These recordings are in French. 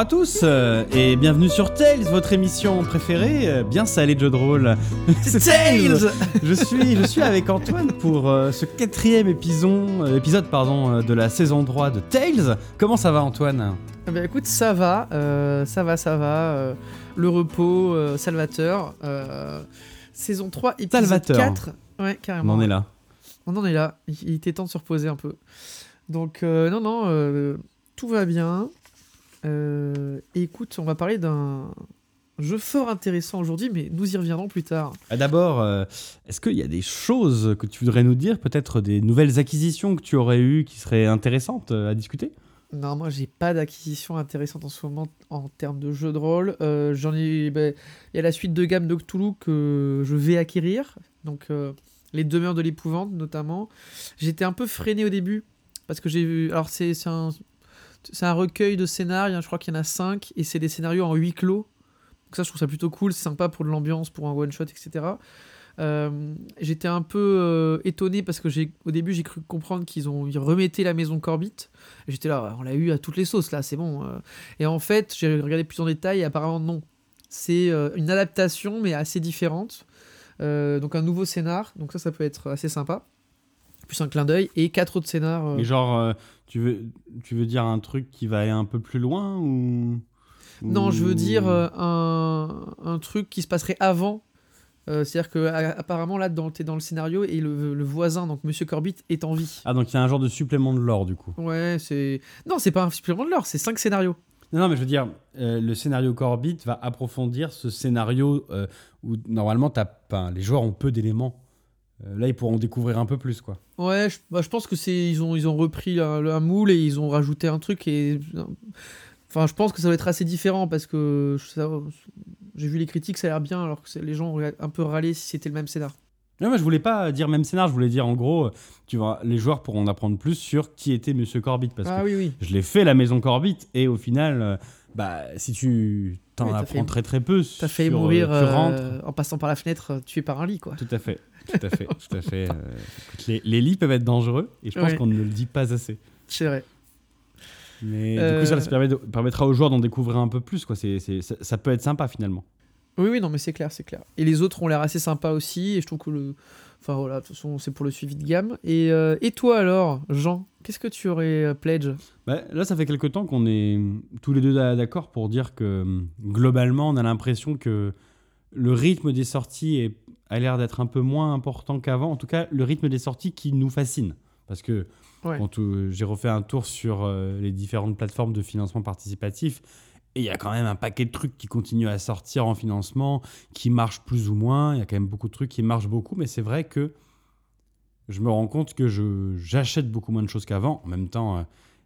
À tous euh, et bienvenue sur Tales, votre émission préférée, euh, bien salée de jeux de rôle. C'est Tales Je suis, je suis avec Antoine pour euh, ce quatrième épisode, épisode pardon, de la saison 3 de Tales. Comment ça va Antoine? Eh ben, écoute, ça va, ça va, ça va. le repos, Salvateur. saison 3, épisode Salvateur. 4. Ouais, On carrément. en est là. On en est là. Il, il était temps de se reposer un peu. Donc, non, non, tout va bien. Euh, écoute, on va parler d'un jeu fort intéressant aujourd'hui, mais nous y reviendrons plus tard. Ah, D'abord, euh, est-ce qu'il y a des choses que tu voudrais nous dire, peut-être des nouvelles acquisitions que tu aurais eues qui seraient intéressantes euh, à discuter? Non, moi j'ai pas d'acquisition intéressante en ce moment en termes de jeu de rôle. Euh, J'en ai, ben, il y a la suite de gamme de Cthulhu que je vais acquérir, donc euh, les demeures de l'épouvante notamment. J'étais un peu freiné au début parce que j'ai vu, alors c'est un, c'est un recueil de scénarios, je crois qu'il y en a 5 et c'est des scénarios en huis clos. Donc ça je trouve ça plutôt cool, c'est sympa pour de l'ambiance, pour un one shot, etc. Euh, J'étais un peu euh, étonné parce que au début j'ai cru comprendre qu'ils ont ils remettaient la maison Corbit. Et J'étais là, on l'a eu à toutes les sauces là, c'est bon. euh. Et en fait, j'ai regardé plus en détail et apparemment non. C'est une adaptation mais assez différente. Donc un nouveau scénar, donc ça ça peut être assez sympa. Plus un clin d'œil et quatre autres scénars. Mais genre, tu, veux, tu veux dire un truc qui va aller un peu plus loin ou Non, je veux dire euh, un, un truc qui se passerait avant. Euh, C'est-à-dire que a- apparemment là, t'es dans le scénario et le, le voisin, donc Monsieur Corbit, est en vie. Ah, donc il y a un genre de supplément de lore du coup. Ouais, c'est non, c'est pas un supplément de l'or, c'est cinq scénarios. Non, non, mais je veux dire, euh, le scénario Corbit va approfondir ce scénario euh, où normalement les joueurs ont peu d'éléments. Euh, là, ils pourront découvrir un peu plus, quoi. Ouais, je, bah, je pense que c'est ils ont ils ont repris un, un moule et ils ont rajouté un truc et enfin je pense que ça va être assez différent parce que j'ai vu les critiques ça a l'air bien alors que c'est- les gens auraient un peu râlé si c'était le même scénar. Non, moi, je voulais pas dire même scénar, je voulais dire en gros, euh, tu vois, les joueurs pourront en apprendre plus sur qui était Monsieur Corbit parce ah que oui oui. je l'ai fait la maison Corbit et au final, euh, bah, si tu t'en apprends fait- très très peu, T'as fait sur, euh, mourir tu euh, rentres. en passant par la fenêtre euh, tué par un lit quoi. Tout à fait, tout à fait, tout à fait. euh, les, les lits peuvent être dangereux et je pense qu'on ne le dit pas assez. C'est vrai. Mais du Euh, coup, ça, ça permet de- permettra aux joueurs d'en découvrir un peu plus. Quoi. C'est, c'est- ça, ça peut être sympa finalement. Oui oui non mais c'est clair c'est clair. Et les autres ont l'air assez sympas aussi et je trouve que le enfin voilà de toute façon c'est pour le suivi de gamme et euh, et toi alors Jean qu'est-ce que tu aurais euh, pledge? Bah, là, ça fait quelque temps qu'on est tous les deux d'a- d'accord pour dire que globalement, on a l'impression que le rythme des sorties est- a l'air d'être un peu moins important qu'avant. En tout cas, le rythme des sorties qui nous fascine. Parce que Ouais. quand euh, j'ai refait un tour sur euh, les différentes plateformes de financement participatif, et il y a quand même un paquet de trucs qui continuent à sortir en financement, qui marchent plus ou moins. Il y a quand même beaucoup de trucs qui marchent beaucoup, mais c'est vrai que je me rends compte que je, j'achète beaucoup moins de choses qu'avant. En même temps, euh,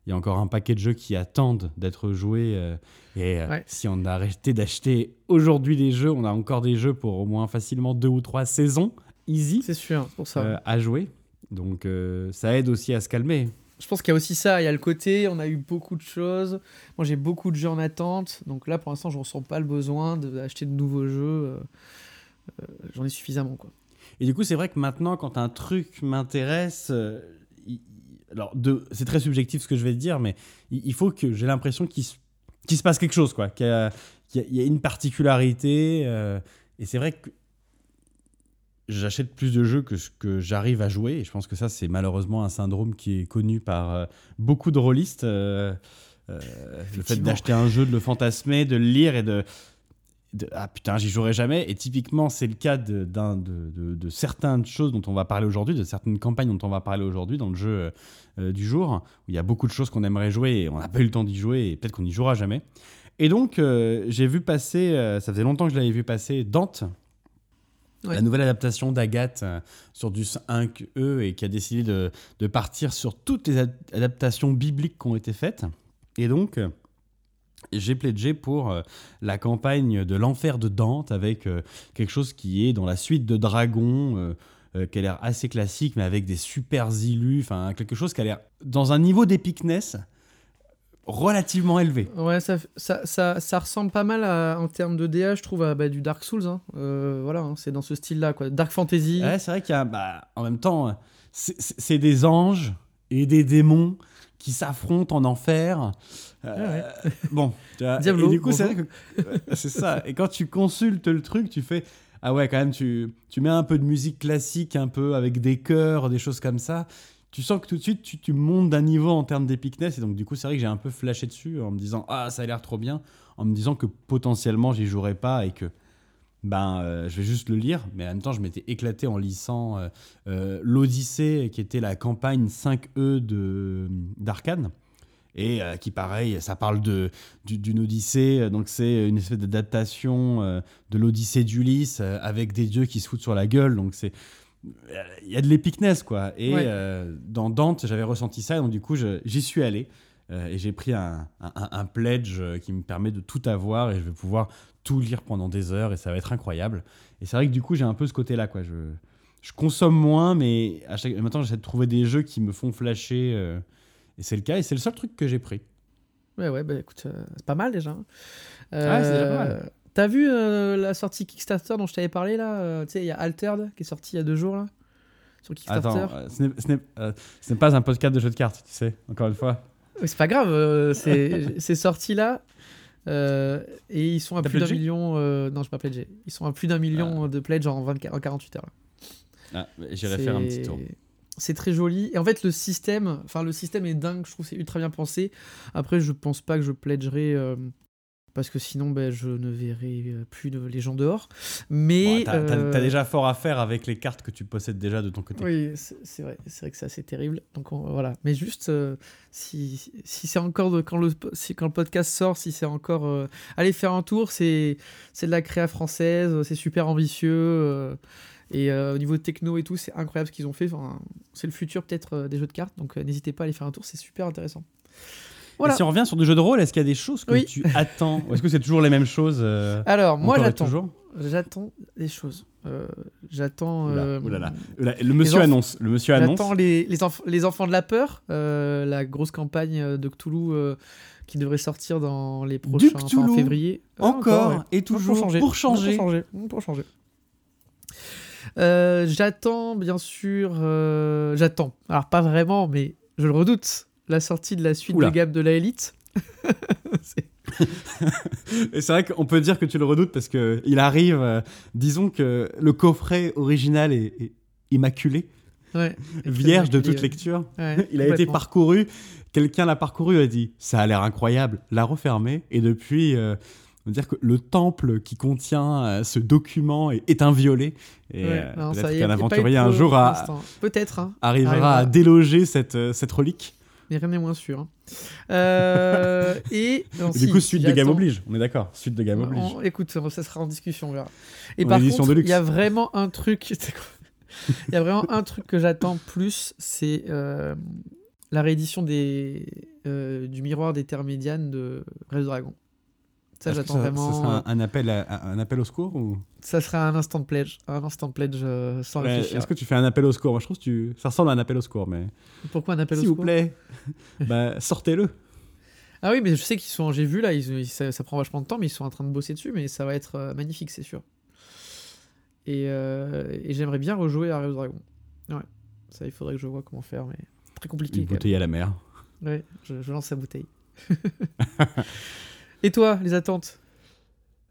il y a encore un paquet de jeux qui attendent d'être joués. euh, et euh, Ouais. si on a arrêté d'acheter aujourd'hui des jeux, on a encore des jeux pour au moins facilement deux ou trois saisons, easy, C'est sûr c'est pour ça. euh, à jouer. Donc ça aide aussi à se calmer. Je pense qu'il y a aussi ça, il y a le côté, on a eu beaucoup de choses. Moi j'ai beaucoup de jeux en attente, donc là pour l'instant je ressens pas le besoin d'acheter de nouveaux jeux. J'en ai suffisamment quoi. Et du coup, c'est vrai que maintenant, quand un truc m'intéresse, alors c'est très subjectif ce que je vais te dire, mais il, il faut que j'ai l'impression qu'il se, passe quelque chose, quoi, qu'il y, a- y une particularité. euh, et c'est vrai que j'achète plus de jeux que ce que j'arrive à jouer. Et je pense que ça, c'est malheureusement un syndrome qui est connu par euh, beaucoup de rôlistes. euh, le fait d'acheter un jeu, de le fantasmer, de le lire et de, de- ah putain, j'y jouerai jamais. Et typiquement, c'est le cas de, de, de- certaines choses dont on va parler aujourd'hui, de certaines campagnes dont on va parler aujourd'hui dans le jeu euh, euh, du jour, où il y a beaucoup de choses qu'on aimerait jouer et on n'a pas eu le temps d'y jouer et peut-être qu'on n'y jouera jamais. Et donc, euh, j'ai vu passer, euh, ça faisait longtemps que je l'avais vu passer, Dante. La nouvelle adaptation d'Agathe sur du 5E et qui a décidé de, de partir sur toutes les ad- adaptations bibliques qui ont été faites. Et donc, j'ai pledgé pour euh, la campagne de l'enfer de Dante avec euh, quelque chose qui est dans la suite de Dragon, euh, qui a l'air assez classique, mais avec des super illus, enfin quelque chose qui a l'air dans un niveau d'épicness relativement élevé. Ouais, ça, ça, ça, ça ressemble pas mal à- en termes de DA, je trouve, à bah, du Dark Souls. hein. Voilà, hein, c'est dans ce style-là, quoi. Dark Fantasy. Ouais, c'est vrai qu'il y a, bah, en même temps, c'est des anges et des démons. Qui s'affrontent en enfer. Euh, Bon, tu vois, Diablo, et du coup, c'est vrai que ouais, c'est ça. Et quand tu consultes le truc, tu fais ah ouais, quand même, tu, tu mets un peu de musique classique, un peu avec des chœurs, des choses comme ça. Tu sens que tout de suite, tu, tu montes d'un niveau en termes d'épicness. Et donc, du coup, c'est vrai que j'ai un peu flashé dessus en me disant ah, ça a l'air trop bien. En me disant que potentiellement, j'y jouerais pas et que ben, euh, je vais juste le lire. Mais en même temps, je m'étais éclaté en lisant euh, euh, l'Odyssée, qui était la campagne 5E de- d'Arcane. Et qui, pareil, ça parle du- d'une Odyssée. Donc, c'est une espèce d'adaptation de l'Odyssée d'Ulysse avec des dieux qui se foutent sur la gueule. Donc, c'est. Il y a de l'épicness, quoi. Et Ouais. dans Dante, j'avais ressenti ça. Donc, du coup, j'y suis allé. euh, et j'ai pris un, un- un- pledge qui me permet de tout avoir. Et je vais pouvoir tout lire pendant des heures. Et ça va être incroyable. Et c'est vrai que, du coup, j'ai un peu ce côté-là, quoi. Je, je consomme moins, mais à chaque... maintenant, j'essaie de trouver des jeux qui me font flasher. euh, et c'est le cas. Et c'est le seul truc que j'ai pris. Ouais, ouais, bah écoute, euh, c'est pas mal déjà. hein. Ouais, c'est déjà pas mal. Euh, T'as vu la sortie Kickstarter dont je t'avais parlé là Tu sais, il y a Altered qui est sorti il y a deux jours là sur Kickstarter. Attends, ce n'est- ce n'est ce n'est pas un podcast de jeux de cartes, tu sais, encore une fois. C'est pas grave, c'est c'est sorti là. Euh, et ils sont à plus d'un million. euh, non, je pas pledgé. Ils sont à plus d'un million de pledge en, 24, en 48 heures. Ah, J'irai faire un petit tour. C'est très joli. Et en fait, le système, enfin le système est dingue. Je trouve que c'est ultra bien pensé. Après, je pense pas que je pledgerai euh, parce que sinon, ben, je ne verrai euh, plus de- les gens dehors. Mais Bon, T'as t'as- euh, déjà fort à faire avec les cartes que tu possèdes déjà de ton côté. Oui, c'est vrai, c'est vrai que c'est assez terrible. Donc on- voilà, mais juste euh, si, si c'est encore de, quand le si, quand le podcast sort, si c'est encore euh, allez faire un tour, c'est c'est de la créa française, c'est super ambitieux et au niveau techno et tout, c'est incroyable ce qu'ils ont fait. Enfin, c'est le futur peut-être des jeux de cartes, donc n'hésitez pas à aller faire un tour, c'est super intéressant. Voilà. Et si on revient sur des jeux de rôle, est-ce qu'il y a des choses que Oui. tu attends Ou est-ce que c'est toujours les mêmes choses euh, Alors moi j'attends, j'attends des choses. Euh, j'attends. Euh, Le monsieur annonce. Le monsieur annonce. J'attends les, les, enf- les enfants de la peur, euh, la grosse campagne euh, de Cthulhu qui devrait sortir dans les prochains enfin, en Cthulhu février. Ah, Encore et toujours pour changer. pour changer. Pour changer. Pour changer. Euh, j'attends bien sûr. euh, j'attends. Alors pas vraiment, mais je le redoute. La sortie de la suite Oula. de gamme de la Elite. C'est- Et c'est vrai qu'on peut dire que tu le redoutes parce que il arrive. euh, disons que le coffret original est, est immaculé, ouais. vierge de toute lecture. Ouais, Il a été parcouru. Quelqu'un l'a parcouru a dit ça a l'air incroyable. L'a refermé et depuis. euh, on dire que le temple qui contient euh, ce document est, est inviolé. Et Ouais, euh, peut-être qu'un aventurier un jour a-. Peut-être. hein. arrivera Arrivera. à déloger cette, cette relique. Mais rien n'est moins sûr. hein. Euh, et non, Et si, du coup, suite de Game j'attends. oblige. On est d'accord. Suite de Game oblige. On- écoute, ça sera en discussion, on verra. Et par contre, il y a vraiment un truc. Il y a vraiment un truc que j'attends plus, c'est euh, la réédition des, euh, du miroir des terres médianes de Red Dragon. Ça, j'attends vraiment. Ça sera euh, un, un appel à- un appel au secours ou? Ça sera un instant pledge. Un instant pledge euh, sans Ouais, réfléchir. Est-ce que tu fais un appel au secours? Moi, je trouve que tu... ça ressemble à un appel au secours, mais Pourquoi un appel au s'il vous secours? plaît, bah, sortez-le. Ah oui, mais je sais qu'ils sont. J'ai vu là, ils, ils- ça, ça prend vachement de temps, mais ils sont en train de bosser dessus, mais ça va être euh, magnifique, c'est sûr. Et, euh, et j'aimerais bien rejouer à Red Dragon. Ouais, ça, il faudrait que je vois comment faire, mais très compliqué. Une bouteille à la mer. Ouais, je, je lance la bouteille. et toi, les attentes?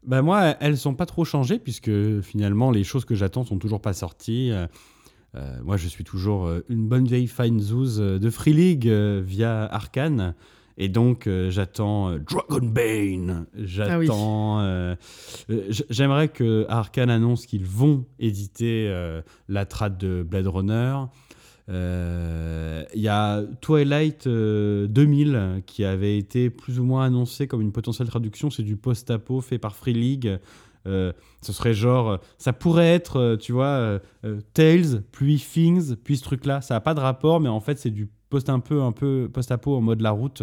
Bah moi, elles sont pas trop changées puisque finalement les choses que j'attends sont toujours pas sorties. Euh, euh, moi, je suis toujours euh, une bonne vieille fine zouze euh, de Free League euh, via Arkane. Et donc, euh, j'attends Dragonbane. J'attends. euh, euh, j- J'aimerais que Arkane annonce qu'ils vont éditer la trad de Blade Runner. Euh, Il y a Twilight euh, 2000 qui avait été plus ou moins annoncé comme une potentielle traduction. C'est du post-apo fait par Free League. Euh, ce serait genre, euh, ça pourrait être, euh, tu vois, euh, euh, Tales, puis Things, puis ce truc-là. Ça n'a pas de rapport, mais en fait, c'est du post un peu, un peu post-apo en mode la route,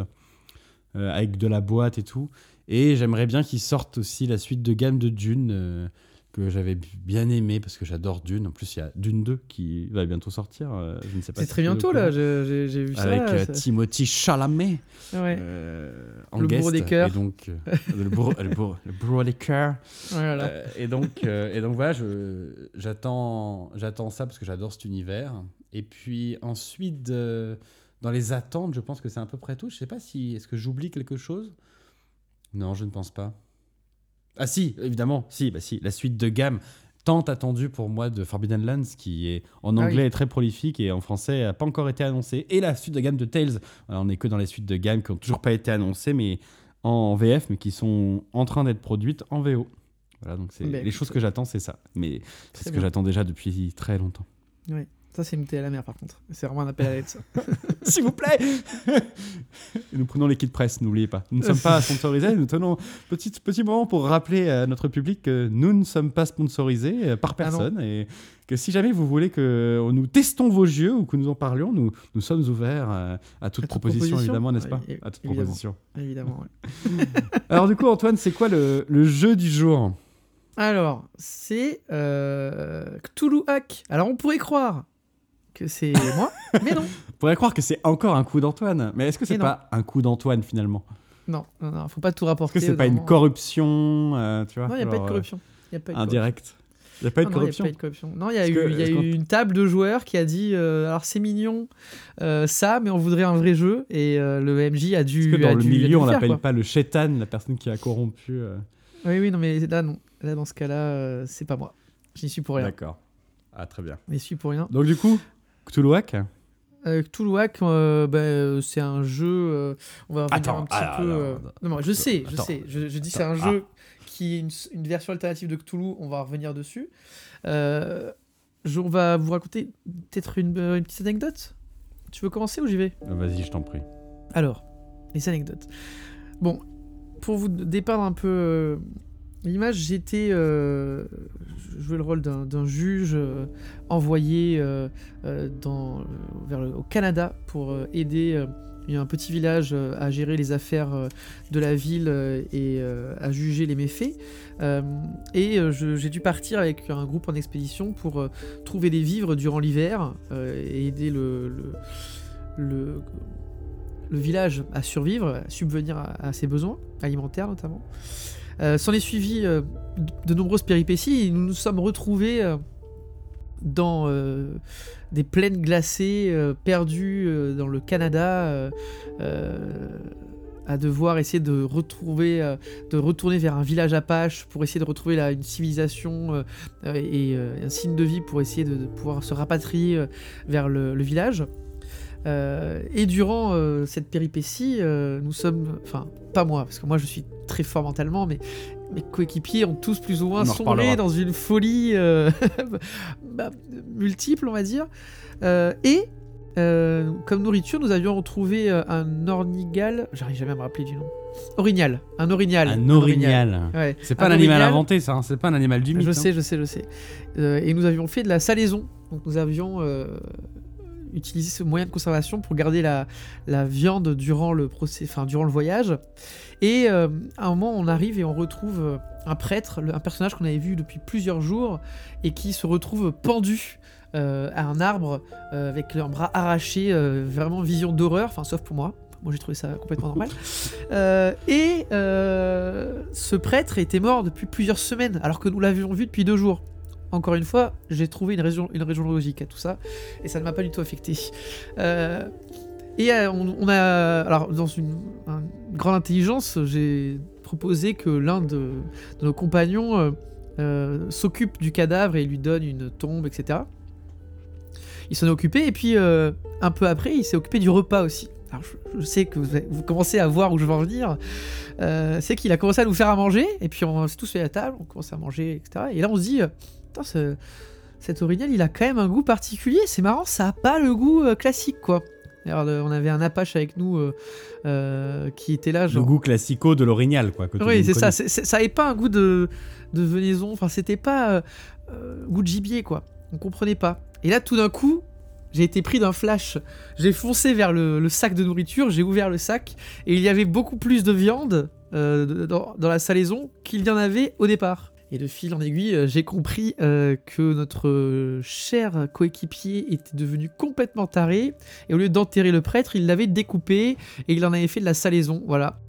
euh, avec de la boîte et tout. Et j'aimerais bien qu'ils sortent aussi la suite de gamme de Dune, euh, que j'avais bien aimé parce que j'adore Dune. En plus, il y a Dune 2 qui va bientôt sortir. euh, je ne sais pas C'est si très bientôt là, j'ai vu ça. Avec là, euh, ça- Timothy Chalamet Ouais, euh, en Le guest. bourreau des cœurs. Et donc, euh, le, bourreau, le, bourreau, le bourreau des cœurs. voilà. Euh, et donc, et donc voilà, j'attends, j'attends ça parce que j'adore cet univers. Et puis ensuite dans les attentes, je pense que c'est à peu près tout. Je sais pas si. Est-ce que j'oublie quelque chose? Non, je ne pense pas. Ah si, évidemment, si, bah si, la suite de gamme tant attendue pour moi de Forbidden Lands, qui est en Ah anglais oui. est très prolifique et en français n'a pas encore été annoncée. Et la suite de gamme de Tales. Alors, on n'est que dans les suites de gamme qui n'ont toujours pas été annoncées, mais en VF, mais qui sont en train d'être produites en VO. Voilà, donc c'est Ben, les choses que j'attends, c'est ça. Mais c'est ce que j'attends déjà depuis très longtemps. Ça, c'est une thé à la mer, par contre. C'est vraiment un appel à l'aide, ça. S'il vous plaît Nous prenons les kits presse, n'oubliez pas. Nous ne sommes pas sponsorisés, nous tenons petit, petit moment pour rappeler à notre public que nous ne sommes pas sponsorisés euh, par Ah personne et que si jamais vous voulez que nous testons vos jeux ou que nous en parlions, nous, nous sommes ouverts euh, à toute toute proposition, proposition évidemment, n'est-ce pas? Ouais, À toute évidemment. proposition. Évidemment, ouais. Alors du coup, Antoine, c'est quoi le, le jeu du jour? Alors, c'est euh, Cthulhu Hack. Alors, on pourrait croire que c'est moi, mais non. On pourrait croire que c'est encore un coup d'Antoine, mais est-ce que c'est pas un coup d'Antoine finalement? Non, non, non, faut pas tout Est-ce rapporter. que c'est pas une corruption euh, tu vois, Non, il n'y a pas de corruption. Y a pas euh, indirecte Il n'y a pas eu de Non, non, y a corruption pas de corruption. Non, il y a Est-ce eu, y a est-ce eu une table de joueurs qui a dit euh, alors c'est mignon euh, ça, mais on voudrait un vrai jeu. Et euh, le MJ a dû. Est-ce que dans le dû- milieu, on quoi. pas le chétan, la personne qui a corrompu Oui, oui, non, mais là, non. Là, dans ce cas-là, c'est pas moi. J'y suis pour rien. D'accord. Ah, très bien. J'y suis pour rien. Donc, du coup, Cthulhuac Euh, Cthulhu Hack, euh, bah, c'est un jeu. euh, on va revenir un petit alors, peu. euh. Non, non, je sais, je Attends. sais. Je, je dis c'est un jeu qui est une, une version alternative de Cthulhu. On va revenir dessus. Euh, je- on va vous raconter peut-être une, une petite anecdote. Tu veux commencer ou j'y vais? Vas-y, je t'en prie. Alors, les anecdotes. Bon, pour vous dépeindre un peu l'image, j'étais. euh, je jouais le rôle d'un juge euh, envoyé euh, euh, dans, vers le- au Canada pour aider un petit village à gérer les affaires de la ville et à juger les méfaits. Et j'ai dû partir avec un groupe en expédition pour trouver des vivres durant l'hiver et aider le- le- le, village à survivre, à subvenir à ses besoins, alimentaires notamment. Euh, S'en est suivi euh, de, nombreuses péripéties nous nous sommes retrouvés euh, dans des plaines glacées, perdues dans le Canada, à devoir essayer de retrouver, de retourner vers un village apache pour essayer de retrouver là, une civilisation et un signe de vie pour essayer de, pouvoir se rapatrier vers le village. Euh, et durant euh, cette péripétie, euh, nous sommes, enfin pas moi, parce que moi je suis très fort mentalement, mais mes coéquipiers ont tous plus ou moins sombré dans une folie bah, multiple, on va dire. Et comme nourriture, nous avions retrouvé un ornigal, j'arrive jamais à me rappeler du nom. Orignal, un orignal. Un orignal. Ouais. C'est pas Un un animal orignal. inventé, ça. hein. C'est pas un animal du mythe. Je hein. sais, je sais, je sais. Et nous avions fait de la salaison. Donc nous avions utilisé ce moyen de conservation pour garder la, la viande durant le, procès, enfin, durant le voyage. Et euh, à un moment, on arrive et on retrouve euh, un prêtre, un personnage qu'on avait vu depuis plusieurs jours et qui se retrouve pendu. euh, à un arbre avec un bras arraché, vraiment vision d'horreur, enfin sauf pour moi. Moi j'ai trouvé ça complètement normal. Euh, et euh, ce prêtre était mort depuis plusieurs semaines, alors que nous l'avions vu depuis deux jours. Encore une fois, j'ai trouvé une raison, une raison logique à tout ça, et ça ne m'a pas du tout affecté. Euh, et euh, on, a, alors dans une, grande intelligence, j'ai proposé que l'un de, nos compagnons euh, s'occupe du cadavre et lui donne une tombe, etc. Il s'en est occupé, et puis un peu après, il s'est occupé du repas aussi. Alors, je, sais que vous, commencez à voir où je veux en venir. C'est qu'il a commencé à nous faire à manger, et puis on s'est tous fait à la table, on commence à manger, etc. Et là, on se dit, Putain, ce- cet orignal, il a quand même un goût particulier. C'est marrant, ça a pas le goût euh, classique, quoi. Alors, euh, on avait un Apache avec nous euh, euh, qui était là, Le genre. goût classico de l'orignal, quoi. que le Oui, c'est ça. ça avait pas un goût de, de venaison. Enfin, c'était pas euh, goût de gibier, quoi. On comprenait pas. Et là, tout d'un coup, j'ai été pris d'un flash. J'ai foncé vers le, le sac de nourriture. J'ai ouvert le sac et il y avait beaucoup plus de viande de- dans, dans la salaison qu'il y en avait au départ. Et de fil en aiguille, euh, j'ai compris euh, que notre euh, cher coéquipier était devenu complètement taré. Et au lieu d'enterrer le prêtre, il l'avait découpé et il en avait fait de la salaison. Voilà.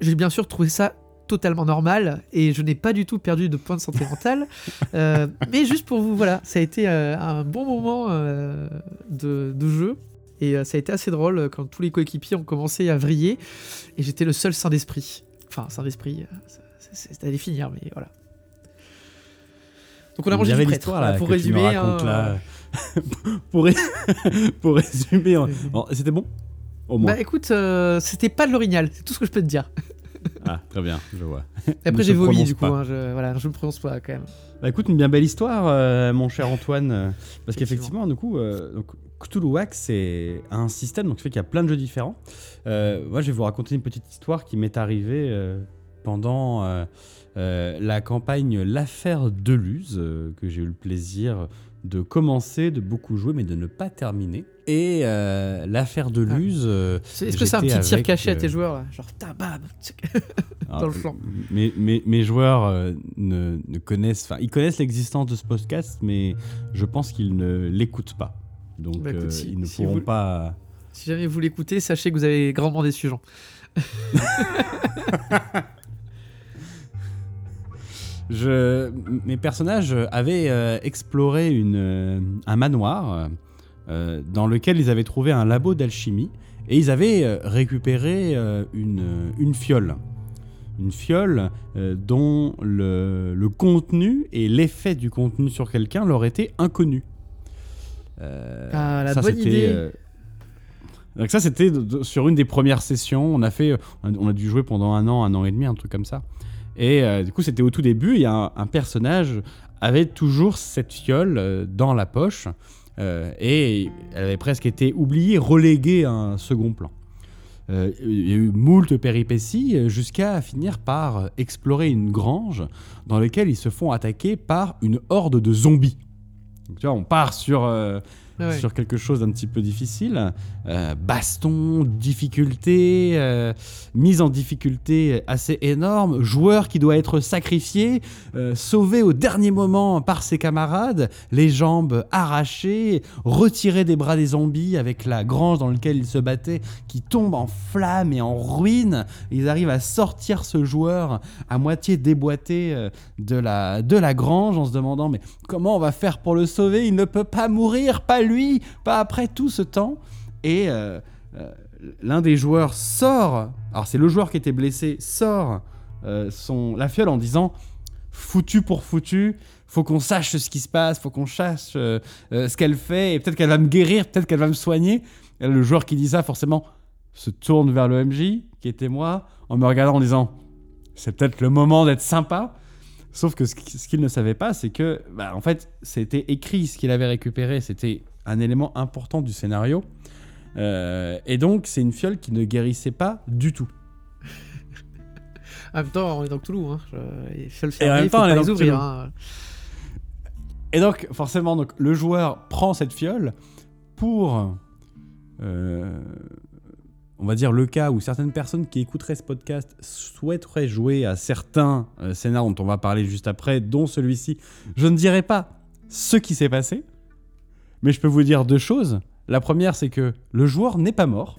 J'ai bien sûr trouvé ça totalement normal et je n'ai pas du tout perdu de point de santé mentale. Mais juste pour vous, voilà, ça a été un bon moment de, jeu. Et ça a été assez drôle quand tous les coéquipiers ont commencé à vriller. Et j'étais le seul saint d'esprit. Enfin, saint d'esprit, ça- à définir, mais voilà. Donc on a Il y mangé avait du prêtre. là, pour résumer. racontes, là. pour, ré- pour résumer. Bon, c'était bon? Au moins. Bah écoute, euh, c'était pas de l'orignal, c'est tout ce que je peux te dire. Ah, très bien, je vois. Après j'ai vomi du coup, hein, je, voilà, je me prononce pas quand même. Bah écoute, une bien belle histoire, euh, mon cher Antoine. euh, Parce Effectivement. qu'effectivement, du coup, euh, donc, Cthulhuac, c'est un système, donc ça fait qu'il y a plein de jeux différents. Moi, je vais vous raconter une petite histoire qui m'est arrivée pendant euh, euh, la campagne L'affaire Deluse, euh, que j'ai eu le plaisir de commencer, de beaucoup jouer, mais de ne pas terminer. Et euh, l'affaire Deluse. euh, C'est- Est-ce que c'est un petit tir caché à euh, tes joueurs là? Genre alors, Dans le flanc. Mes, mes- mes joueurs euh, ne, ne connaissent, enfin, ils connaissent l'existence de ce podcast, mais je pense qu'ils ne l'écoutent pas. Donc, Bah, écoute, euh, si- ils ne si pourront vous- pas. Si jamais vous l'écoutez, sachez que vous avez grandement déçu Jean. Je, mes personnages avaient euh, exploré une, euh, un manoir euh, dans lequel ils avaient trouvé un labo d'alchimie et ils avaient récupéré une, une fiole. Une fiole dont le, le contenu et l'effet du contenu sur quelqu'un leur était inconnu. Euh, Ah, la ça, bonne idée. donc ça, c'était sur une des premières sessions. On a fait, on a- on a dû jouer pendant un an, un an et demi, un truc comme ça. Et euh, du coup, c'était au tout début. Et un, un personnage avait toujours cette fiole euh, dans la poche. euh, et elle avait presque été oubliée, reléguée à un second plan. Il y a eu moult péripéties jusqu'à finir par explorer une grange dans laquelle ils se font attaquer par une horde de zombies. Tu vois, on part sur, sur quelque chose d'un petit peu difficile. Euh, baston, difficulté, euh, mise en difficulté assez énorme, joueur qui doit être sacrifié, euh, sauvé au dernier moment par ses camarades, les jambes arrachées, retiré des bras des zombies avec la grange dans laquelle il se battait qui tombe en flammes et en ruines. Ils arrivent à sortir ce joueur à moitié déboîté de la, de la grange en se demandant mais comment on va faire pour le sauver? Il ne peut pas mourir, pas lui, pas après tout ce temps. Et euh, euh, l'un des joueurs sort, alors c'est le joueur qui était blessé, sort euh, son, la fiole en disant foutu pour foutu, faut qu'on sache ce qui se passe, faut qu'on sache ce qu'elle fait, et peut-être qu'elle va me guérir, peut-être qu'elle va me soigner. Et le joueur qui dit ça, forcément, se tourne vers le MJ, qui était moi, en me regardant en disant c'est peut-être le moment d'être sympa. Sauf que ce qu'il ne savait pas, c'est que, bah, en fait, c'était écrit ce qu'il avait récupéré, c'était un élément important du scénario. Euh, et donc, c'est une fiole qui ne guérissait pas du tout. En même temps, on est dans Toulouse. Hein. Je... Il faut le Et en même faut temps, on pas est les ouvrir. Hein. Et donc, forcément, donc, le joueur prend cette fiole pour, euh, on va dire, le cas où certaines personnes qui écouteraient ce podcast souhaiteraient jouer à certains euh, scénars dont on va parler juste après, dont celui-ci. Je ne dirai pas ce qui s'est passé, mais je peux vous dire deux choses. La première, c'est que le joueur n'est pas mort.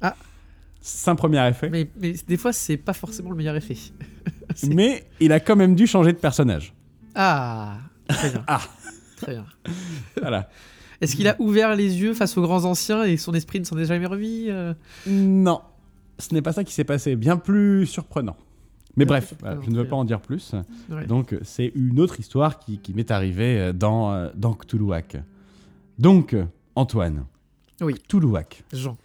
Ah. C'est un premier effet. Mais, mais des fois, c'est pas forcément le meilleur effet. Mais il a quand même dû changer de personnage. Ah, très bien. Ah. Très bien. Voilà. Est-ce qu'il a ouvert les yeux face aux grands anciens et son esprit ne s'en est jamais remis euh? Non, ce n'est pas ça qui s'est passé. Bien plus surprenant. Mais bref, voilà, je ne veux pas en dire plus. Ouais. Donc, c'est une autre histoire qui, qui m'est arrivée dans, euh, dans Cthulhuac. Donc, Antoine. Oui. Cthulhuac. Jean.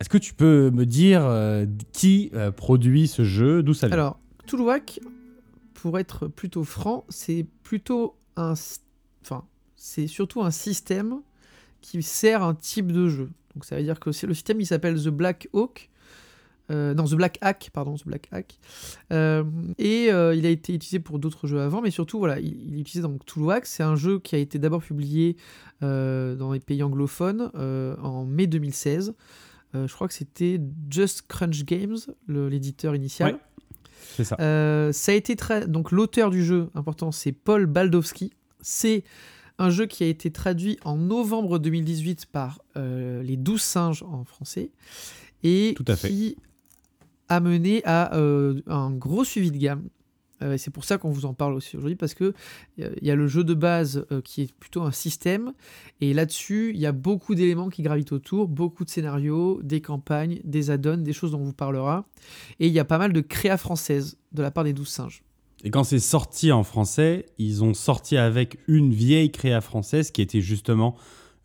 Est-ce que tu peux me dire euh, qui euh, produit ce jeu? D'où ça vient? Alors, Toulouac, pour être plutôt franc, c'est plutôt un. Enfin, c'est surtout un système qui sert un type de jeu. Donc, ça veut dire que c'est le système, il s'appelle The Black Hawk. Euh, non, The Black Hack, pardon, The Black Hack. Euh, et euh, il a été utilisé pour d'autres jeux avant, mais surtout, voilà, il, il est utilisé dans Toulouac. C'est un jeu qui a été d'abord publié euh, dans les pays anglophones en mai 2016. Euh, je crois que c'était Just Crunch Games, l'éditeur initial. Ouais. C'est ça. Ça a été donc l'auteur du jeu important, c'est Paul Baldowski. C'est un jeu qui a été traduit en novembre 2018 par les 12 singes en français et Tout à fait. qui a mené à euh, un gros suivi de gamme. Euh, c'est pour ça qu'on vous en parle aussi aujourd'hui, parce que il y a le jeu de base euh, qui est plutôt un système, et là-dessus, il y a beaucoup d'éléments qui gravitent autour, beaucoup de scénarios, des campagnes, des add-ons, des choses dont on vous parlera, et il y a pas mal de créa françaises de la part des douze singes. Et quand c'est sorti en français, ils ont sorti avec une vieille créa française qui était justement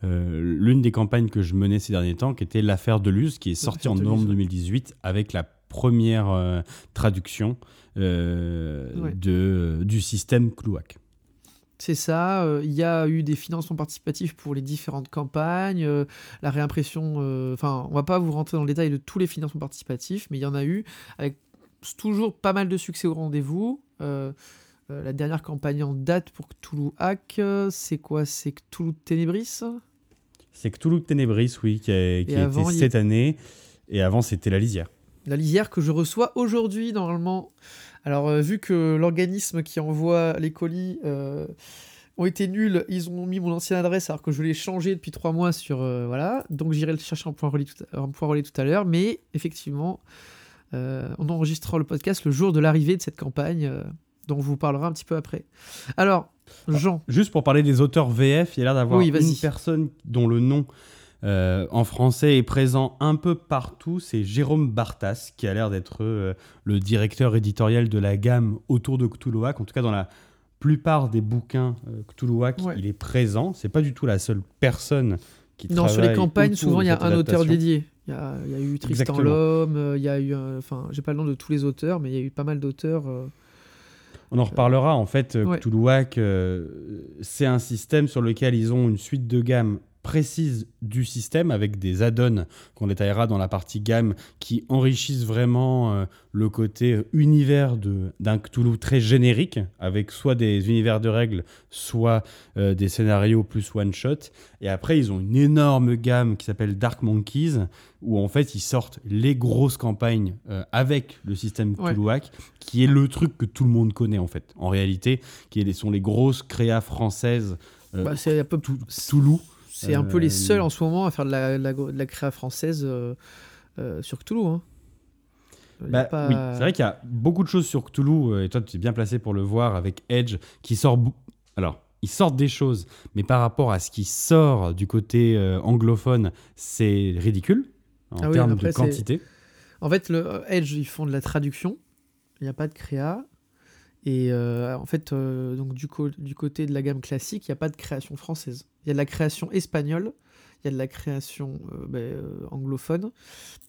euh, l'une des campagnes que je menais ces derniers temps, qui était l'affaire de Luz, qui est sortie en novembre 2018 avec la première traduction euh, de, du système Clouac. C'est ça, euh, il y a eu des financements participatifs pour les différentes campagnes, euh, la réimpression, enfin on va pas vous rentrer dans le détail de tous les financements participatifs, mais il y en a eu, avec toujours pas mal de succès au rendez-vous. la dernière campagne en date pour Cthulhu Hack, c'est quoi? C'est Cthulhu Ténébris? C'est Cthulhu Ténébris, oui, qui a, qui a été cette année, et avant c'était La Lisière la lisière que je reçois aujourd'hui normalement. Alors euh, vu que l'organisme qui envoie les colis euh, ont été nuls, ils ont mis mon ancienne adresse alors que je l'ai changé depuis trois mois sur euh, voilà. Donc j'irai le chercher en point relais tout, à, tout à l'heure. Mais effectivement, on enregistrera le podcast le jour de l'arrivée de cette campagne dont on vous parlera un petit peu après. Alors Jean. Juste pour parler des auteurs VF, il y a l'air d'avoir une personne dont le nom euh, en français est présent un peu partout. C'est Jérôme Bartas qui a l'air d'être euh, le directeur éditorial de la gamme autour de Cthulhuac. En tout cas, dans la plupart des bouquins euh, Cthulhuac, il est présent. C'est pas du tout la seule personne qui non, sur les campagnes, souvent il y a un auteur dédié. Il y, a, eu Tristan Lhomme, il y a eu, enfin, j'ai pas le nom de tous les auteurs, mais il y a eu pas mal d'auteurs. On en reparlera. En fait, Cthulhuac, c'est un système sur lequel ils ont une suite de gammes précise du système avec des add-ons qu'on détaillera dans la partie gamme qui enrichissent vraiment euh, le côté univers d'un Cthulhu très générique avec soit des univers de règles, soit euh, des scénarios plus one-shot. Et après, ils ont une énorme gamme qui s'appelle Dark Monkeys où en fait ils sortent les grosses campagnes euh, avec le système Cthulhuac qui est le truc que tout le monde connaît en fait. En réalité, qui sont les grosses créas françaises. Bah, c'est un peu Toulouse c'est un peu les seuls en ce moment à faire de la, la, créa française euh, euh, sur Cthulhu. Hein. Bah, oui, c'est vrai qu'il y a beaucoup de choses sur Cthulhu, euh, et toi tu es bien placé pour le voir avec Edge, qui sort. Alors, ils sortent des choses, mais par rapport à ce qui sort du côté anglophone, c'est ridicule en ah termes de quantité. En fait, le Edge, ils font de la traduction, il n'y a pas de créa. Et euh, en fait, euh, donc du, du, côté de la gamme classique, il n'y a pas de création française. Il y a de la création espagnole, il y a de la création euh, ben, anglophone,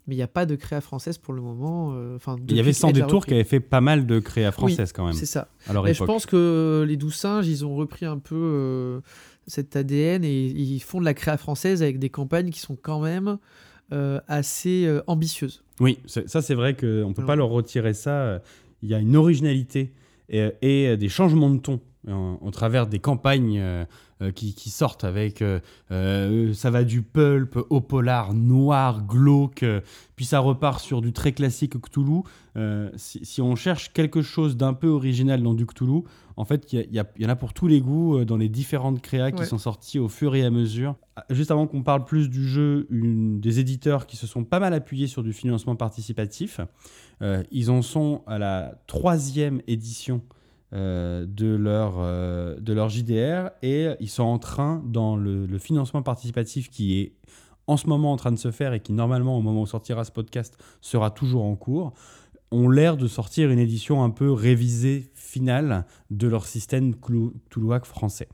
mais il n'y a pas de créa française pour le moment. Enfin, il y avait Sans Détour qui avait fait pas mal de créa française quand même. C'est ça. Alors, je pense que les Douze Singes, ils ont repris un peu cet ADN et ils font de la créa française avec des campagnes qui sont quand même assez ambitieuses. Oui, ça c'est vrai qu'on ne peut pas leur retirer ça. Il y a une originalité et, des changements de ton au travers des campagnes euh, euh, qui, sortent avec euh, ça va du pulp au polar noir glauque puis ça repart sur du très classique Cthulhu. Si, on cherche quelque chose d'un peu original dans du Cthulhu en fait il y, y, en a pour tous les goûts dans les différentes créas qui sont sorties au fur et à mesure. Ah, juste avant qu'on parle plus du jeu une, des éditeurs qui se sont pas mal appuyés sur du financement participatif euh, ils en sont à la troisième édition euh, de, leur, euh, de leur JDR et ils sont en train, dans le, financement participatif qui est en ce moment en train de se faire et qui normalement au moment où sortira ce podcast sera toujours en cours, ont l'air de sortir une édition un peu révisée finale de leur système Toulouac français.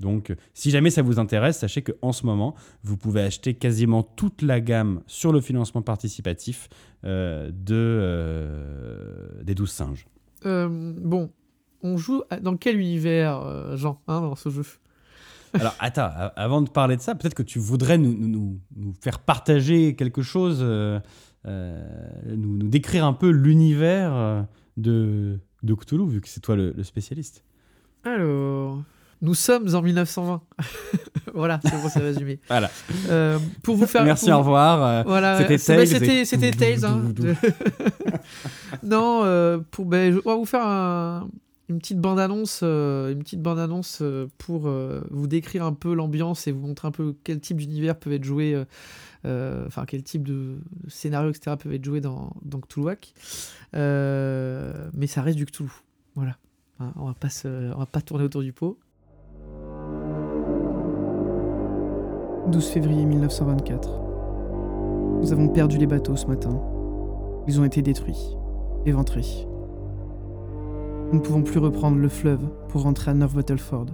Donc, si jamais ça vous intéresse, sachez qu'en ce moment, vous pouvez acheter quasiment toute la gamme sur le financement participatif euh, de, des 12 singes. Bon, on joue dans quel univers, Jean, hein, dans ce jeu? Alors, attends, avant de parler de ça, peut-être que tu voudrais nous, nous, nous, faire partager quelque chose, nous, nous, décrire un peu l'univers de, de Cthulhu, vu que c'est toi le, le spécialiste. Alors, nous sommes en 1920. voilà, c'est bon, c'est résumé. voilà. Euh, pour vous faire. Merci, au revoir. Euh, voilà, c'était Tales. C'était, c'était Tales. Hein. non, euh, pour, ben, on va vous faire une petite bande-annonce, petite bande-annonce pour vous décrire un peu l'ambiance et vous montrer un peu quel type d'univers peut être joué, enfin quel type de scénario, etc. peuvent être joués dans, Cthulhuac. mais ça reste du Cthulhu. Voilà. Hein, on va pas on va pas tourner autour du pot. 12 février 1924. Nous avons perdu les bateaux ce matin. Ils ont été détruits, éventrés. Nous ne pouvons plus reprendre le fleuve pour rentrer à North Battleford.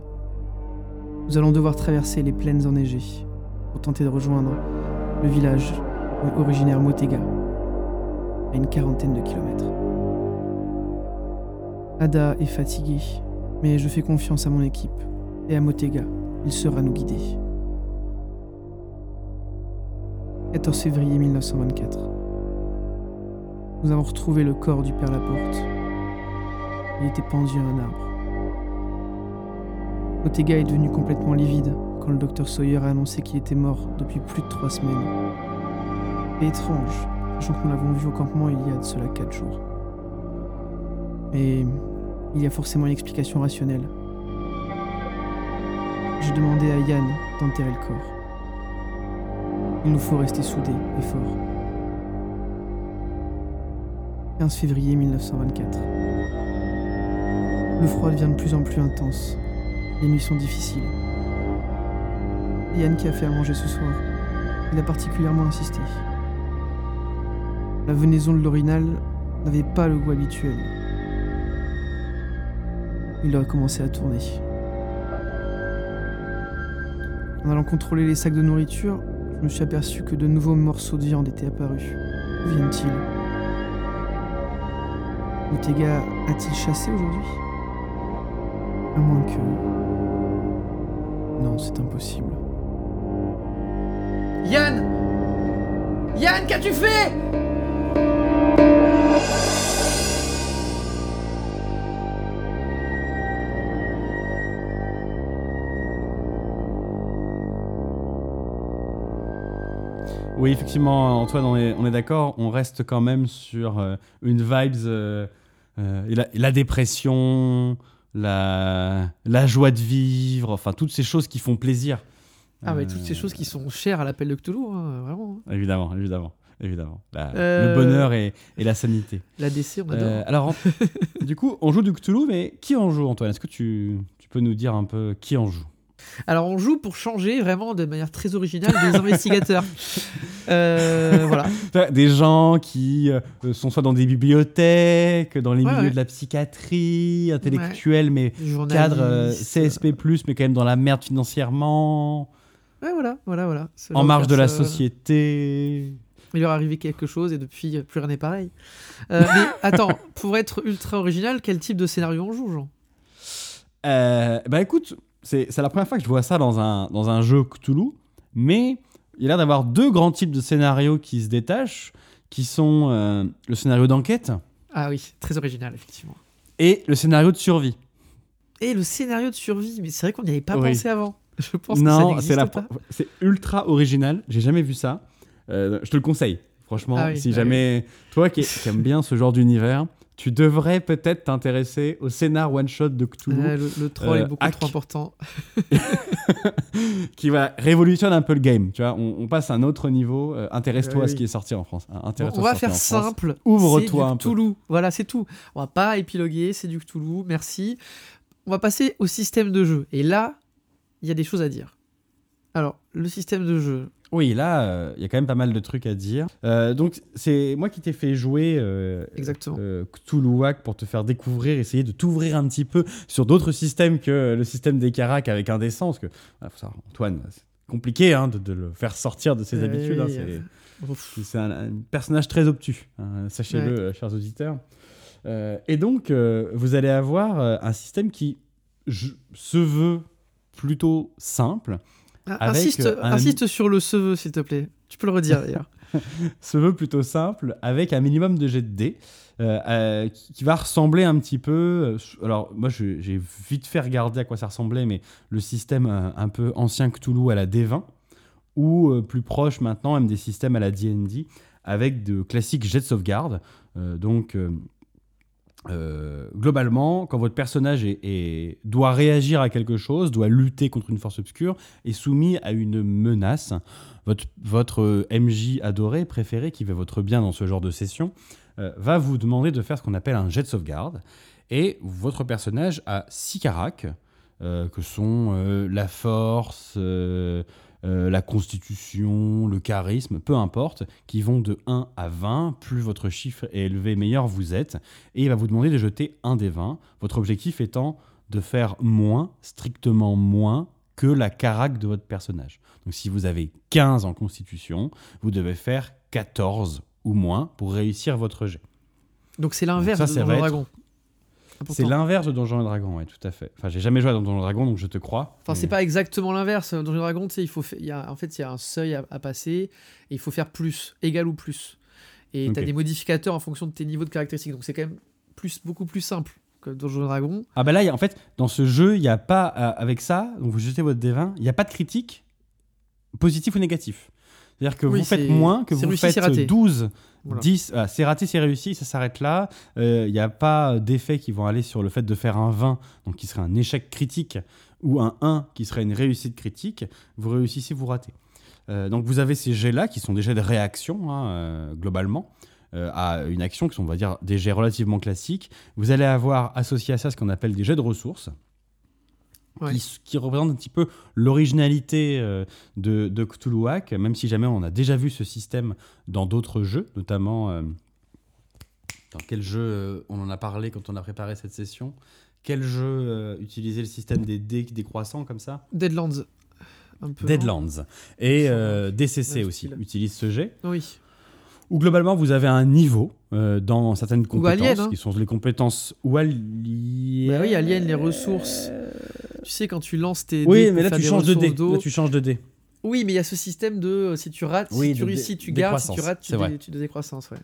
Nous allons devoir traverser les plaines enneigées pour tenter de rejoindre le village originaire Motega, à une quarantaine de kilomètres. Ada est fatigué, mais je fais confiance à mon équipe et à Motega. Il sera nous guider. 14 février 1924. Nous avons retrouvé le corps du père Laporte. Il était pendu à un arbre. Motega est devenu complètement livide quand le docteur Sawyer a annoncé qu'il était mort depuis plus de trois semaines. Et étrange, sachant que nous l'avons vu au campement il y a de cela quatre jours. Mais il y a forcément une explication rationnelle. J'ai demandé à Yann d'enterrer le corps. Il nous faut rester soudés et forts. 15 février 1924. Le froid devient de plus en plus intense. Les nuits sont difficiles. Yann qui a fait à manger ce soir, il a particulièrement insisté. La venaison de l'orinal n'avait pas le goût habituel. Il aurait commencé à tourner. En allant contrôler les sacs de nourriture, je me suis aperçu que de nouveaux morceaux de viande étaient apparus. Viennent-ils? Otega a-t-il chassé aujourd'hui? À moins que... Non, c'est impossible. Yann Yann, qu'as-tu fait? Oui, effectivement, Antoine, on est, on est d'accord. On reste quand même sur euh, une vibes. euh, euh, et la, et la dépression, la, la joie de vivre, enfin, toutes ces choses qui font plaisir. Ah, mais Euh, toutes ces choses qui sont chères à l'appel de Cthulhu, hein, vraiment. hein. Évidemment, évidemment, évidemment. La- Euh, Le bonheur et, et la sanité. L'ADC, on adore. Euh, alors, en- du coup, on joue du Cthulhu, mais qui en joue, Antoine? Est-ce que tu, tu peux nous dire un peu qui en joue? Alors on joue pour changer vraiment de manière très originale des investigateurs. Euh, voilà. Des gens qui euh, sont soit dans des bibliothèques, dans les Ouais, milieux ouais. de la psychiatrie, intellectuels, mais Des journalistes. cadre euh, CSP+, mais quand même dans la merde financièrement, Ouais, voilà, voilà, voilà. En marge de la société. Il leur est arrivé quelque chose et depuis, plus rien n'est pareil. Euh, mais attends, pour être ultra original, quel type de scénario on joue, Jean? Bah écoute, c'est la première fois que je vois ça dans un, dans un jeu Cthulhu, mais il y a l'air d'avoir deux grands types de scénarios qui se détachent, qui sont euh, le scénario d'enquête Ah oui, très original, effectivement. et le scénario de survie. Et le scénario de survie, mais c'est vrai qu'on n'y avait pas Oui. pensé avant. Je pense que ça non, c'est la pas. c'est ultra original. J'ai jamais vu ça. Euh, je te le conseille. Franchement, Ah oui, si ah jamais toi qui, qui aimes bien ce genre d'univers, tu devrais peut-être t'intéresser au scénar one shot de Cthulhu, le, le troll Euh, est beaucoup hack. trop important. qui va révolutionner un peu le game. Tu vois, on, on passe à un autre niveau. Euh, Intéresse-toi Oui, à ce oui. qui est sorti en France. hein. Bon, on va ce faire simple. Ouvre-toi un du peu. Cthulhu. Voilà, c'est tout. On va pas épiloguer, c'est du Cthulhu. Merci. On va passer au système de jeu. Et là, il y a des choses à dire. Alors, le système de jeu. Oui, là, euh, il y a quand même pas mal de trucs à dire. Euh, donc, c'est moi qui t'ai fait jouer euh, Exactement. euh, Cthulhuac pour te faire découvrir, essayer de t'ouvrir un petit peu sur d'autres systèmes que le système des Caracs avec Indécence. Que, voilà, faut savoir, Antoine, c'est compliqué hein, de, de le faire sortir de ses habitudes. hein, oui, c'est- un, un personnage très obtus, hein, sachez-le, chers auditeurs. Et donc, vous allez avoir un système qui je- se veut plutôt simple, Ah, Avec, insiste, euh, un- insiste sur le cheveu, s'il te plaît. Tu peux le redire d'ailleurs. se veut plutôt simple, avec un minimum de jet de dés, euh, euh, qui va ressembler un petit peu. euh, alors, moi, j'ai vite fait regarder à quoi ça ressemblait, mais le système un peu ancien Cthulhu à la D20, ou plus proche maintenant, même des systèmes à la DD, avec de classiques jets de sauvegarde. Donc. Euh, globalement, quand votre personnage doit réagir à quelque chose, doit lutter contre une force obscure, est soumis à une menace, votre, euh, MJ adoré, préféré, qui veut votre bien dans ce genre de session, euh, va vous demander de faire ce qu'on appelle un jet de sauvegarde. Et votre personnage a six caracs, que sont la force, euh, la constitution, le charisme, peu importe, qui vont de 1 à 20. Plus votre chiffre est élevé, meilleur vous êtes. Et il va vous demander de jeter un des 20. Votre objectif étant de faire moins, strictement moins, que la carac de votre personnage. Donc si vous avez 15 en constitution, vous devez faire 14 ou moins pour réussir votre jet. Donc c'est l'inverse de ça Dragon. C'est l'inverse de Donjons et Dragons, ouais, tout à fait. Enfin, j'ai jamais joué à Donjons et Dragons, donc je te crois. Enfin, c'est pas exactement l'inverse. Dans Donjon Dragon, tu sais, il faut, fa- il y a, en fait, il y a un seuil à, à passer et il faut faire plus, égal ou plus. Et tu as Ok. des modificateurs en fonction de tes niveaux de caractéristiques. Donc c'est quand même plus, beaucoup plus simple que Donjon Dragon. Ah bah là, il y a- en fait, dans ce jeu, il n'y a pas, euh, avec ça, donc vous jetez votre D20, il n'y a pas de critique, positif ou négatif. C'est-à-dire que Oui, vous faites moins, que vous faites c'est raté. 12, Voilà. 10, ah, c'est raté, c'est réussi, ça s'arrête là. Euh, Il n'y a pas d'effets qui vont aller sur le fait de faire un 20, donc qui serait un échec critique, ou un 1 qui serait une réussite critique. Vous réussissez, vous ratez. Euh, donc vous avez ces jets-là qui sont des jets de réaction, hein, euh, globalement, euh, à une action qui sont, on va dire, des jets relativement classiques. Vous allez avoir associé à ça ce qu'on appelle des jets de ressources. Ouais. Qui, qui représentent un petit peu l'originalité euh, de, de Cthulhuac, même si jamais on a déjà vu ce système dans d'autres jeux, notamment euh, dans quel jeu euh, on en a parlé quand on a préparé cette session Quel jeu utilisait le système des dés décroissants comme ça? Deadlands. Un peu, non? Deadlands. Et. DCC aussi utilise ce jet. Oui. Où globalement vous avez un niveau euh, dans certaines compétences, Alien, hein. qui sont les compétences ou alien. Bah oui, Alien, les ressources. Tu sais, quand tu lances tes. Oui, dés mais là tu changes de dé. ressources d'eau- Là tu changes de dé. Oui, mais il y a ce système de euh, si tu rates, Oui, si tu réussis, tu gardes, si tu rates, tu, dé, tu décroissance. Ouais.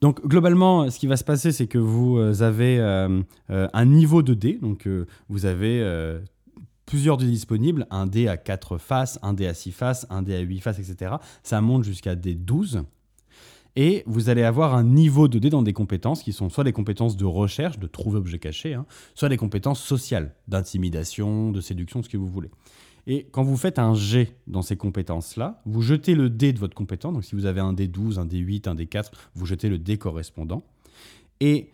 Donc globalement, ce qui va se passer, c'est que vous euh, avez euh, euh, un niveau de dé. Donc euh, vous avez euh, plusieurs dés disponibles, un dé à 4 faces, un dé à 6 faces, un dé à 8 faces, etc. Ça monte jusqu'à des 12. Et vous allez avoir un niveau de dé dans des compétences qui sont soit des compétences de recherche, de trouver objet caché, hein, soit des compétences sociales, d'intimidation, de séduction, ce que vous voulez. Et quand vous faites un jet dans ces compétences-là, vous jetez le dé de votre compétence. Donc si vous avez un dé 12, un dé 8, un dé 4, vous jetez le dé correspondant. Et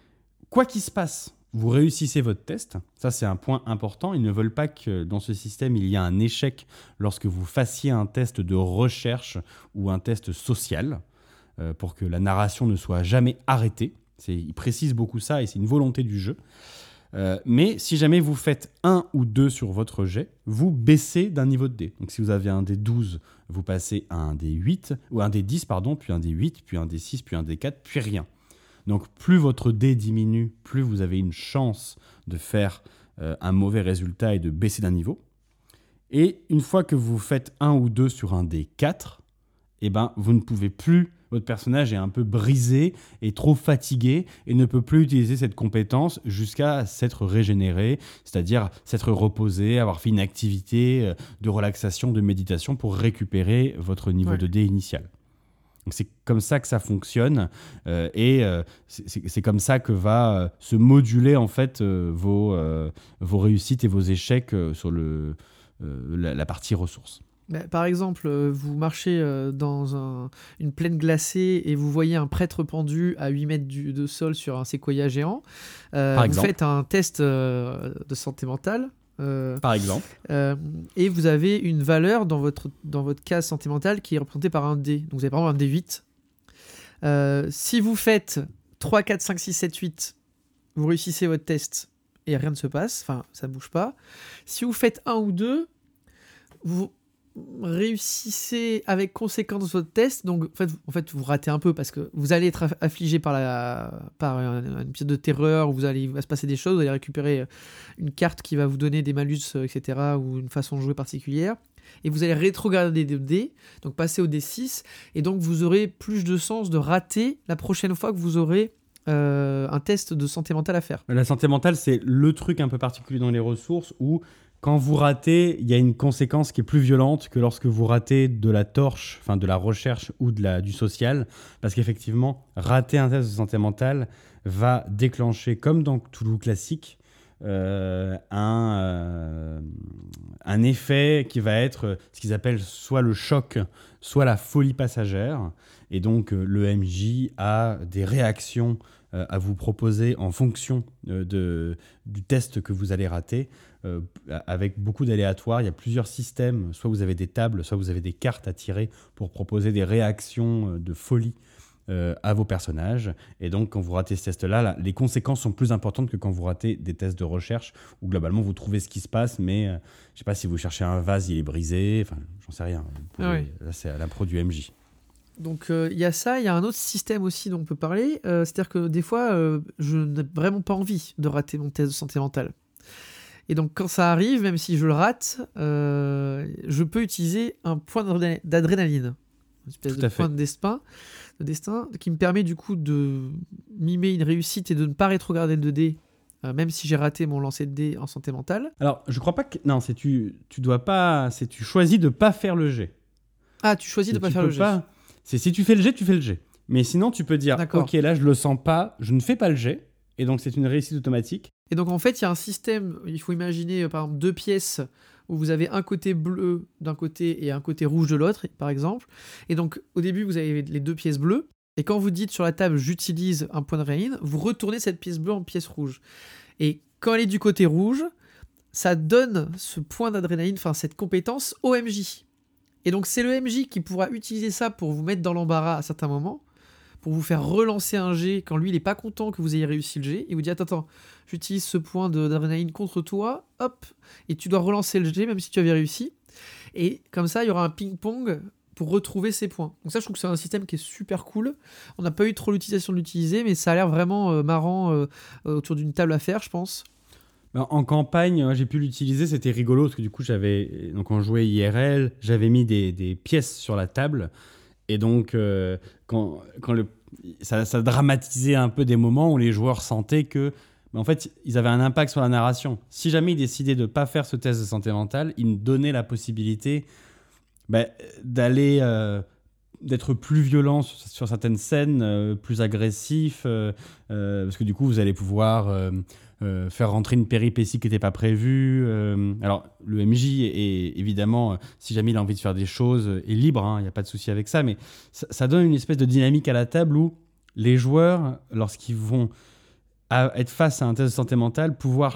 quoi qu'il se passe, vous réussissez votre test. Ça, c'est un point important. Ils ne veulent pas que dans ce système, il y ait un échec lorsque vous fassiez un test de recherche ou un test social euh, pour que la narration ne soit jamais arrêtée. Ils précisent beaucoup ça et c'est une volonté du jeu. Euh, mais si jamais vous faites un ou deux sur votre jet, vous baissez d'un niveau de dé. Donc si vous avez un dé 12, vous passez à un dé 8, ou un dé 10, pardon, puis un dé 8, puis un dé 6, puis un dé 4, puis rien. Donc plus votre dé diminue, plus vous avez une chance de faire euh, un mauvais résultat et de baisser d'un niveau. Et une fois que vous faites un ou deux sur un dé 4, eh ben, vous ne pouvez plus, votre personnage est un peu brisé et trop fatigué et ne peut plus utiliser cette compétence jusqu'à s'être régénéré, c'est-à-dire s'être reposé, avoir fait une activité euh, de relaxation, de méditation pour récupérer votre niveau Ouais. de dé initial. Donc c'est comme ça que ça fonctionne euh, et euh, c'est- comme ça que va euh, se moduler en fait vos, vos réussites et vos échecs sur le, la, la partie ressources. Bah, par exemple, euh, vous marchez euh, dans un- une plaine glacée et vous voyez un prêtre pendu à 8 mètres du- de sol sur un séquoia géant. Euh, Par vous exemple. faites un test euh, de santé mentale. euh, Par exemple. et vous avez une valeur dans votre, dans votre case santé mentale qui est représentée par un dé. Donc vous avez par exemple un D8. Euh, si vous faites 3, 4, 5, 6, 7, 8, vous réussissez votre test et rien ne se passe, enfin ça bouge pas. Si vous faites 1 ou 2, vous réussissez avec conséquence votre test, donc en fait, en fait vous ratez un peu parce que vous allez être aff- affligé par, la, par un, un de terreur où vous allez, il va se passer des choses, vous allez récupérer une carte qui va vous donner des malus, euh, etc., ou une façon de jouer particulière. Et vous allez rétrograder des dés, donc passer au D6, et donc vous aurez plus de chances de rater la prochaine fois que vous aurez euh, un test de santé mentale à faire. La santé mentale, c'est le truc un peu particulier dans les ressources où, quand vous ratez, il y a une conséquence qui est plus violente que lorsque vous ratez de la torche, enfin de la recherche ou de la, du social. Parce qu'effectivement, rater un test de santé mentale va déclencher, comme dans Toulouse classique, euh, un, euh, un effet qui va être ce qu'ils appellent soit le choc, soit la folie passagère. Et donc, euh, le MJ a des réactions euh, à vous proposer en fonction euh, de, du test que vous allez rater, euh, avec beaucoup d'aléatoires. Il y a plusieurs systèmes, soit vous avez des tables, soit vous avez des cartes à tirer pour proposer des réactions euh, de folie euh, à vos personnages. Et donc, quand vous ratez ce test-là, là, les conséquences sont plus importantes que quand vous ratez des tests de recherche, où globalement, vous trouvez ce qui se passe, mais euh, je sais pas si vous cherchez un vase, il est brisé, enfin, j'en sais rien. Vous pouvez- Ah oui. Là, c'est à l'impro du MJ. Donc euh, il y a ça, il y a un autre système aussi dont on peut parler. euh, C'est-à-dire que des fois, euh, je n'ai vraiment pas envie de rater mon test de santé mentale. Et donc quand ça arrive, même si je le rate, euh, je peux utiliser un point d'adré- d'adrénaline, une espèce Tout de point de destin, de destin, qui me permet du coup de mimer une réussite et de ne pas rétrograder le 2D, euh, même si j'ai raté mon lancer de dés en santé mentale. Alors, je crois pas que. Non, c'est tu, tu dois pas. C'est tu choisis de pas faire le jet. Ah, tu choisis de Et pas faire le jet. pas- C'est si tu fais le jet, tu fais le jet. Mais sinon, tu peux dire, D'accord. ok, là, je le sens pas, je ne fais pas le jet. Et donc, c'est une réussite automatique. Et donc en fait, il y a un système, il faut imaginer euh, par exemple deux pièces où vous avez un côté bleu d'un côté et un côté rouge de l'autre, par exemple. Et donc au début, vous avez les deux pièces bleues. Et quand vous dites sur la table j'utilise un point de rain, vous retournez cette pièce bleue en pièce rouge. Et quand elle est du côté rouge, ça donne ce point d'adrénaline, enfin cette compétence au MJ. Et donc c'est le MJ qui pourra utiliser ça pour vous mettre dans l'embarras à certains moments, vous faire relancer un G quand lui il est pas content que vous ayez réussi le G. Il vous dit attends, attends, j'utilise ce point d'adrénaline contre toi, hop, et tu dois relancer le G même si tu avais réussi. Et comme ça, il y aura un ping-pong pour retrouver ces points. Donc ça, je trouve que c'est un système qui est super cool. On n'a pas eu trop l'utilisation de l'utiliser, mais ça a l'air vraiment euh, marrant euh, autour d'une table à faire, je pense. Ben, En campagne, moi, j'ai pu l'utiliser, c'était rigolo parce que du coup, j'avais donc on jouait IRL, j'avais mis des, des pièces sur la table et donc euh, quand, quand le, ça, dramatisait un peu des moments où les joueurs sentaient que ben, en fait, ils avaient un impact sur la narration. Si jamais ils décidaient de pas faire ce test de santé mentale, ils me donnaient la possibilité ben, d'aller euh, d'être plus violent sur, certaines scènes, euh, plus agressif, euh, parce que du coup, vous allez pouvoir euh, faire rentrer une péripétie qui n'était pas prévue. euh, alors, le MJ est évidemment, euh, si jamais il a envie de faire des choses, est libre, il n'y a pas de souci avec ça, mais ça, donne une espèce de dynamique à la table où les joueurs, lorsqu'ils vont être face à un test de santé mentale, pouvoir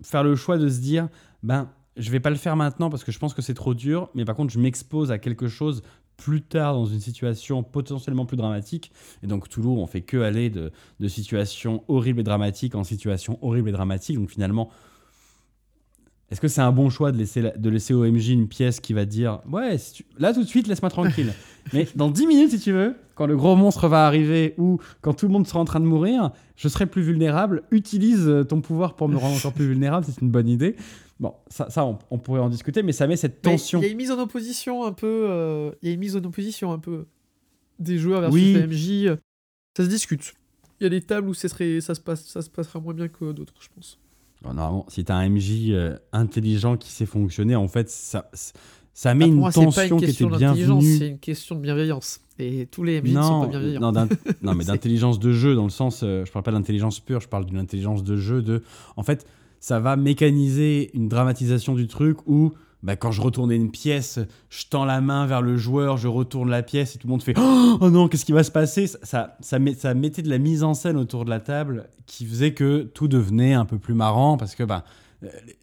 faire le choix de se dire, ben, je vais pas le faire maintenant parce que je pense que c'est trop dur, mais par contre, je m'expose à quelque chose plus tard dans une situation potentiellement plus dramatique. Et donc, Toulouse, on fait que aller de, de situations horribles et dramatiques en situations horribles et dramatiques. Donc, finalement, est-ce que c'est un bon choix de laisser, la- de laisser au MJ une pièce qui va dire Ouais, si tu- là tout de suite, laisse-moi tranquille. Mais dans 10 minutes, si tu veux, quand le gros monstre va arriver ou quand tout le monde sera en train de mourir, je serai plus vulnérable. Utilise ton pouvoir pour me rendre encore plus vulnérable, c'est une bonne idée. Bon, ça, ça on, on pourrait en discuter, mais ça met cette tension. Il y a une mise en opposition un peu. euh, Il y a une mise en opposition un peu des joueurs versus Oui. le MJ. euh, Ça se discute. Il y a des tables où ça, serait, ça, se passe, ça se passera moins bien que d'autres, je pense. Normalement, si tu as un MJ euh, intelligent qui sait fonctionner, en fait, ça, ça met Ah, une moi, pas tension une qui question était bienvenue. c'est une question de bienveillance. Et tous les MJ ne sont Non, pas bienveillants. non, non, mais d'intelligence de jeu, dans le sens, euh, je parle pas d'intelligence pure, je parle d'une intelligence de jeu. De, en fait, ça va mécaniser une dramatisation du truc où, bah, quand je retournais une pièce, je tends la main vers le joueur, je retourne la pièce et tout le monde fait Oh non, qu'est-ce qui va se passer? Ça, ça, ça, met- ça mettait de la mise en scène autour de la table qui faisait que tout devenait un peu plus marrant parce que bah,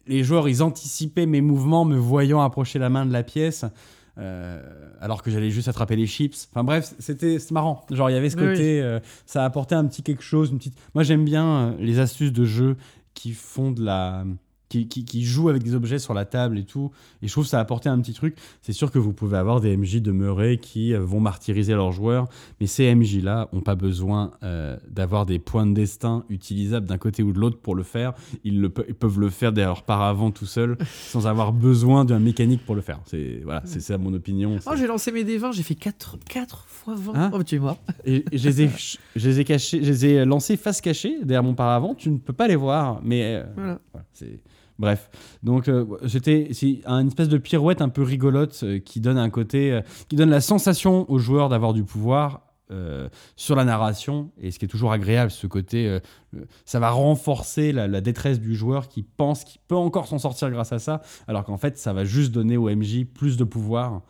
les joueurs, ils anticipaient mes mouvements me voyant approcher la main de la pièce. euh, alors que j'allais juste attraper les chips. Enfin bref, c'était marrant. Genre il y avait ce Oui, côté, euh, ça apportait un petit quelque chose, une petite. Moi j'aime bien euh, les astuces de jeu qui font de la, qui, qui, qui jouent avec des objets sur la table et tout. Et je trouve que ça a apporté un petit truc. C'est sûr que vous pouvez avoir des MJ demeurés qui euh, vont martyriser leurs joueurs, mais ces MJ là ont pas besoin euh, d'avoir des points de destin utilisables d'un côté ou de l'autre pour le faire. Ils, le, ils peuvent le faire dès leur paravent tout seul, sans avoir besoin d'un mécanique pour le faire. C'est voilà, c'est ça mon opinion. Oh, j'ai lancé mes D20, j'ai fait 4, 4 fois 20. Hein oh, tu es mort. Et et je les ai, je les ai cachés, je les ai lancés face cachée derrière mon paravent. Tu ne peux pas les voir, mais euh, Voilà. voilà, c'est bref. Donc euh, c'était c'est une espèce de pirouette un peu rigolote euh, qui donne un côté, euh, qui donne la sensation aux joueurs d'avoir du pouvoir. euh, sur la narration et ce qui est toujours agréable ce côté ça va renforcer la, la détresse du joueur qui pense qu'il peut encore s'en sortir grâce à ça alors qu'en fait ça va juste donner au MJ plus de pouvoir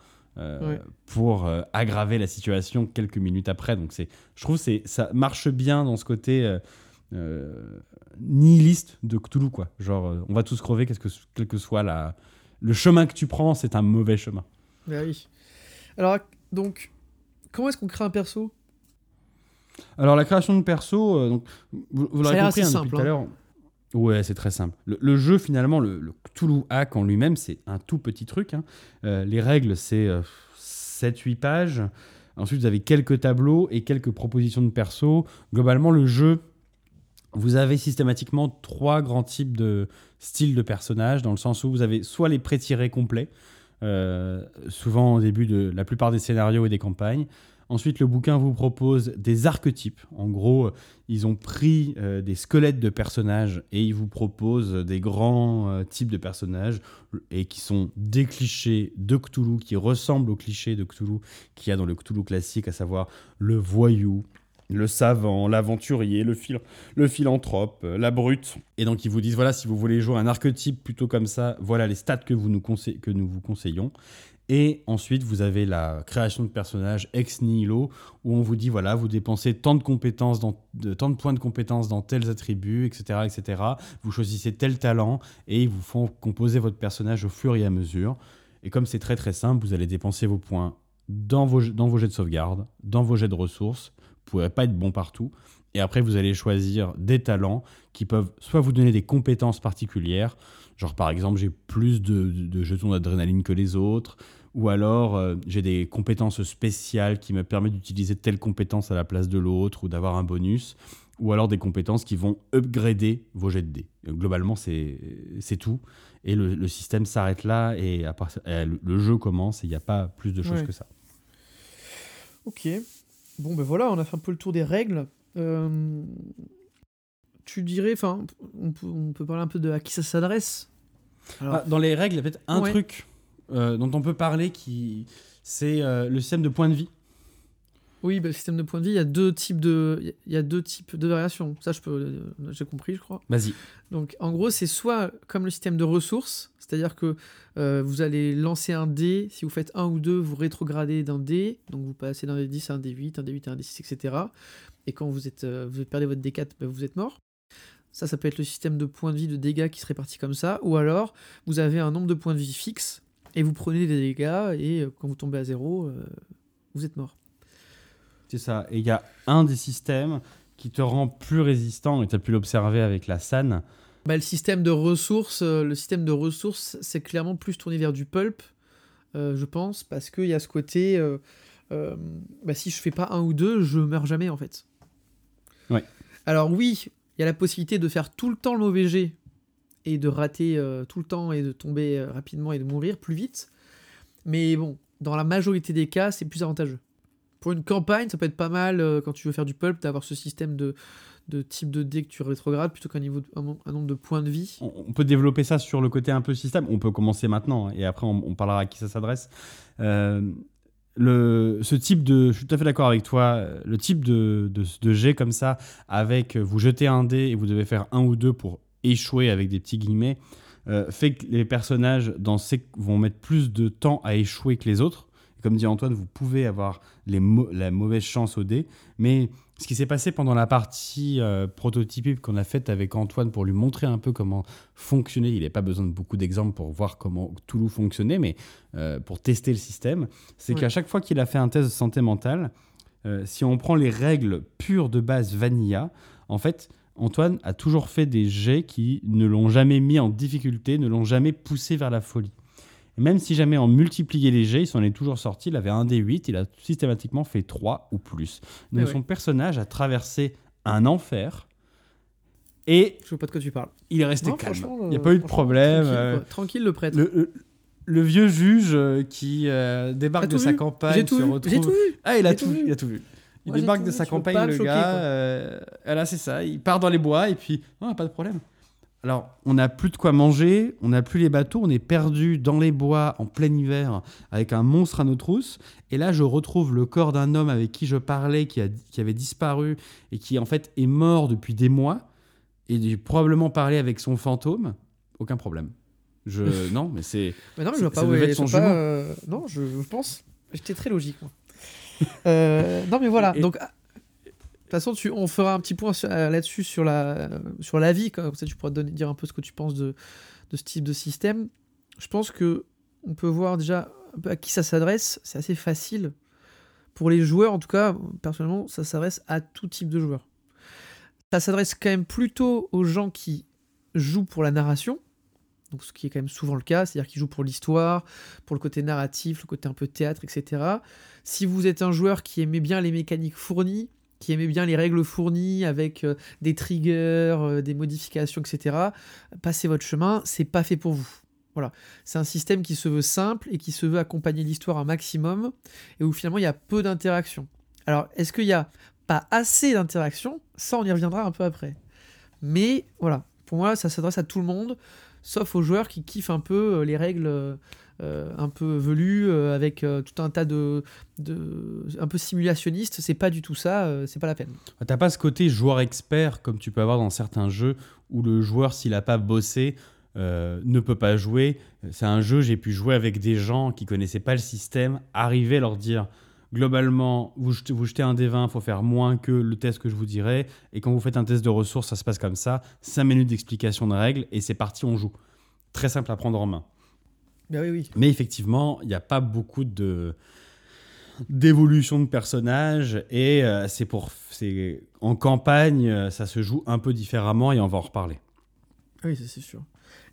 pour aggraver la situation quelques minutes après. Donc c'est, je trouve que ça marche bien dans ce côté euh, nihiliste de Cthulhu quoi. Genre euh, on va tous crever, qu'est-ce que, quel que soit la, le chemin que tu prends, c'est un mauvais chemin. Bah oui. Alors, donc, comment est-ce qu'on crée un perso? Alors la création de perso, euh, donc, vous, vous l'aurez compris hein, depuis tout à l'heure. Ouais, c'est très simple. Le, le jeu, finalement, le, le Cthulhu Hack en lui-même, c'est un tout petit truc. hein. Euh, les règles, c'est 7-8 pages. Ensuite, vous avez quelques tableaux et quelques propositions de perso. Globalement, le jeu, vous avez systématiquement trois grands types de styles de personnages, dans le sens où vous avez soit les pré-tirés complets, euh, souvent au début de la plupart des scénarios et des campagnes. Ensuite, le bouquin vous propose des archétypes. En gros, euh, ils ont pris euh, des squelettes de personnages et ils vous proposent des grands types de personnages et qui sont des clichés de Cthulhu, qui ressemblent aux clichés de Cthulhu qu'il y a dans le Cthulhu classique, à savoir le voyou, le savant, l'aventurier, le, le philanthrope, euh, la brute. Et donc ils vous disent, voilà, si vous voulez jouer un archétype plutôt comme ça, voilà les stats que, vous nous, que nous vous conseillons. Et ensuite, vous avez la création de personnages ex nihilo, où on vous dit, voilà, vous dépensez tant de compétences, dans, de, tant de points de compétences dans tels attributs, etc., etc. Vous choisissez tel talent, et ils vous font composer votre personnage au fur et à mesure. Et comme c'est très très simple, vous allez dépenser vos points dans vos, dans vos jets de sauvegarde, dans vos jets de ressources. Vous pourrez pas être bon partout. Et après, vous allez choisir des talents qui peuvent soit vous donner des compétences particulières, genre par exemple, j'ai plus de, de- de jetons d'adrénaline que les autres, ou alors euh, j'ai des compétences spéciales qui me permettent d'utiliser telle compétence à la place de l'autre, ou d'avoir un bonus, ou alors des compétences qui vont upgrader vos jets de dés. Euh, Globalement, c'est tout. Et le, le système s'arrête là, et à part- euh, le, le jeu commence, et il n'y a pas plus de choses Ouais. que ça. Ok. Bon, ben voilà, on a fait un peu le tour des règles. Euh, Tu dirais, enfin, on peut, on peut parler un peu de à qui ça s'adresse. Alors, Ah, dans les règles, il y a peut-être un Ouais. truc euh, dont on peut parler qui c'est euh, le système de points de vie. Oui, bah, le système de points de vie, il y a deux types de, il y a deux types de variations. Ça, je peux, j'ai compris, je crois. Vas-y. Donc, en gros, c'est soit comme le système de ressources, c'est-à-dire que euh, vous allez lancer un dé. Si vous faites un ou deux, vous rétrogradez d'un dé. Donc, vous passez d'un D10 à un D8, un D8 à un D6, etc. Et quand vous êtes, euh, vous perdez votre D4, bah, vous êtes mort. Ça, ça peut être le système de points de vie de dégâts qui se répartit comme ça. Ou alors, vous avez un nombre de points de vie fixe et vous prenez des dégâts et euh, quand vous tombez à zéro, vous êtes mort. C'est ça. Et il y a un des systèmes qui te rend plus résistant, et tu as pu l'observer avec la SAN. Bah, le système de ressources, euh, le système de ressources, c'est clairement plus tourné vers du pulp, euh, je pense, parce qu'il y a ce côté, euh, euh, bah, si je fais pas un ou deux, je meurs jamais en fait. Ouais. Alors oui, il y a la possibilité de faire tout le temps le mauvais jet et de rater tout le temps et de tomber rapidement et de mourir plus vite. Mais bon, dans la majorité des cas, c'est plus avantageux. Pour une campagne, ça peut être pas mal quand tu veux faire du pulp d'avoir ce système de, de type de dé que tu rétrogrades plutôt qu'un niveau un, nombre de points de vie. On, peut développer ça sur le côté un peu système. On peut commencer maintenant, hein, et après on, parlera à qui ça s'adresse. Euh, ce type de, je suis tout à fait d'accord avec toi, le type de, de, de jet comme ça, avec euh, vous jetez un dé et vous devez faire un ou deux pour échouer avec des petits guillemets, euh, fait que les personnages dans ces, vont mettre plus de temps à échouer que les autres. Comme dit Antoine, vous pouvez avoir les la mauvaise chance au dé, mais ce qui s'est passé pendant la partie euh, prototypique qu'on a faite avec Antoine pour lui montrer un peu comment fonctionnait, il n'avait pas besoin de beaucoup d'exemples pour voir comment Toulouse fonctionnait, mais euh, pour tester le système, c'est qu'à chaque fois qu'il a fait un test de santé mentale, euh, si on prend les règles pures de base vanilla, en fait, Antoine a toujours fait des jets qui ne l'ont jamais mis en difficulté, ne l'ont jamais poussé vers la folie. Même si jamais on multipliait les jets, il s'en est toujours sorti, il avait un D8, il a systématiquement fait 3 ou plus. Donc Eh son ouais. personnage a traversé un enfer et Je vois pas de quoi tu parles. il est resté Non, calme. Il n'y a pas eu de problème. Tranquille, euh. Tranquille, le prêtre. le, le- le vieux juge euh, qui euh, débarque de sa campagne tout se vu. retrouve. Tout vu. Ah, il a tout, tout vu. Il a tout vu. Il Moi, débarque de sa campagne, le choquer, gars. euh, là, c'est ça. Il part dans les bois et puis, non, pas de problème. Alors, on n'a plus de quoi manger, on n'a plus les bateaux, on est perdu dans les bois en plein hiver avec un monstre à nos trousses. Et là, je retrouve le corps d'un homme avec qui je parlais, qui, a, qui avait disparu et qui, en fait, est mort depuis des mois. Et j'ai probablement parlé avec son fantôme. Aucun problème. Je... non, mais c'est. Mais non, mais je vois pas où est- son pas, euh, Non, je, pense. J'étais très logique. moi. Euh, non, mais voilà. Et- Donc, toute façon, on fera un petit point euh, là-dessus sur la, la vie. Comme ça, tu pourras dire un peu ce que tu penses de, de ce type de système. Je pense que on peut voir déjà à qui ça s'adresse. C'est assez facile. Pour les joueurs, en tout cas, personnellement, ça s'adresse à tout type de joueurs. Ça s'adresse quand même plutôt aux gens qui jouent pour la narration. Ce qui est quand même souvent le cas, c'est-à-dire qu'ils jouent pour l'histoire, pour le côté narratif, le côté un peu théâtre, etc. Si vous êtes un joueur qui aimait bien les mécaniques fournies, qui aimait bien les règles fournies avec euh, des triggers, euh, des modifications, etc., passez votre chemin, c'est pas fait pour vous. Voilà. C'est un système qui se veut simple et qui se veut accompagner l'histoire un maximum et où finalement il y a peu d'interaction. Alors, est-ce qu'il y a pas assez d'interaction? Ça, on y reviendra un peu après. Mais voilà, pour moi, ça s'adresse à tout le monde, sauf aux joueurs qui kiffent un peu euh, les règles euh, un peu velues, euh, avec euh, tout un tas de, un peu simulationnistes. C'est pas du tout ça, c'est pas la peine. T'as pas ce côté joueur expert comme tu peux avoir dans certains jeux où le joueur, s'il a pas bossé, ne peut pas jouer. C'est un jeu, j'ai pu jouer avec des gens qui connaissaient pas le système, arriver leur dire globalement, vous jetez, un D20, il faut faire moins que le test que je vous dirai. Et quand vous faites un test de ressources, ça se passe comme ça. 5 minutes d'explication de règles et c'est parti, on joue. Très simple à prendre en main. Ben oui, oui. Mais effectivement, il n'y a pas beaucoup de d'évolution de personnages et euh, c'est pour c'est en campagne euh, ça se joue un peu différemment et on va en reparler. Ah Oui, c'est sûr.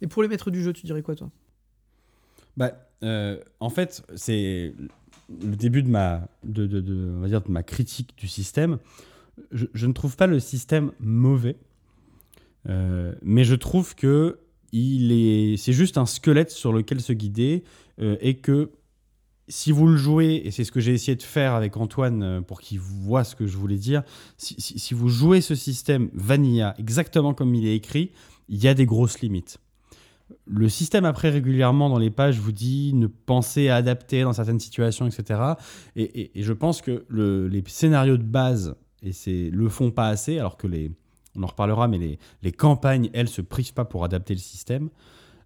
Et pour les maîtres du jeu, tu dirais quoi, toi? Bah, euh, en fait, c'est le début de ma de, de- de- on va dire de ma critique du système. Je, je ne trouve pas le système mauvais, euh, mais je trouve que il est c'est juste un squelette sur lequel se guider euh, et que si vous le jouez, et c'est ce que j'ai essayé de faire avec Antoine euh, pour qu'il voit ce que je voulais dire, si, vous jouez ce système vanilla exactement comme il est écrit, il y a des grosses limites. Le système après régulièrement dans les pages vous dit ne penser à adapter dans certaines situations, etc. Et, je pense que le- les scénarios de base et c'est le font pas assez, alors que les, on en reparlera, mais les, les campagnes elles se privent pas pour adapter le système.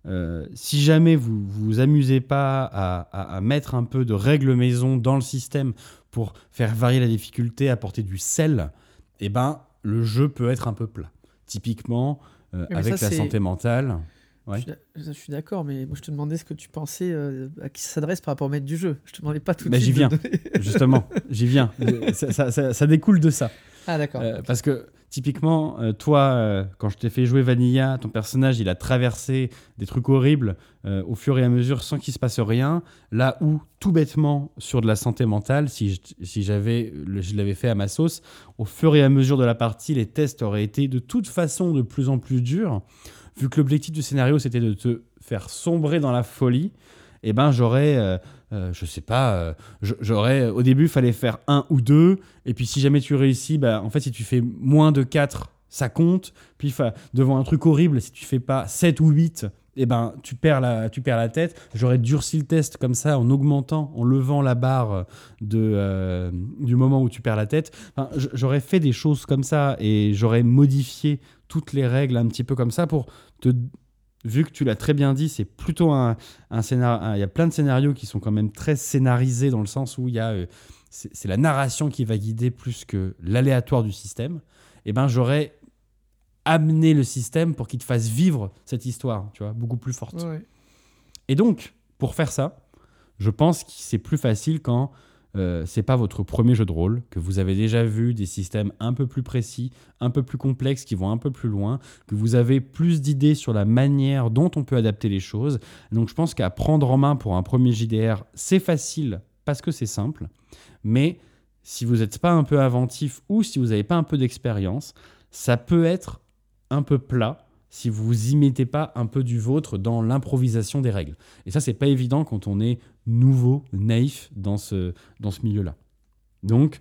Euh, si jamais vous vous amusez pas à, à- à mettre un peu de règles maison dans le système pour faire varier la difficulté, apporter du sel, eh ben le jeu peut être un peu plat. Typiquement euh, avec ça, la santé mentale. Ouais. Je suis d'accord, mais moi je te demandais ce que tu pensais euh, à qui ça s'adresse par rapport au maître du jeu. Je te demandais pas tout de Bah, suite. j'y viens. Justement, j'y viens. Ça, ça- ça- ça découle de ça. Ah, d'accord. Parce que typiquement, euh, toi, euh, quand je t'ai fait jouer Vanilla, ton personnage, il a traversé des trucs horribles euh, au fur et à mesure sans qu'il se passe rien. Là où, tout bêtement, sur de la santé mentale, si je, si j'avais, je l'avais fait à ma sauce, au fur et à mesure de la partie, les tests auraient été de toute façon de plus en plus durs. Vu que l'objectif du scénario, c'était de te faire sombrer dans la folie, eh ben j'aurais, euh, euh, je sais pas, euh, j'aurais, au début, fallait faire un ou deux, et puis si jamais tu réussis, bah, en fait, si tu fais moins de 4, ça compte, puis devant un truc horrible, si tu fais pas 7 ou 8, eh ben, tu perds la, tu perds la tête. J'aurais durci le test comme ça, en augmentant, en levant la barre de, euh, du moment où tu perds la tête. J'aurais fait des choses comme ça, et j'aurais modifié toutes les règles un petit peu comme ça pour te vu que tu l'as très bien dit, c'est plutôt un, un scénario. Il y a plein de scénarios qui sont quand même très scénarisés dans le sens où il y a. euh, c'est la narration qui va guider plus que l'aléatoire du système. Et ben j'aurais amené le système pour qu'il te fasse vivre cette histoire, tu vois, beaucoup plus forte. Ouais. Et donc, pour faire ça, je pense que c'est plus facile quand euh, c'est pas votre premier jeu de rôle, que vous avez déjà vu des systèmes un peu plus précis, un peu plus complexes, qui vont un peu plus loin, que vous avez plus d'idées sur la manière dont on peut adapter les choses. Donc je pense qu'à prendre en main pour un premier JDR, c'est facile parce que c'est simple, mais si vous n'êtes pas un peu inventif ou si vous n'avez pas un peu d'expérience, ça peut être un peu plat si vous y mettez pas un peu du vôtre dans l'improvisation des règles. Et ça, c'est pas évident quand on est nouveau, naïf dans ce, dans ce milieu-là. Donc,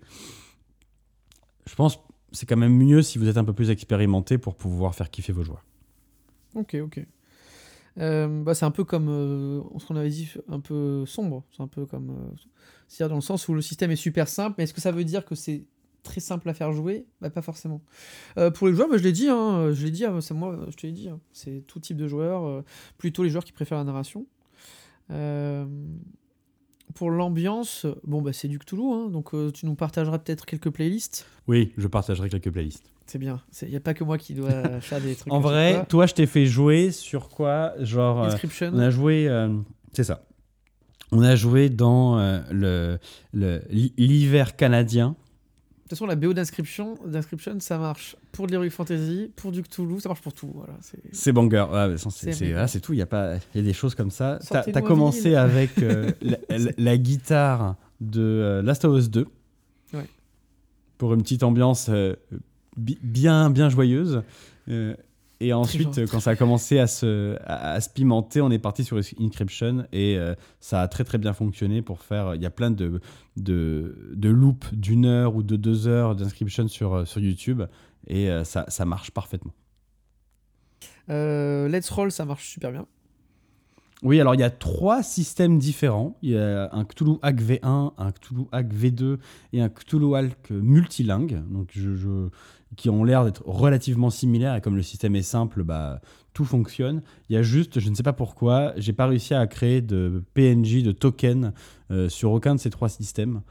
je pense que c'est quand même mieux si vous êtes un peu plus expérimenté pour pouvoir faire kiffer vos joueurs. Ok, ok. Euh, bah, c'est un peu comme euh, ce qu'on avait dit, un peu sombre. C'est un peu comme. euh, C'est-à-dire dans le sens où le système est super simple, mais est-ce que ça veut dire que c'est très simple à faire jouer, bah, pas forcément. Euh, pour les joueurs, bah, je l'ai dit, hein, je l'ai dit, hein, c'est moi, je te l'ai dit, hein, c'est tout type de joueurs, euh, plutôt les joueurs qui préfèrent la narration. Euh, pour l'ambiance, bon bah c'est du Cthulhu, hein, donc tu nous partageras peut-être quelques playlists. Oui, je partagerai quelques playlists. C'est bien, il n'y a pas que moi qui dois faire des trucs. En vrai, toi, je t'ai fait jouer sur quoi Genre, on a joué. c'est ça. On a joué dans le- l'hiver canadien. De toute façon, la BO d'inscription, d'inscription, ça marche pour de l'Heroic Fantasy, pour du Cthulhu, ça marche pour tout. Voilà, c'est- C'est banger. Ah, c'est tout. Il y a pas, y a des choses comme ça. T'as as commencé avec euh, la, la- la guitare de euh, Last of Us 2. Ouais. Pour une petite ambiance euh, bi- bien, bien joyeuse. Et ensuite, quand ça a commencé à se, à, à se pimenter, on est parti sur Encryption et euh, ça a très très bien fonctionné pour faire. Il y a plein de, de, de loops d'une heure ou de deux heures d'Inscription sur, euh, sur YouTube et euh, ça, ça marche parfaitement. Euh, Let's Roll, ça marche super bien. Oui, alors il y a trois systèmes différents. Il y a un Cthulhu Hack V1, un Cthulhu Hack V2 et un Cthulhu Hack multilingue, donc je, je- qui ont l'air d'être relativement similaires. Et comme le système est simple, bah, tout fonctionne. Il y a juste, je ne sais pas pourquoi, j'ai pas réussi à créer de PNJ, de token euh, sur aucun de ces trois systèmes.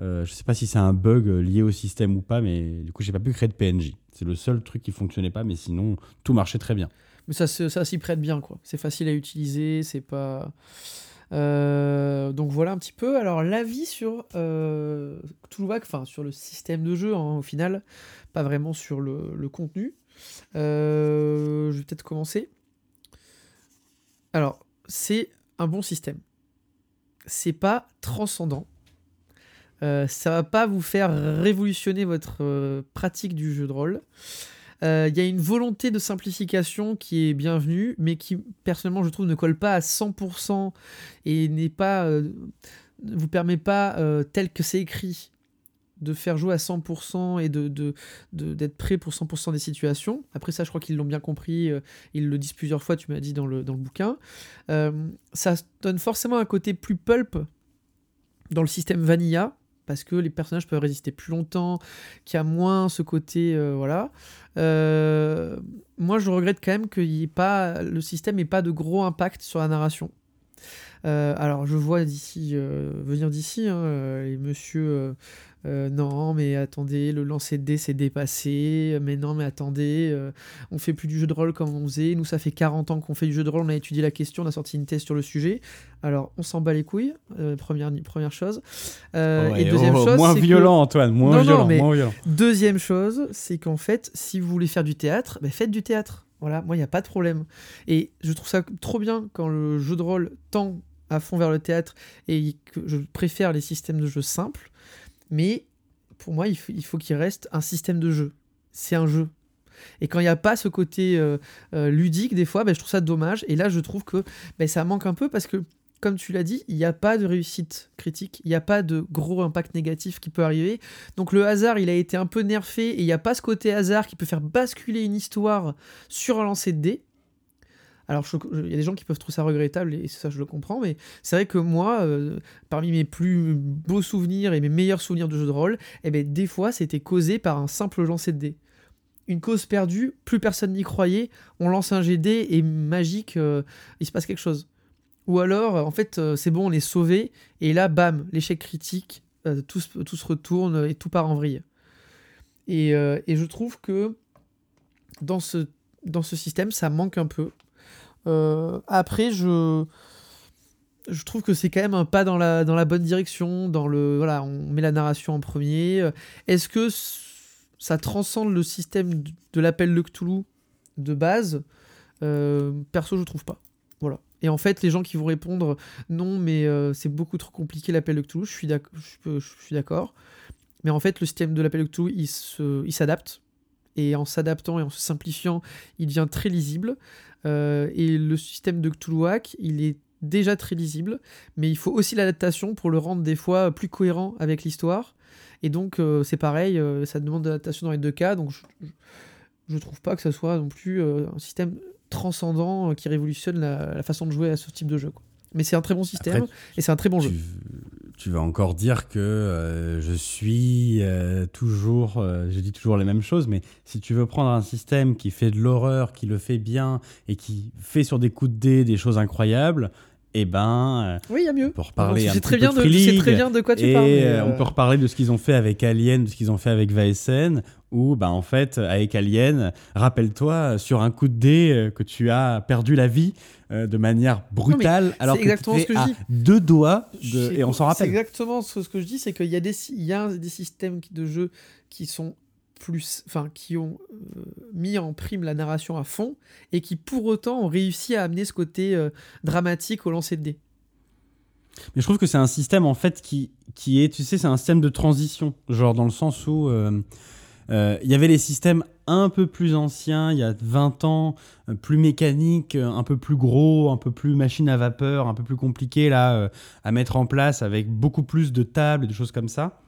Euh, je sais pas si c'est un bug euh, lié au système ou pas, mais du coup, j'ai pas pu créer de PNJ. C'est le seul truc qui fonctionnait pas, mais sinon, tout marchait très bien. Mais ça, s'y prête bien, quoi. C'est facile à utiliser, c'est pas. Euh, donc voilà un petit peu. Alors l'avis sur euh, Cthulhu Hack, enfin sur le système de jeu hein, au final, pas vraiment sur le, contenu. Euh, je vais peut-être commencer. Alors c'est un bon système. C'est pas transcendant. Ça va pas vous faire révolutionner votre pratique du jeu de rôle. Euh, Il y a une volonté de simplification qui est bienvenue, mais qui, personnellement, je trouve, ne colle pas à 100% et n'est pas, euh, vous permet pas, euh, tel que c'est écrit, de faire jouer à 100% et d'être prêt pour 100% des situations. Après ça, je crois qu'ils l'ont bien compris, euh, ils le disent plusieurs fois, tu m'as dit dans le, dans le bouquin. Euh, ça donne forcément un côté plus pulp dans le système vanilla, parce que les personnages peuvent résister plus longtemps, qu'il y a moins ce côté... euh, voilà. Euh, moi, je regrette quand même que y ait pas, le système n'ait pas de gros impact sur la narration. Euh, alors, je vois d'ici, venir d'ici, hein, les monsieur, euh, non, mais attendez, le lancer de dés c'est dépassé, mais non, mais attendez, euh, on fait plus du jeu de rôle comme on faisait. Nous, ça fait 40 ans qu'on fait du jeu de rôle, on a étudié la question, on a sorti une thèse sur le sujet. Alors, on s'en bat les couilles, euh, première, première chose. Euh, Ouais, et deuxième oh, chose, moins c'est que- violent, Antoine, moins Non, non, violent, mais- moins violent. Deuxième chose, c'est qu'en fait, si vous voulez faire du théâtre, ben faites du théâtre. Voilà, moi, il n'y a pas de problème. Et je trouve ça trop bien quand le jeu de rôle tend à fond vers le théâtre et que je préfère les systèmes de jeu simples. Mais pour moi, il faut il faut qu'il reste un système de jeu. C'est un jeu. Et quand il n'y a pas ce côté euh, euh, ludique, des fois, ben, je trouve ça dommage. Et là, je trouve que ben, ça manque un peu parce que, comme tu l'as dit, il n'y a pas de réussite critique, il n'y a pas de gros impact négatif qui peut arriver. Donc le hasard, il a été un peu nerfé et il n'y a pas ce côté hasard qui peut faire basculer une histoire sur un lancer de dés. Alors, il y a des gens qui peuvent trouver ça regrettable et ça, je le comprends, mais c'est vrai que moi, euh, parmi mes plus beaux souvenirs et mes meilleurs souvenirs de jeux de rôle, eh ben, des fois, c'était causé par un simple lancer de dés. Une cause perdue, plus personne n'y croyait, on lance un GD et magique, euh, il se passe quelque chose. Ou alors, en fait, euh, c'est bon, on est sauvé, et là, bam, l'échec critique, tout, tout se retourne et tout part en vrille. Et, et je trouve que dans ce, dans ce système, ça manque un peu. Euh, après, je, je trouve que c'est quand même un pas dans la, dans la bonne direction. Dans le, voilà, on met la narration en premier. Est-ce que ça transcende le système de l'appel de Cthulhu de base? Euh, Perso, je trouve pas. Voilà. Et en fait, les gens qui vont répondre non, mais euh, c'est beaucoup trop compliqué l'appel de Cthulhu, je suis d'accord. Mais en fait, le système de l'appel de Cthulhu, il se- il s'adapte. Et en s'adaptant et en se simplifiant, il devient très lisible. Euh, et le système de Cthulhuac, il est déjà très lisible, mais il faut aussi l'adaptation pour le rendre des fois plus cohérent avec l'histoire. Et donc, euh, c'est pareil, euh, ça demande de l'adaptation dans les deux cas. Donc, je, je trouve pas que ça soit non plus un système transcendant qui révolutionne la, la façon de jouer à ce type de jeu. quoi. Mais c'est un très bon système Après, et c'est un très bon jeu. Tu, vas encore dire que euh, je suis euh, toujours, euh, je dis toujours les mêmes choses, mais si tu veux prendre un système qui fait de l'horreur, qui le fait bien et qui fait sur des coups de dés des choses incroyables, eh ben, oui, il y a mieux. on peut reparler un très peu bien de très bien quoi tu et parles. mais, on peut reparler de ce qu'ils ont fait avec Alien, de ce qu'ils ont fait avec Vaesen, où bah, en fait, avec Alien, rappelle-toi, sur un coup de dé, que tu as perdu la vie euh, de manière brutale, alors que exactement tu ce que je à dis. deux doigts, de- et on s'en C'est rappelle. exactement ce, que je dis, c'est qu'il y a des, il y a des systèmes de jeu qui sont plus, enfin, qui ont euh, mis en prime la narration à fond et qui pour autant ont réussi à amener ce côté euh, dramatique au lancer de dés. Mais je trouve que c'est un système en fait qui, qui est, tu sais, c'est un système de transition, genre dans le sens où euh, il y avait les systèmes un peu plus anciens, il y a 20 ans, euh, plus mécaniques, euh, un peu plus gros, un peu plus machine à vapeur, un peu plus compliqué là euh, à mettre en place avec beaucoup plus de tables et de choses comme ça.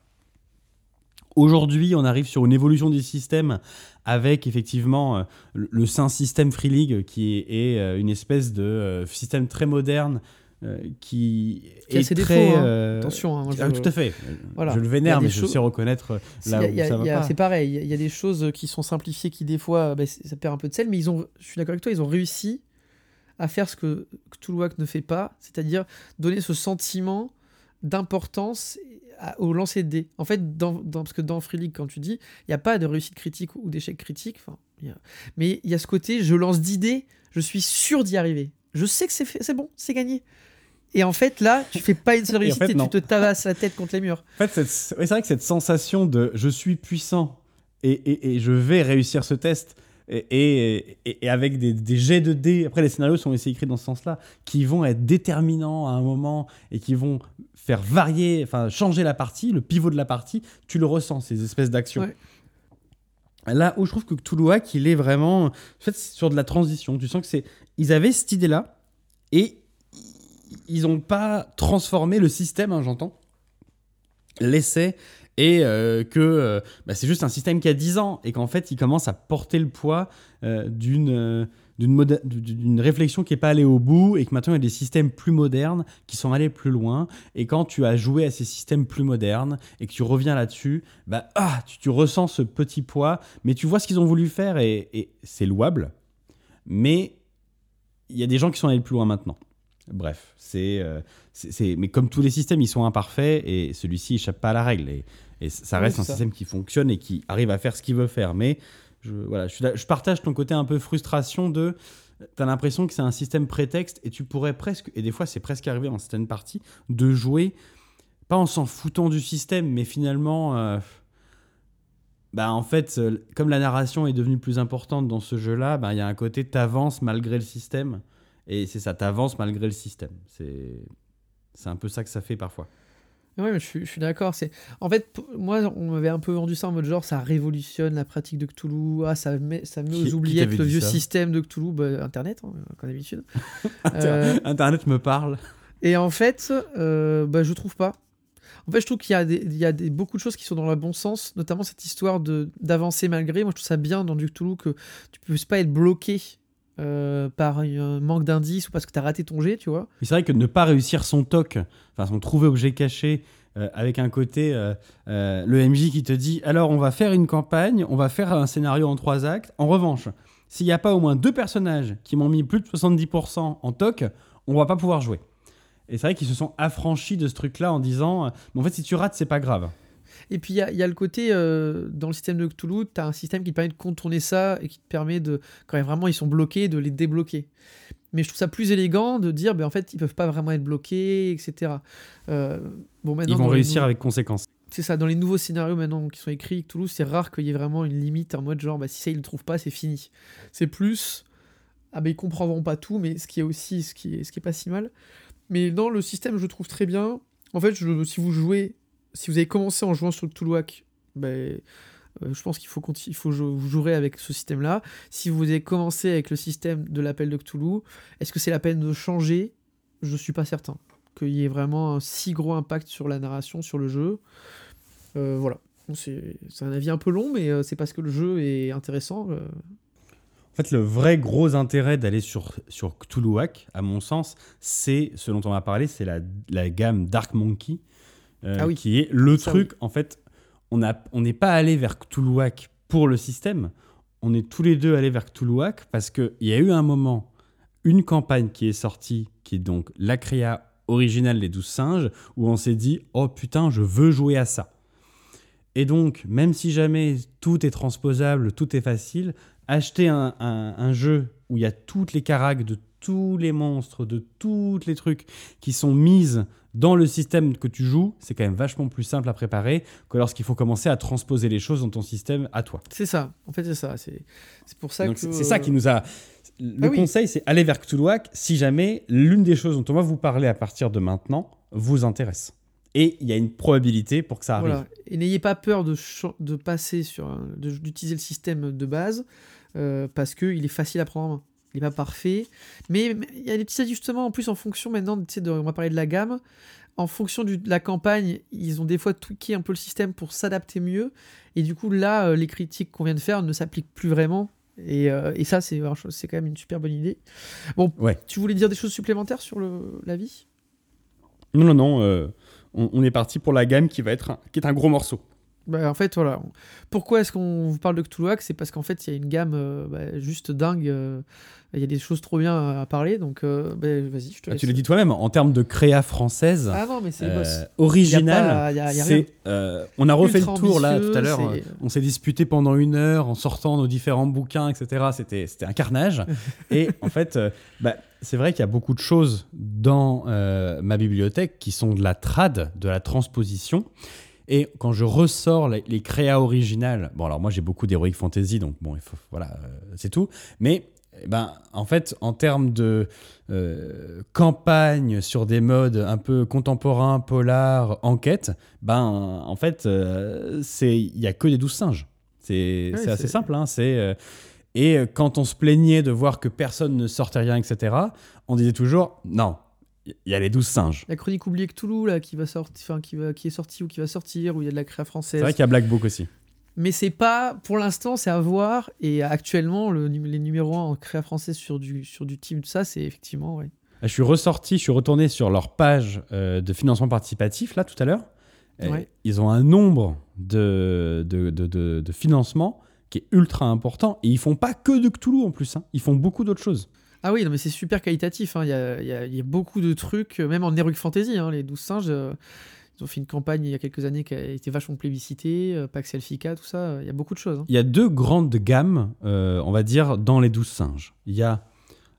Aujourd'hui, on arrive sur une évolution des systèmes avec effectivement le, Saint System Free League qui est, une espèce de système très moderne euh, qui, a est ses très défauts, hein. euh, Attention, hein, ah, je- tout à fait. Voilà. Je le vénère, mais je sais reconnaître euh, là où a- ça va a- pas. C'est pareil, il y a- des choses qui sont simplifiées qui des fois, bah, ça perd un peu de sel, mais ils ont, je suis d'accord avec toi, ils ont réussi à faire ce que Cthulhuac ne fait pas, c'est-à-dire donner ce sentiment d'importance au lancer de dés. En fait, dans, dans- parce que dans Free League, quand tu dis, il n'y a pas de réussite critique ou d'échec critique, y a- mais il y a ce côté, je lance d'idées, je suis sûr d'y arriver. Je sais que c'est bon, c'est gagné. Et en fait, là, tu fais pas une seule Et en réussite fait, et, tu te tabasses la tête contre les murs. En fait, ouais, c'est vrai que cette sensation de je suis puissant et, et- et je vais réussir ce test, et, avec des, des jets de dés, après les scénarios sont aussi écrits dans ce sens-là, qui vont être déterminants à un moment et qui vont faire varier, enfin changer la partie, le pivot de la partie, tu le ressens, ces espèces d'actions. Ouais. Là où je trouve que Cthulhuac, il est vraiment en fait, sur de la transition. Tu sens que c'est. Ils avaient cette idée-là et ils n'ont pas transformé le système, hein, j'entends, l'essai et euh, que euh, bah, c'est juste un système qui a 10 ans et qu'en fait il commence à porter le poids euh, d'une d'une réflexion qui n'est pas allée au bout et que maintenant il y a des systèmes plus modernes qui sont allés plus loin. Et quand tu as joué à ces systèmes plus modernes et que tu reviens là-dessus bah ah tu, ressens ce petit poids. Mais tu vois ce qu'ils ont voulu faire et c'est louable. Mais il y a des gens qui sont allés plus loin maintenant bref c'est euh, c'est- c'est- mais comme tous les systèmes, ils sont imparfaits et celui-ci échappe pas à la règle. Et, et ça reste un ça. système qui fonctionne et qui arrive à faire ce qu'il veut faire. Mais je, voilà, je, suis là- je partage ton côté un peu frustration de. Tu as l'impression que c'est un système prétexte et tu pourrais presque, et des fois c'est presque arrivé dans certaines parties, de jouer, pas en s'en foutant du système, mais finalement. euh, bah en fait, euh, comme la narration est devenue plus importante dans ce jeu-là, bah, il y a un côté t'avances malgré le système. Et c'est ça, t'avances malgré le système. C'est c'est un peu ça que ça fait parfois. Ouais, mais je suis, d'accord. C'est en fait, moi, on m'avait un peu vendu ça en mode genre, ça révolutionne la pratique de Cthulhu. Ah, ça met, ça met Qui- aux oubliettes le vieux système de Cthulhu, bah, Internet, hein, comme d'habitude. Euh, Internet me parle. et en fait, euh, bah, je trouve pas. En fait, je trouve qu'il y a, des, il y a des, beaucoup de choses qui sont dans le bon sens, notamment cette histoire de d'avancer malgré. Moi, je trouve ça bien dans du Cthulhu que tu ne puisses pas être bloqué euh, par un manque d'indices ou parce que tu as raté ton jet, tu vois. C'est vrai que ne pas réussir son toc, enfin son trouver objet caché, euh, avec un côté, euh, euh, le MJ qui te dit alors on va faire une campagne, on va faire un scénario en trois actes. En revanche, s'il n'y a pas au moins deux personnages qui m'ont mis plus de 70% en toc, on va pas pouvoir jouer. Et c'est vrai qu'ils se sont affranchis de ce truc-là en disant euh, mais en fait si tu rates c'est pas grave. Et puis il y a, il y a le côté, euh, dans le système de Cthulhu, tu as un système qui te permet de contourner ça et qui te permet de, quand vraiment ils sont bloqués, de les débloquer. Mais je trouve ça plus élégant de dire, ben, en fait, ils peuvent pas vraiment être bloqués, etc. Euh, bon, maintenant, Ils vont dans réussir avec conséquence. C'est ça, dans les nouveaux scénarios maintenant qui sont écrits, Cthulhu, c'est rare qu'il y ait vraiment une limite en mode genre, bah, si ça ils le trouvent pas, c'est fini. C'est plus, ah ben ils comprendront pas tout, mais ce qui est aussi, ce qui est, ce qui est pas si mal. Mais non, le système, je trouve très bien. En fait, je- si vous jouez, si vous avez commencé en jouant sur Cthulhuac, ben, euh, je pense qu'il faut, il faut jou- vous jouerez avec ce système-là. Si vous avez commencé avec le système de l'appel de Cthulhu, est-ce que c'est la peine de changer? Je suis pas certain qu'il y ait vraiment un si gros impact sur la narration, sur le jeu. Euh, voilà. C'est un avis un peu long, mais euh, c'est parce que le jeu est intéressant. En fait, le vrai gros intérêt d'aller sur, sur Cthulhuac, à mon sens, c'est ce dont on va parler, c'est la, la gamme Dark Monkey, Ah oui. qui est le Ça, truc, en fait, on n'est pas allé vers Cthulhuac pour le système, on est tous les deux allés vers Cthulhuac parce qu'il y a eu un moment, une campagne qui est sortie, qui est donc la créa originale des 12 singes, où on s'est dit, oh putain, je veux jouer à ça. Et donc, même si jamais tout est transposable, tout est facile, acheter un, un- un jeu où il y a toutes les caracs de tous les monstres, de tous les trucs qui sont mises dans le système que tu joues, c'est quand même vachement plus simple à préparer que lorsqu'il faut commencer à transposer les choses dans ton système à toi. C'est ça. En fait, c'est ça. C'est pour ça Donc que. c'est ça qui nous a. Le Ah oui. conseil, c'est aller vers Cthulhuac si jamais l'une des choses dont on va vous parler à partir de maintenant vous intéresse. Et il y a une probabilité pour que ça arrive. Voilà. Et n'ayez pas peur de, de passer sur d'utiliser le système de base euh, parce qu'il est facile à prendre en main. Il n'est pas parfait. Mais il y a des petits ajustements en plus en fonction maintenant, tu sais, de, on va parler de la gamme. En fonction du- de la campagne, ils ont des fois tweaké un peu le système pour s'adapter mieux. Et du coup, là, euh, les critiques qu'on vient de faire ne s'appliquent plus vraiment. Et, euh, et ça, c'est quand même une super bonne idée. Bon, Ouais. tu voulais dire des choses supplémentaires sur le, la vie? Non, non, non. euh, on, on est parti pour la gamme qui va être un, qui est un gros morceau. Bah, en fait, voilà. Pourquoi est-ce qu'on vous parle de Cthulhuac? C'est parce qu'en fait, il y a une gamme euh, bah, juste dingue. euh, Il y a des choses trop bien à, parler. Donc, euh, bah, vas-y, je te Ah, laisse. tu l'as dit toi-même, en termes de créa française, Ah non, mais c'est original, on a refait le tour là tout à l'heure. On s'est disputé pendant une heure en sortant nos différents bouquins, etc. C'était, c'était un carnage. Et en fait, c'est vrai qu'il y a beaucoup de choses dans ma bibliothèque qui sont de la trad, de la transposition. Et quand je ressors les, les créas originales, bon alors moi j'ai beaucoup d'heroic fantasy, donc bon, il faut, voilà, euh, c'est tout. Mais eh ben, en fait, en termes de euh, campagne sur des modes un peu contemporains, polar, enquête, ben en fait, euh, c'est il y a que des douze singes. C'est c'est assez simple. Hein, c'est et quand on se plaignait de voir que personne ne sortait rien, etc., on disait toujours non, il y a les douze singes. La chronique oubliée Cthulhu, là, qui, va sortir, enfin, qui, va, qui est sortie ou qui va sortir, où il y a de la créa C'est française. vrai qu'il y a Black Book aussi. Mais c'est pas, pour l'instant, c'est à voir. Et actuellement, le, les numéros 1 en créa française sur du, sur du de ça, c'est effectivement, ouais. Je suis ressorti, je suis retourné sur leur page euh, de financement participatif, là, tout à l'heure. Ouais. Ils ont un nombre de, de, de, de- de financements qui est ultra important. Et ils font pas que de Cthulhu en plus. hein. Ils font beaucoup d'autres choses. Ah oui, non, mais c'est super qualitatif. hein. Il y, y a- beaucoup de trucs, euh, même en Heroic Fantasy. hein, les 12 singes, euh, ils ont fait une campagne il y a quelques années qui a été vachement plébiscitée. euh, Pax Elfica, tout ça. Il y a beaucoup de choses. hein. Il y a deux grandes gammes, on va dire, dans les douze singes. Il y a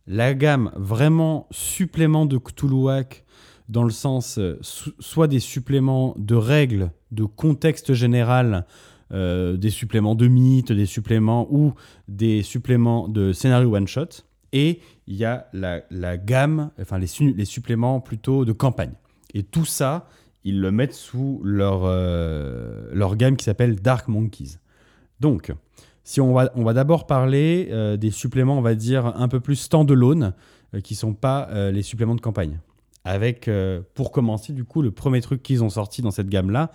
la gamme vraiment supplément de Cthulhuac, dans le sens so- soit des suppléments de règles, de contexte général, des suppléments de mythes, des suppléments ou des suppléments de scénario one-shot. Et il y a la, gamme, enfin les, su- les suppléments plutôt de campagne. Et tout ça, ils le mettent sous leur, euh, leur gamme qui s'appelle Dark Monkeys. Donc, si on va, on va d'abord parler euh, des suppléments, on va dire, un peu plus standalone, euh, qui sont pas euh, les suppléments de campagne. Avec, pour commencer, du coup, le premier truc qu'ils ont sorti dans cette gamme-là,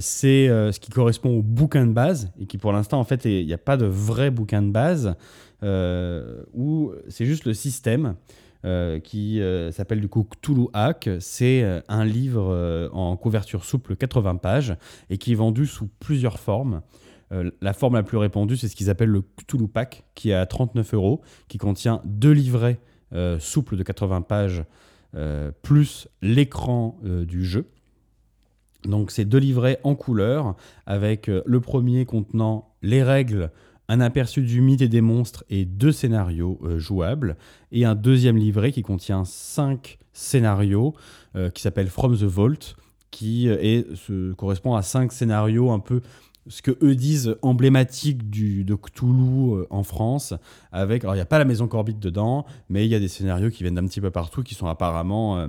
c'est ce qui correspond au bouquin de base, et qui pour l'instant, en fait, il n'y a pas de vrai bouquin de base, où c'est juste le système. euh, qui euh, s'appelle du coup Cthulhu Hack. C'est euh, un livre euh, en couverture souple 80 pages et qui est vendu sous plusieurs formes. Euh, la forme la plus répandue, c'est ce qu'ils appellent le Cthulhu Pack, qui est à 39 euros, qui contient deux livrets euh, souples de 80 pages, euh, plus l'écran euh, du jeu. Donc, c'est deux livrets en couleur, avec euh, le premier contenant les règles, un aperçu du mythe et des monstres et deux scénarios euh, jouables, et un deuxième livret qui contient cinq scénarios, euh, qui s'appelle From the Vault, qui euh, est, se, correspond à cinq scénarios un peu ce que eux disent emblématique du, de Cthulhu en France, avec, alors il n'y a pas la maison Corbit dedans, mais il y a des scénarios qui viennent d'un petit peu partout, qui sont apparemment euh,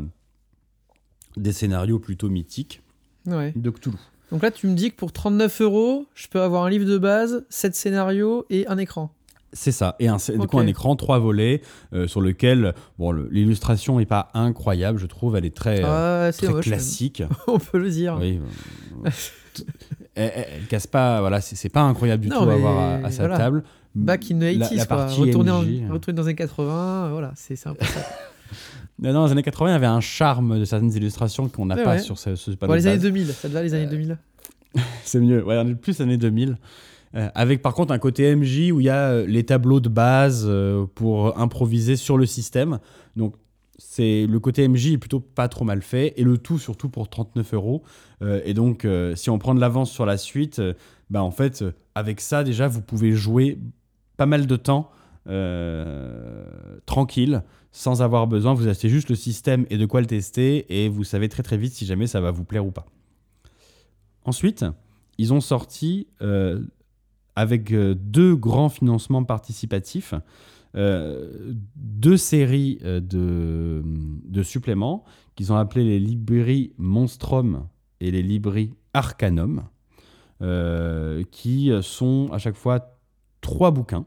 des scénarios plutôt mythiques Ouais. de Cthulhu. Donc là, tu me dis que pour 39 euros, je peux avoir un livre de base, 7 scénarios et un écran. C'est ça, et un, du coup un écran, trois volets, euh, sur lequel bon, le- l'illustration n'est pas incroyable, je trouve, elle est très, euh, Ah, très moche. classique. On peut le dire. Oui. euh, elle, elle- casse pas, voilà, c'est pas incroyable du Non, tout à avoir à, à sa voilà. table. Back in the La- 80s, la quoi. partie Retourner, en, retourner dans les 80, euh, voilà, c'est c'est dans les années 80, il y avait un charme de certaines illustrations qu'on n'a pas ouais. sur ce, ce Bon, panneau de les années base. 2000, ça te va les années 2000 C'est mieux. Ouais, on est plus années 2000. Euh, avec par contre un côté MJ où il y a euh, les tableaux de base euh, pour improviser sur le système. Donc c'est le côté MJ est plutôt pas trop mal fait et le tout surtout pour 39 euros. Et donc si on prend de l'avance sur la suite, bah en fait avec ça déjà vous pouvez jouer pas mal de temps tranquille sans avoir besoin. Vous achetez juste le système et de quoi le tester et vous savez très très vite si jamais ça va vous plaire ou pas. Ensuite, ils ont sorti euh, avec euh, deux grands financements participatifs euh, deux séries euh, de, de suppléments qu'ils ont appelés les Libri Monstrum et les Libri Arcanum, euh, qui sont à chaque fois trois bouquins.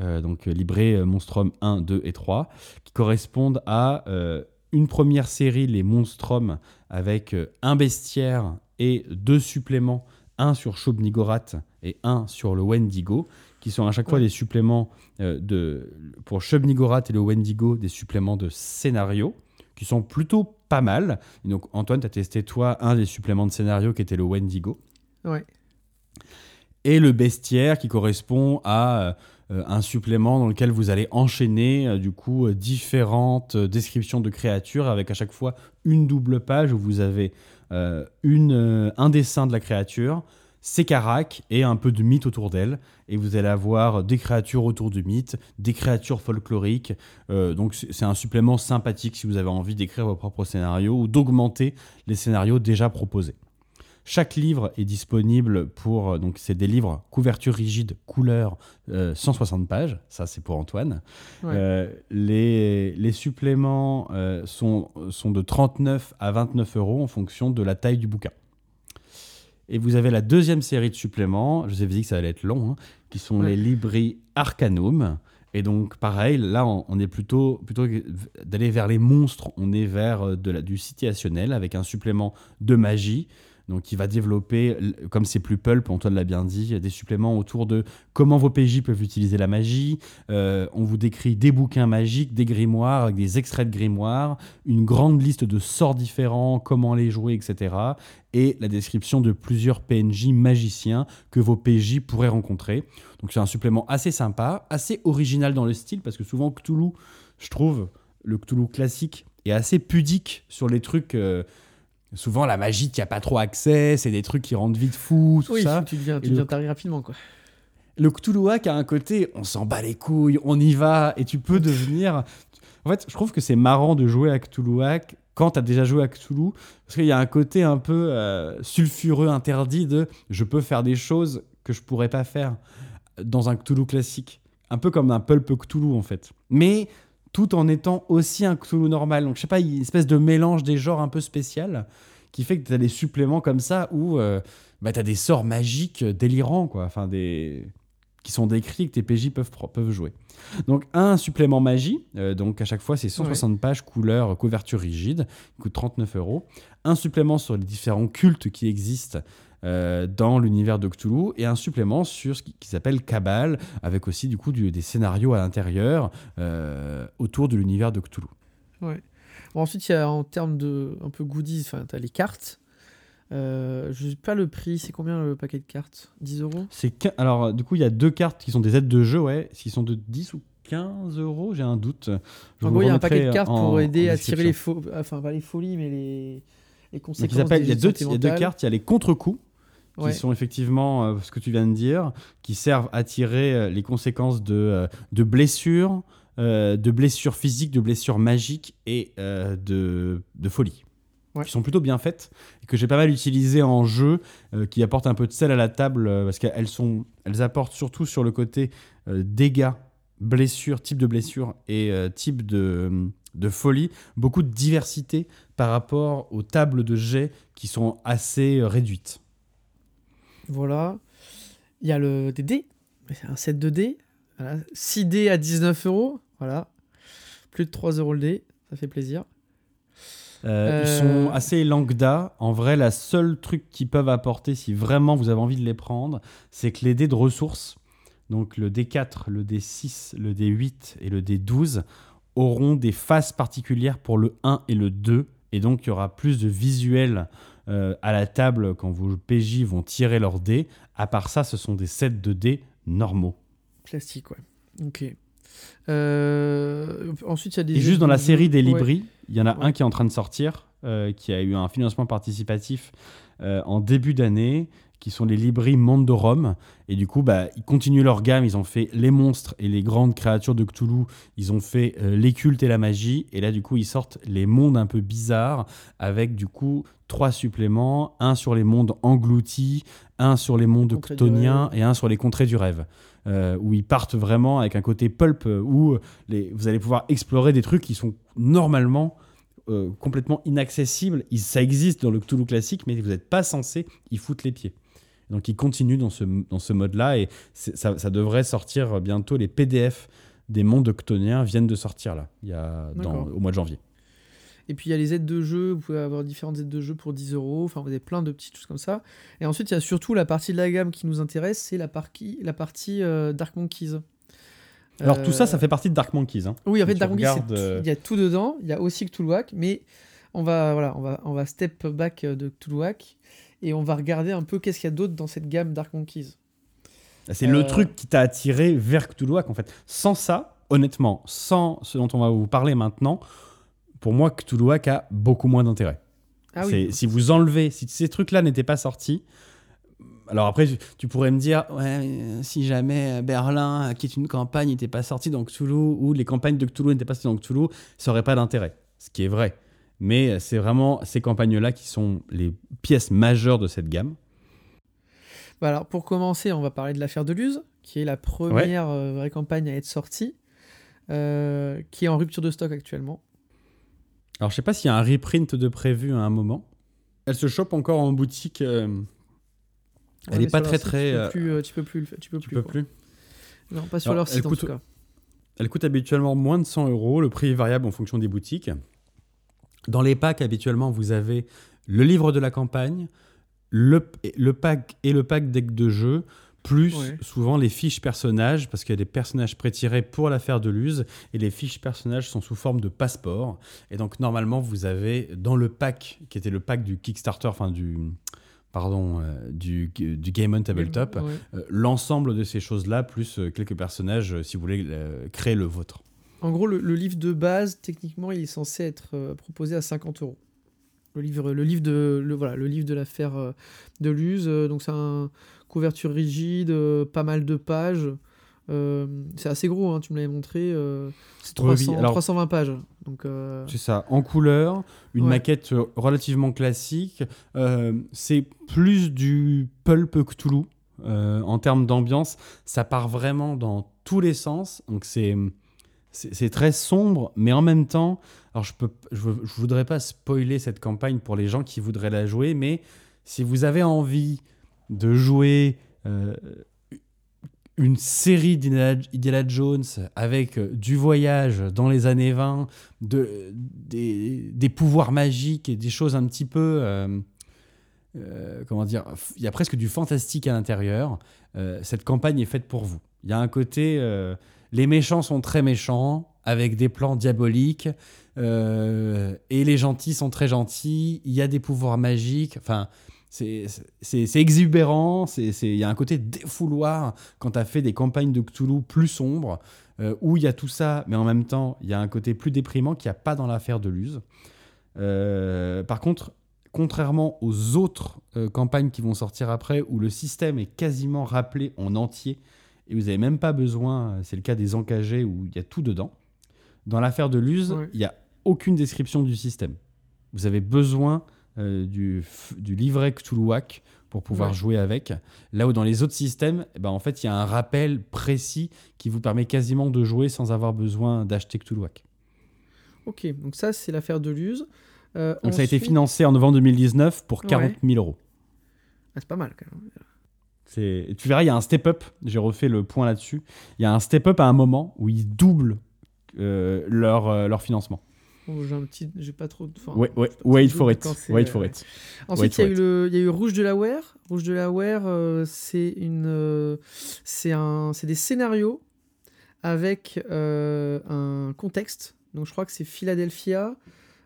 Euh, donc Libri Monstrum 1, 2 et 3, qui correspondent à euh, une première série, les Monstrum, avec euh, un bestiaire et deux suppléments, un sur Shub-Niggurath et un sur le Wendigo, qui sont à chaque fois des suppléments euh, de, pour Shub-Niggurath et le Wendigo, des suppléments de scénario, qui sont plutôt pas mal. Et donc Antoine, tu as testé toi un des suppléments de scénario qui était le Wendigo Ouais. et le bestiaire qui correspond à euh, un supplément dans lequel vous allez enchaîner euh, du coup euh, différentes euh, descriptions de créatures avec à chaque fois une double page où vous avez euh, une, euh, un dessin de la créature, ses caracs et un peu de mythe autour d'elle. Et vous allez avoir des créatures autour du mythe, des créatures folkloriques. Euh, donc c'est un supplément sympathique si vous avez envie d'écrire vos propres scénarios ou d'augmenter les scénarios déjà proposés. Chaque livre est disponible pour. euh, Donc, c'est des livres couverture rigide, couleur, euh, 160 pages. Ça, c'est pour Antoine. Ouais. Euh, les, les suppléments euh, sont, sont de 39 à 29 euros en fonction de la taille du bouquin. Et vous avez la deuxième série de suppléments, je vous ai dit que ça allait être long, hein, qui sont Ouais. les Libri Arcanum. Et donc, pareil, là, on, on est plutôt, plutôt d'aller vers les monstres, on est vers euh, de la, du situationnel avec un supplément de magie. Donc, qui va développer, comme c'est plus pulp, Antoine l'a bien dit, des suppléments autour de comment vos PJ peuvent utiliser la magie. Euh, on vous décrit des bouquins magiques, des grimoires, des extraits de grimoires, une grande liste de sorts différents, comment les jouer, etc. Et la description de plusieurs PNJ magiciens que vos PJ pourraient rencontrer. Donc c'est un supplément assez sympa, assez original dans le style, parce que souvent Cthulhu, je trouve, le Cthulhu classique est assez pudique sur les trucs... euh, souvent la magie, n'y a pas trop accès, c'est des trucs qui rendent vite fou, tout Oui, ça. tu deviens, tu le- deviens taré rapidement, quoi. Le Cthulhuac a un côté, on s'en bat les couilles, on y va, et tu peux devenir. En fait, je trouve que c'est marrant de jouer à Cthulhuac quand tu as déjà joué à Cthulhu, parce qu'il y a un côté un peu euh, sulfureux, interdit de je peux faire des choses que je pourrais pas faire dans un Cthulhu classique. Un peu comme un pulp Cthulhu, en fait. Mais tout en étant aussi un Cthulhu normal. Donc, je sais pas, il une espèce de mélange des genres un peu spécial qui fait que tu as des suppléments comme ça où euh, bah, tu as des sorts magiques délirants, quoi. Enfin, des qui sont décrits et que tes PJ peuvent, peuvent jouer. Donc un supplément magie, euh, donc à chaque fois c'est 160 pages, couleur, couverture rigide, qui coûte 39 euros. Un supplément sur les différents cultes qui existent euh, dans l'univers de Cthulhu et un supplément sur ce qui, qui s'appelle Cabal, avec aussi du coup du- des scénarios à l'intérieur euh, autour de l'univers de Cthulhu. Ouais. Bon, ensuite, il y a en termes de un peu goodies, enfin, tu as les cartes. Euh, je sais pas le prix, c'est combien le paquet de cartes? 10 euros? C'est alors du coup il y a deux cartes qui sont des aides de jeu, ouais, qui sont de 10 ou 15 euros, j'ai un doute. Je En gros, il y a un paquet de cartes en- pour aider à tirer les faux, enfin pas les folies, mais les, les conséquences. il y a deux, il y a deux sentimentales. cartes, il y a les contre-coups, Ouais. qui sont effectivement euh, ce que tu viens de dire, qui servent à tirer euh, les conséquences de, euh, de blessures, de blessures physiques, de blessures magiques et de, de folie. Ouais. Qui sont plutôt bien faites et que j'ai pas mal utilisées en jeu, euh, qui apportent un peu de sel à la table euh, parce qu'elles sont, elles apportent surtout sur le côté euh, dégâts, blessures, type de blessure et type de, de folie, beaucoup de diversité par rapport aux tables de jet qui sont assez réduites. Voilà. Il y a le des dés. C'est un set de dés. Voilà. 6 dés à 19 euros. Voilà. Plus de 3 euros le dé. Ça fait plaisir. Euh, Ils Euh, sont assez lambda. En vrai, la seule truc qu'ils peuvent apporter, si vraiment vous avez envie de les prendre, c'est que les dés de ressources, donc le D4, le D6, le D8 et le D12, auront des phases particulières pour le 1 et le 2. Et donc, il y aura plus de visuels euh, à la table quand vos PJ vont tirer leurs dés. À part ça, ce sont des sets de dés normaux. Classique, ouais. Ok. Euh, ensuite, il y a des. Et juste dans de la série des. Libris, il y en a Ouais. un qui est en train de sortir, euh, qui a eu un financement participatif en début d'année, qui sont les Libris Mondorum. Et du coup, bah, ils continuent leur gamme. Ils ont fait les monstres et les grandes créatures de Cthulhu. Ils ont fait euh, les cultes et la magie. Et là, du coup, ils sortent les mondes un peu bizarres avec du coup trois suppléments un sur les mondes engloutis, un sur les mondes Contrées ctoniens et un sur les contrées du rêve. Euh, où ils partent vraiment avec un côté pulp euh, où les, vous allez pouvoir explorer des trucs qui sont normalement euh, complètement inaccessibles. Ça existe dans le Cthulhu classique, mais vous n'êtes pas censé y foutre les pieds. Donc ils continuent dans ce, dans ce mode-là et ça, ça devrait sortir bientôt. Les PDF des mondes ctoniens viennent de sortir là, il y a dans- D'accord. au mois de janvier. Et puis il y a les aides de jeu, vous pouvez avoir différentes aides de jeu pour 10 euros, enfin vous avez plein de petites choses comme ça. Et ensuite il y a surtout la partie de la gamme qui nous intéresse, c'est la, partie la partie euh, Dark Monkeys. Alors Euh, tout ça, ça fait partie de Dark Monkeys. hein. Oui, en fait Dark Monkeys, c'est regardes, euh, il y a tout dedans, il y a aussi Cthulhuac, mais on va, voilà, on va, on va step back euh, de Cthulhuac et on va regarder un peu qu'est-ce qu'il y a d'autre dans cette gamme Dark Monkeys. C'est Euh, le truc qui t'a attiré vers Cthulhuac en fait. Sans ça, honnêtement, sans ce dont on va vous parler maintenant, pour moi, Cthulhuac a beaucoup moins d'intérêt. Ah oui, Si vous enlevez, si ces trucs-là n'étaient pas sortis, alors après, tu- pourrais me dire, ouais, euh, si jamais euh, Berlin, euh, qui est une campagne, n'était pas sorti dans Cthulhu, ou les campagnes de Cthulhu n'étaient pas sorties dans Cthulhu, ça n'aurait pas d'intérêt. Ce qui est vrai. Mais c'est vraiment ces campagnes-là qui sont les pièces majeures de cette gamme. Bah alors pour commencer, on va parler de l'affaire de Luz, qui est la première vraie campagne à être sortie, euh, qui est en rupture de stock actuellement. Alors, je sais pas s'il y a un reprint de prévu à un moment. Elle se chope encore en boutique. euh, elle Ouais, est mais pas très site, très. Tu peux euh, plus, euh, tu peux plus, le faire- tu peux tu plus. peux quoi. plus. Non, pas sur Alors, leur site en tout cas. Elle coûte habituellement moins de 100 euros. Le prix est variable en fonction des boutiques. Dans les packs, habituellement, vous avez le livre de la campagne, le, le pack et le pack deck de jeu, plus Ouais. souvent les fiches personnages, parce qu'il y a des personnages pré-tirés pour l'affaire de Luz, et les fiches personnages sont sous forme de passeport. Et donc, normalement, vous avez dans le pack, qui était le pack du Kickstarter, enfin du. Pardon, euh, du, du Game on Tabletop, euh, l'ensemble de ces choses-là, plus euh, quelques personnages, si vous voulez euh, créer le vôtre. En gros, le, le livre de base, techniquement, il est censé être proposé à 50 euros. Le livre, le livre de, le, voilà, le livre de l'affaire euh, de Luz. euh, donc c'est un couverture rigide, euh, pas mal de pages. Euh, c'est assez gros, hein, tu me l'avais montré. euh, c'est Oui, oui, 300 alors- 320 pages. Donc euh, C'est ça, en couleur, une Ouais. maquette relativement classique. C'est plus du pulp Cthulhu en termes d'ambiance. Ça part vraiment dans tous les sens. Donc c'est c'est très sombre, mais en même temps, alors je peux je, voudrais pas spoiler cette campagne pour les gens qui voudraient la jouer, mais si vous avez envie de jouer euh, une série d'Indiana Indiana Jones avec euh, du voyage dans les années 20, de, des, pouvoirs magiques et des choses un petit peu. euh, comment dire Il y a presque du fantastique à l'intérieur. Cette campagne est faite pour vous. Il y a un côté. Les méchants sont très méchants, avec des plans diaboliques. euh, et les gentils sont très gentils. Il y a des pouvoirs magiques. Enfin. C'est exubérant, il y a un côté défouloir quand tu as fait des campagnes de Cthulhu plus sombres, euh, où il y a tout ça, mais en même temps, il y a un côté plus déprimant qu'il n'y a pas dans l'affaire de Luz. Euh, par contre, contrairement aux autres campagnes qui vont sortir après, où le système est quasiment rappelé en entier, et vous n'avez même pas besoin, c'est le cas des encagés où il y a tout dedans, dans l'affaire de Luz, il n'y a aucune description du système. Vous avez besoin euh, du, livret Cthulhuac pour pouvoir Ouais. jouer avec. Là où dans les autres systèmes, eh ben, en fait, il y a un rappel précis qui vous permet quasiment de jouer sans avoir besoin d'acheter Cthulhuac. ok, donc ça c'est l'affaire de Luz. Euh, Donc ça a été financé en novembre 2019 pour Ouais. 40 000 euros. Ah, c'est pas mal quand même. Tu verras, il y a un step-up. J'ai refait le point là-dessus. Il y a un step-up à un moment où ils doublent euh, leur, euh, leur financement. Oh, j'ai un petit, j'ai pas trop. Ouais, ouais, wait for it. Wait for it. Ensuite, il y, a eu le- y a eu Rouge de la Ware. Rouge de la Ware, euh, c'est une, c'est un, c'est des scénarios avec un contexte. Donc je crois que c'est Philadelphia,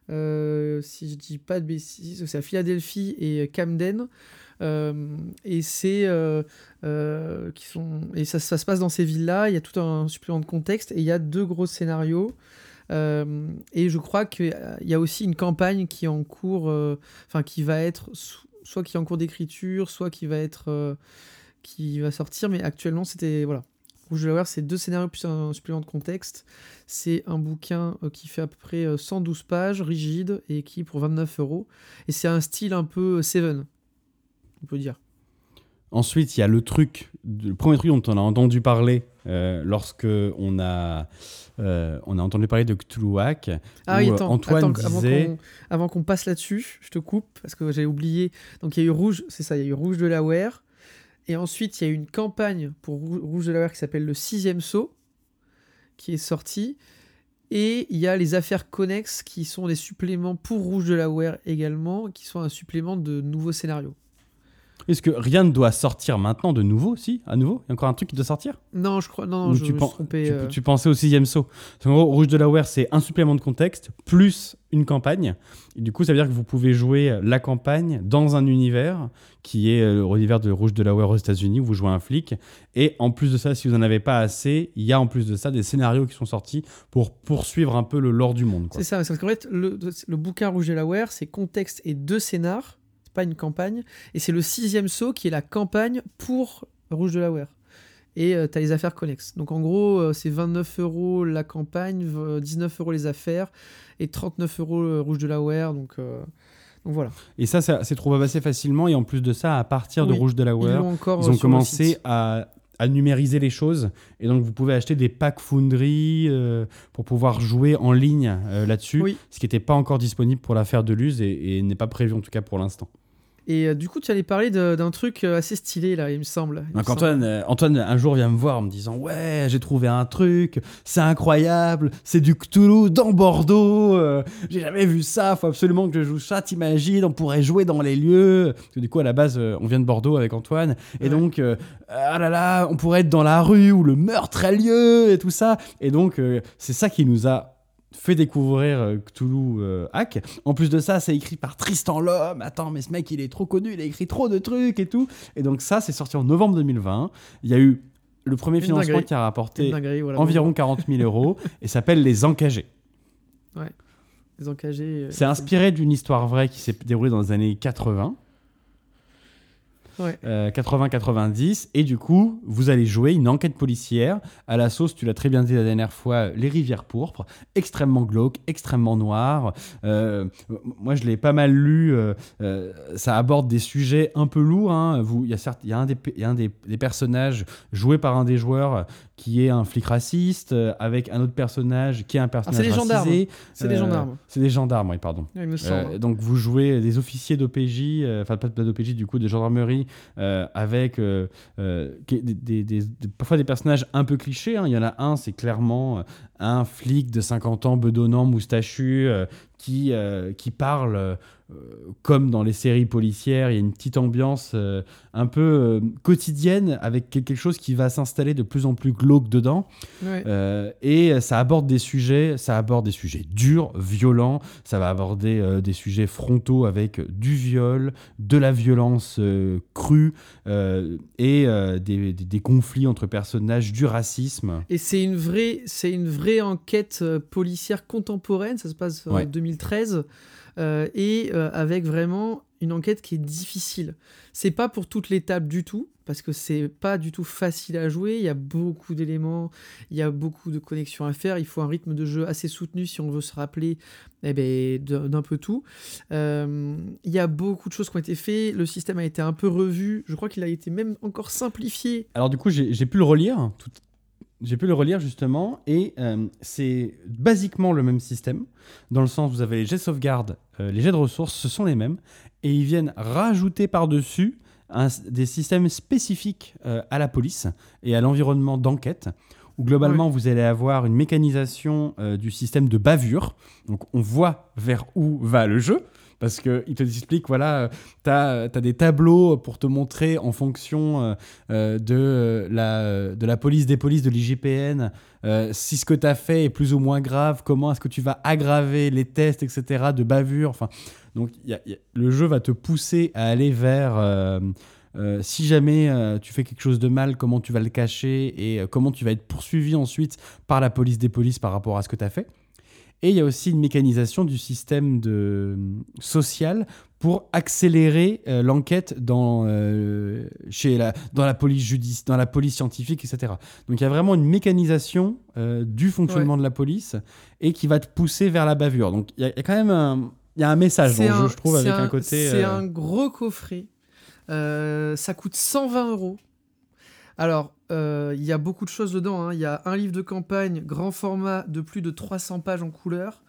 si je dis pas de bêtises, c'est à Philadelphie et Camden. Euh, et c'est euh, euh, qui sont et ça, ça, se passe dans ces villes-là. Il y a tout un supplément de contexte et il y a deux gros scénarios. et je crois qu'il y a aussi une campagne qui est en cours, enfin qui va être soit qui est en cours d'écriture, soit qui va être qui va sortir. Mais actuellement, c'était voilà. Rouge de c'est deux scénarios plus un supplément de contexte. C'est un bouquin qui fait à peu près 112 pages, rigide, et qui pour 29 euros. Et c'est un style un peu Seven on peut dire. Ensuite, il y a le truc, le premier truc dont on a entendu parler euh, lorsque on a, euh, on a entendu parler de Cthulhuac. Ah oui, attends, Antoine disait... avant qu'on passe là-dessus, je te coupe parce que j'ai oublié. Donc il y a eu Rouge, c'est ça, il y a eu Rouge de la Ware. Et ensuite, il y a eu une campagne pour Rouge de la Ware qui s'appelle le sixième saut, qui est sorti. Et il y a les affaires connexes qui sont des suppléments pour Rouge de la Ware également, qui sont un supplément de nouveaux scénarios. Est-ce que rien ne doit sortir maintenant de nouveau, si À nouveau? Il y a encore un truc qui doit sortir? Non, je crois. Non, je tu, me trompé, tu, euh. tu, pensais au sixième saut. En gros, Rouge de la Ware, c'est un supplément de contexte plus une campagne. Et du coup, ça veut dire que vous pouvez jouer la campagne dans un univers qui est euh, l'univers de Rouge de la Ware aux États-Unis où vous jouez un flic. Et en plus de ça, si vous n'en avez pas assez, il y a en plus de ça des scénarios qui sont sortis pour poursuivre un peu le lore du monde. C'est ça, parce qu'en fait, le, le, bouquin Rouge de la Ware, c'est contexte et deux scénars pas une campagne. Et c'est le sixième saut qui est la campagne pour Rouge de la Ware. Et euh, tu as les affaires connexes. Donc en gros, euh, c'est 29 euros la campagne, 19 euros les affaires et 39 euros le Rouge de la Ware. Donc, euh, donc voilà. Et ça, ça c'est trouvable assez facilement. Et en plus de ça, à partir de Rouge de la Ware, ils, ont commencé à à numériser les choses. Et donc, vous pouvez acheter des packs Foundry pour pouvoir jouer en ligne là-dessus, ce qui n'était pas encore disponible pour l'affaire de Luz et, et n'est pas prévu en tout cas pour l'instant. Et euh, du coup, tu allais parler d'un truc euh, assez stylé, là, il me semble. Antoine, euh, Antoine, un jour, vient me voir en me disant Ouais, j'ai trouvé un truc, c'est incroyable, c'est du Cthulhu dans Bordeaux, j'ai jamais vu ça, faut absolument que je joue ça, t'imagines, on pourrait jouer dans les lieux. Parce que du coup, à la base, on vient de Bordeaux avec Antoine, et donc, ah là là, on pourrait être dans la rue où le meurtre a lieu, et tout ça. Et donc, c'est ça qui nous a fait découvrir euh, Cthulhu euh, Hack. En plus de ça, c'est écrit par Tristan Lhomme. Attends, mais ce mec, il est trop connu, il a écrit trop de trucs et tout. Et donc ça, c'est sorti en novembre 2020. Il y a eu le premier financement qui a rapporté environ 40 000 euros et s'appelle Les Encagés. Ouais, Les Encagés. Euh, c'est inspiré d'une histoire vraie qui s'est déroulée dans les années 80. 80-90. Euh, et du coup, vous allez jouer une enquête policière à la sauce, tu l'as très bien dit la dernière fois, Les Rivières Pourpres, extrêmement glauque, extrêmement noir. Euh, moi, je l'ai pas mal lu. Euh, ça aborde des sujets un peu lourds. Hein. Il y a certes, un, des, y a un des, des, personnages joués par un des joueurs qui est un flic raciste, euh, avec un autre personnage qui est un personnage ah, c'est des gendarmes. C'est des gendarmes. C'est des gendarmes, oui, pardon. Euh, donc vous jouez des officiers d'OPJ, euh, enfin pas d'OPJ, du coup, de gendarmerie, avec des, parfois des personnages un peu clichés. Hein. Il y en a un, c'est clairement un flic de 50 ans, bedonnant, moustachu, qui, qui parle euh, comme dans les séries policières, il y a une petite ambiance euh, un peu euh, quotidienne avec quelque chose qui va s'installer de plus en plus glauque dedans. et ça aborde des sujets, ça aborde des sujets durs, violents, ça va aborder des sujets frontaux avec du viol, de la violence crue et des, des, conflits entre personnages, du racisme. Et c'est une vraie, c'est une vraie enquête policière contemporaine. Ça se passe en 2013. Euh, et euh, avec vraiment une enquête qui est difficile. C'est pas pour toutes les tables du tout, parce que c'est pas du tout facile à jouer. Il y a beaucoup d'éléments, il y a beaucoup de connexions à faire. Il faut un rythme de jeu assez soutenu si on veut se rappeler eh ben, d'un peu tout. Euh, il y a beaucoup de choses qui ont été faites. Le système a été un peu revu. Je crois qu'il a été même encore simplifié. Alors du coup, j'ai pu le relire. Tout, j'ai pu le relire justement, et euh, c'est basiquement le même système, dans le sens où vous avez les jets de sauvegarde, euh, les jets de ressources, ce sont les mêmes, et ils viennent rajouter par-dessus des systèmes spécifiques euh, à la police et à l'environnement d'enquête, où globalement vous allez avoir une mécanisation du système de bavure. Donc on voit vers où va le jeu. Parce qu'il te explique, voilà, tu as, des tableaux pour te montrer en fonction euh, euh, de, la, de la police des polices de l'IGPN si ce que tu as fait est plus ou moins grave, comment est-ce que tu vas aggraver les tests, etc., de bavure. Enfin, donc le jeu va te pousser à aller vers euh, si jamais euh, tu fais quelque chose de mal, comment tu vas le cacher et euh, comment tu vas être poursuivi ensuite par la police des polices par rapport à ce que tu as fait. Et il y a aussi une mécanisation du système de, social pour accélérer l'enquête dans, chez la, dans la police judice, dans la police scientifique, etc. Donc il y a vraiment une mécanisation du fonctionnement de la police et qui va te pousser vers la bavure. Donc il y, a quand même un, y a un message dans le jeu, je trouve, avec un, côté. C'est un gros coffret euh, ça coûte 120 euros. Alors, euh, il y a beaucoup de choses dedans. hein. Il y a un livre de campagne grand format de plus de 300 pages en couleur.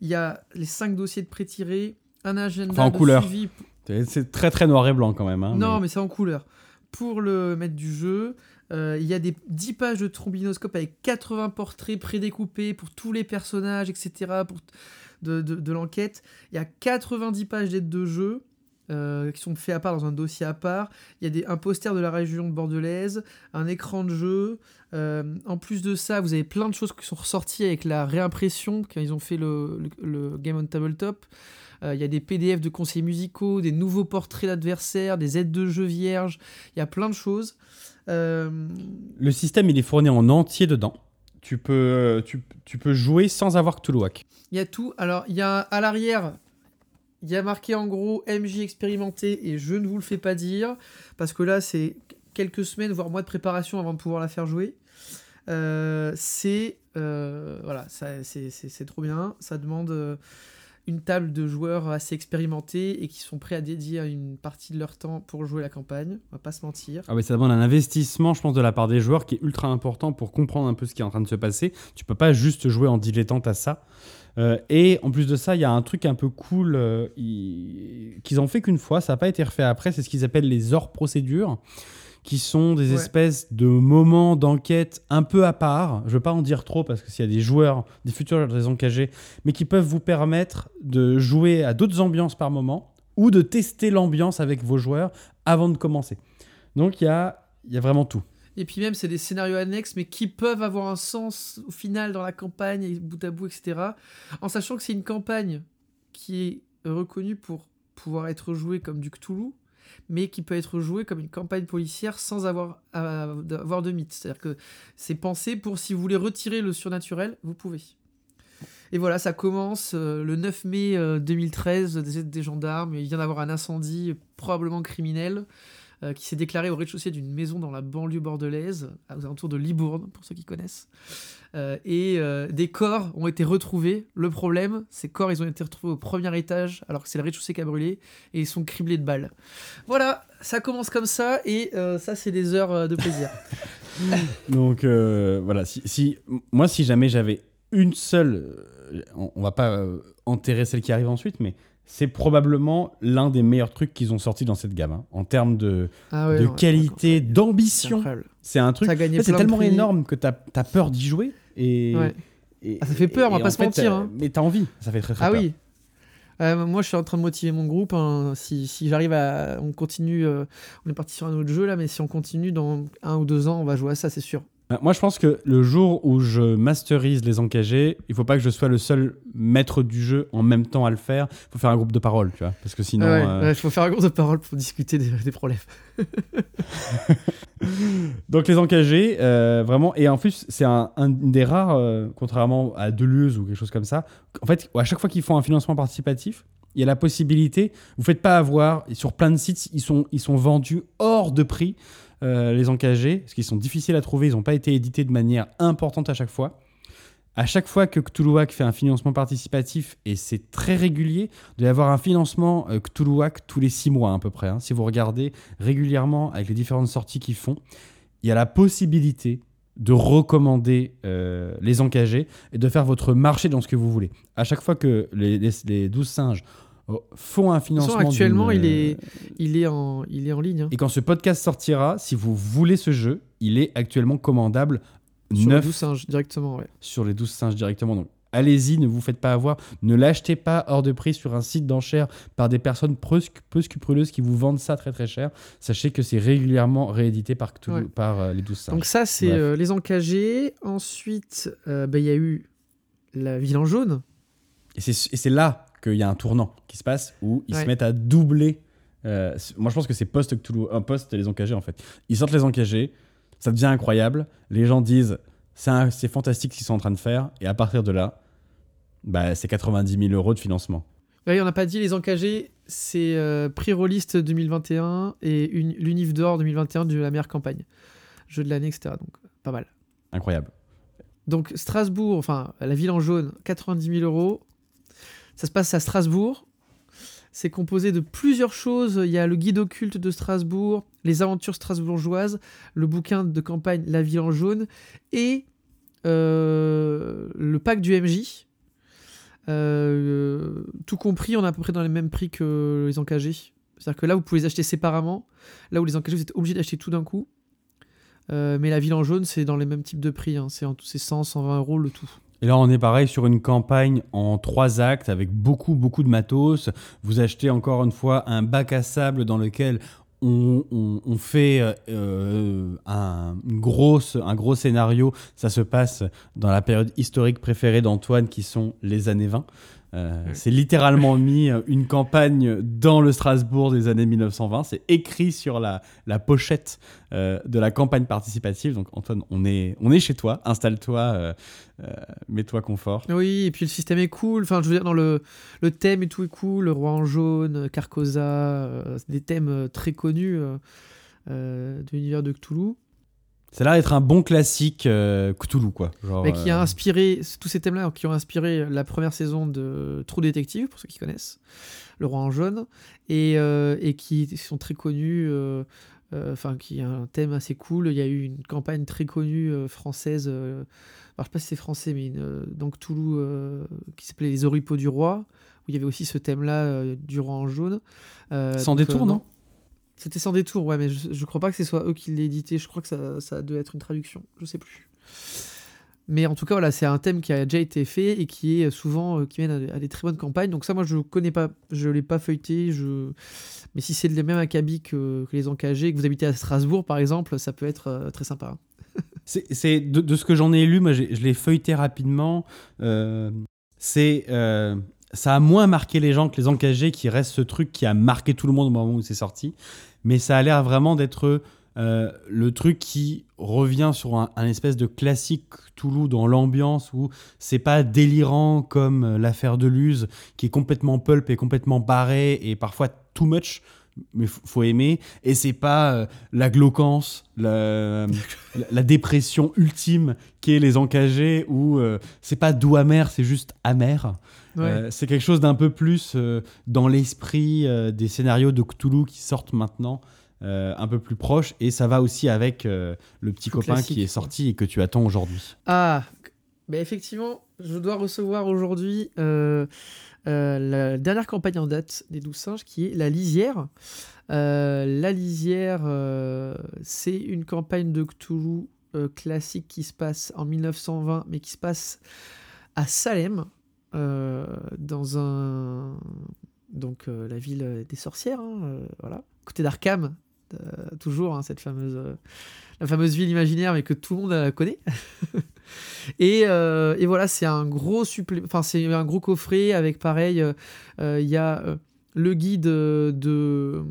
Il y a les 5 dossiers de pré-tirés, un agenda Enfin, en de couleur. suivi. C'est très très noir et blanc quand même. hein, non, mais- mais c'est en couleur. Pour le maître du jeu, euh, il y a des 10 pages de trombinoscope avec 80 portraits prédécoupés pour tous les personnages, etc. Pour de, de- de l'enquête. Il y a 90 pages d'aide de jeu. Euh, qui sont faits à part dans un dossier à part. Il y a des, un poster de la région bordelaise, un écran de jeu. Euh, en plus de ça, vous avez plein de choses qui sont ressorties avec la réimpression quand ils ont fait le, le- le Game on Tabletop. Euh, Il y a des PDF de conseils musicaux, des nouveaux portraits d'adversaires, des aides de jeu vierges. Il y a plein de choses. Le système, il est fourni en entier dedans. Tu peux, tu, tu peux jouer sans avoir Cthulhuac. Il y a tout. Alors, il y a à l'arrière, il y a marqué en gros MJ expérimenté et je ne vous le fais pas dire parce que là, c'est quelques semaines, voire mois de préparation avant de pouvoir la faire jouer. Euh, c'est euh, voilà, c'est trop bien. Ça demande euh, une table de joueurs assez expérimentés et qui sont prêts à dédier une partie de leur temps pour jouer la campagne. On va pas se mentir. Ah ouais, ça demande un investissement, je pense, de la part des joueurs qui est ultra important pour comprendre un peu ce qui est en train de se passer. Tu peux pas juste jouer en dilettante à ça. Euh, et en plus de ça, il y a un truc un peu cool euh, ils- qu'ils ont fait qu'une fois, ça n'a pas été refait après, c'est ce qu'ils appellent les hors procédures, qui sont des Ouais. espèces de moments d'enquête un peu à part. Je veux pas en dire trop parce que s'il y a des joueurs, des futurs des encagés, mais qui peuvent vous permettre de jouer à d'autres ambiances par moment ou de tester l'ambiance avec vos joueurs avant de commencer. Donc il y a, il y a vraiment tout. Et puis même, c'est des scénarios annexes, mais qui peuvent avoir un sens au final dans la campagne, bout à bout, etc. En sachant que c'est une campagne qui est reconnue pour pouvoir être jouée comme du Cthulhu, mais qui peut être jouée comme une campagne policière sans avoir, à- avoir de mythe. C'est-à-dire que c'est pensé pour si vous voulez retirer le surnaturel, vous pouvez. Et voilà, ça commence euh, le 9 mai euh, 2013, des, des gendarmes, il vient d'avoir un incendie euh, probablement criminel euh, qui s'est déclaré au rez-de-chaussée d'une maison dans la banlieue bordelaise, aux alentours de Libourne, pour ceux qui connaissent. Euh, et euh, des corps ont été retrouvés. Le problème, ces corps, ils ont été retrouvés au premier étage, alors que c'est le rez-de-chaussée qui a brûlé, et ils sont criblés de balles. Voilà, ça commence comme ça, et euh, ça, c'est des heures de plaisir. Donc euh, voilà, si, si- moi si jamais j'avais une seule, on, on va pas enterrer celle qui arrive ensuite, mais c'est probablement l'un des meilleurs trucs qu'ils ont sorti dans cette gamme hein. en termes de, Ah ouais, de non, qualité, d'ambition. C'est un truc. C'est tellement prix. énorme que t'as as peur d'y jouer et. Ouais. et- Ah, ça fait peur, on va pas se fait, mentir, euh, hein. Mais t'as envie, ça fait très très Ah peur. oui. Euh, moi, je suis en train de motiver mon groupe. hein. Si, si j'arrive à. On continue. euh, on est parti sur un autre jeu là, mais si on continue dans un ou deux ans, on va jouer à ça, c'est sûr. Euh, Moi, je pense que le jour où je masterise les encagés, il faut pas que je sois le seul maître du jeu en même temps à le faire. Il faut faire un groupe de parole, tu vois. Parce que sinon. Ouais, euh, ouais, il faut faire un cours de parole pour discuter des, des problèmes. Donc les encagés, euh, vraiment, et en plus c'est un, un des rares, euh, contrairement à Deleuze ou quelque chose comme ça, en fait, à chaque fois qu'ils font un financement participatif, il y a la possibilité, vous faites pas avoir, et sur plein de sites, ils sont, ils sont vendus hors de prix, euh, les encagés, parce qu'ils sont difficiles à trouver, ils n'ont pas été édités de manière importante à chaque fois. À chaque fois que Cthulhuac fait un financement participatif, et c'est très régulier, de y avoir un financement euh, Cthulhuac tous les six mois à peu près. hein. Si vous regardez régulièrement avec les différentes sorties qu'ils font, il y a la possibilité de recommander euh, les encagés et de faire votre marché dans ce que vous voulez. À chaque fois que les, les, les 12 singes font un financement... façon, actuellement, il est, il, est en, il est en ligne. hein. Et quand ce podcast sortira, si vous voulez ce jeu, il est actuellement commandable Sur les 9 12 singes, directement, ouais. sur les 12 singes directement. Donc allez-y, ne vous faites pas avoir. Ne l'achetez pas hors de prix sur un site d'enchères par des personnes peu, peu scrupuleuses qui vous vendent ça très très cher. Sachez que c'est régulièrement réédité par, Ouais. par euh, les 12 singes. Donc ça, c'est euh, les encagés. Ensuite, euh, bah, il y a eu la ville en jaune. Et c'est là qu'il y a un tournant qui se passe où ils se mettent à doubler. euh, moi, je pense que c'est post-Cthulhu, un post les encagés en fait. Ils sortent les encagés, ça devient incroyable. Les gens disent c'est fantastique ce qu'ils sont en train de faire. Et à partir de là, bah, c'est 90 000 euros de financement. Ouais, on n'a pas dit les encagés, c'est euh, prix Rollist 2021 et l'Unif d'or 2021 de la meilleure campagne. Jeu de l'année, etc. Donc, pas mal. Incroyable. Donc, Strasbourg, enfin, la ville en jaune, 90 000 euros. Ça se passe à Strasbourg. C'est composé de plusieurs choses. Il y a le guide occulte de Strasbourg, les aventures strasbourgeoises, le bouquin de campagne La ville en jaune et euh, le pack du MJ. Euh, tout compris, on est à peu près dans les mêmes prix que les encagés. C'est-à-dire que là, vous pouvez les acheter séparément. Là où les encagés, vous êtes obligé d'acheter tout d'un coup. Euh, mais la ville en jaune, c'est dans les mêmes types de prix. hein. C'est en tout, c'est 100, 120 euros le tout. Et là, on est pareil sur une campagne en trois actes avec beaucoup, beaucoup de matos. Vous achetez encore une fois un bac à sable dans lequel on, fait euh, un, une grosse, un gros scénario. Ça se passe dans la période historique préférée d'Antoine, qui sont les années 20. Euh, C'est littéralement mis euh, une campagne dans le Strasbourg des années 1920. C'est écrit sur la, la pochette euh, de la campagne participative. Donc Antoine, on est, on est chez toi. Installe-toi, mets-toi confort. Oui, et puis le système est cool. Enfin, je veux dire, dans le, le thème et tout est cool. Le roi en jaune, Carcosa, des thèmes très connus de l'univers de Cthulhu. Ça a l'air d'être un bon classique euh, Cthulhu, quoi. Genre, mais qui a euh, inspiré, tous ces thèmes-là qui ont inspiré la première saison de True Detective, pour ceux qui connaissent, Le Roi en jaune, et, euh, et qui sont très connus, euh, euh, enfin, qui a un thème assez cool. Il y a eu une campagne très connue euh, française, euh, alors je sais pas si c'est français, mais une, donc Toulouse, qui s'appelait Les Oripeaux du Roi, où il y avait aussi ce thème-là du Roi en jaune. Sans donc, détour, non? C'était sans détour, ouais, mais je, je crois pas que ce soit eux qui l'aient édité. Je crois que ça, ça doit être une traduction. Je sais plus. Mais en tout cas, voilà, c'est un thème qui a déjà été fait et qui est souvent euh, qui mène à, des- très bonnes campagnes. Donc ça, moi, je connais pas, je l'ai pas feuilleté. Je... Mais si c'est le même acabit que, les encagés, que vous habitez à Strasbourg, par exemple, ça peut être euh, très sympa. C'est, c'est- de, ce que j'en ai lu, moi je l'ai feuilleté rapidement. euh, c'est, ça a moins marqué les gens que les encagés, qui reste ce truc qui a marqué tout le monde au moment où c'est sorti. Mais ça a l'air vraiment d'être euh, le truc qui revient sur un, un espèce de classique Toulouse dans l'ambiance où c'est pas délirant comme euh, l'affaire de Luz, qui est complètement pulp et complètement barré et parfois too much. Mais f- faut aimer et c'est pas euh, la glauquance, la, la, la dépression ultime qu'est les encagés où euh, c'est pas doux amer, c'est juste amer. Ouais. Euh, c'est quelque chose d'un peu plus euh, dans l'esprit des scénarios de Cthulhu qui sortent maintenant, un peu plus proche. Et ça va aussi avec le petit copain qui est sorti et que tu attends aujourd'hui. Ah, mais effectivement, je dois recevoir aujourd'hui la dernière campagne en date des Douze Singes qui est La Lisière. Euh, la Lisière, euh, c'est une campagne de Cthulhu euh, classique qui se passe en 1920, mais qui se passe à Salem, euh, dans un. Donc, euh, la ville des sorcières, hein, euh, voilà. Côté d'Arkham, euh, toujours, hein, cette fameuse. euh, la fameuse ville imaginaire, mais que tout le monde euh, connaît. et, euh, et voilà, c'est un gros supplé- enfin c'est un gros coffret avec pareil, euh, euh, il y a le guide de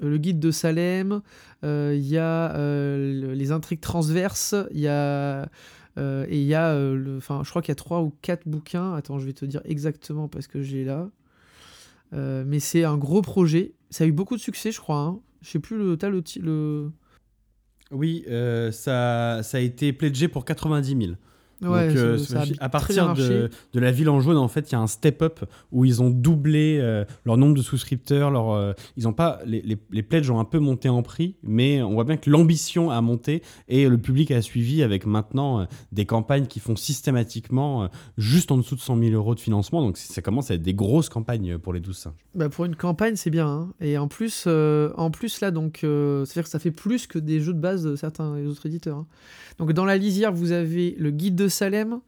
le guide de Salem, il y a le- les intrigues transverses, il y a et il y a le, enfin je crois qu'il y a trois ou quatre bouquins. Attends, je vais te dire exactement parce que j'ai là. Mais c'est un gros projet. Ça a eu beaucoup de succès, je crois. Hein. Je sais plus le, t'as le, Oui, euh, ça, ça a été pledgé pour 90 000. Ouais, Donc, euh, ça- ça a à partir de, de la ville en jaune, en fait, il y a un step-up où ils ont doublé euh, leur nombre de souscripteurs. Leur, euh, ils ont pas, les, les, les pledges ont un peu monté en prix, mais on voit bien que l'ambition a monté et le public a suivi avec maintenant des campagnes qui font systématiquement juste en dessous de 100 000 euros de financement. Donc ça commence à être des grosses campagnes pour les 12 singes. Bah, pour une campagne, c'est bien. hein. Et en plus, en plus là, donc, c'est-à-dire que ça fait plus que des jeux de base de certains autres éditeurs. hein. Donc, dans la lisière, vous avez le guide de Salem,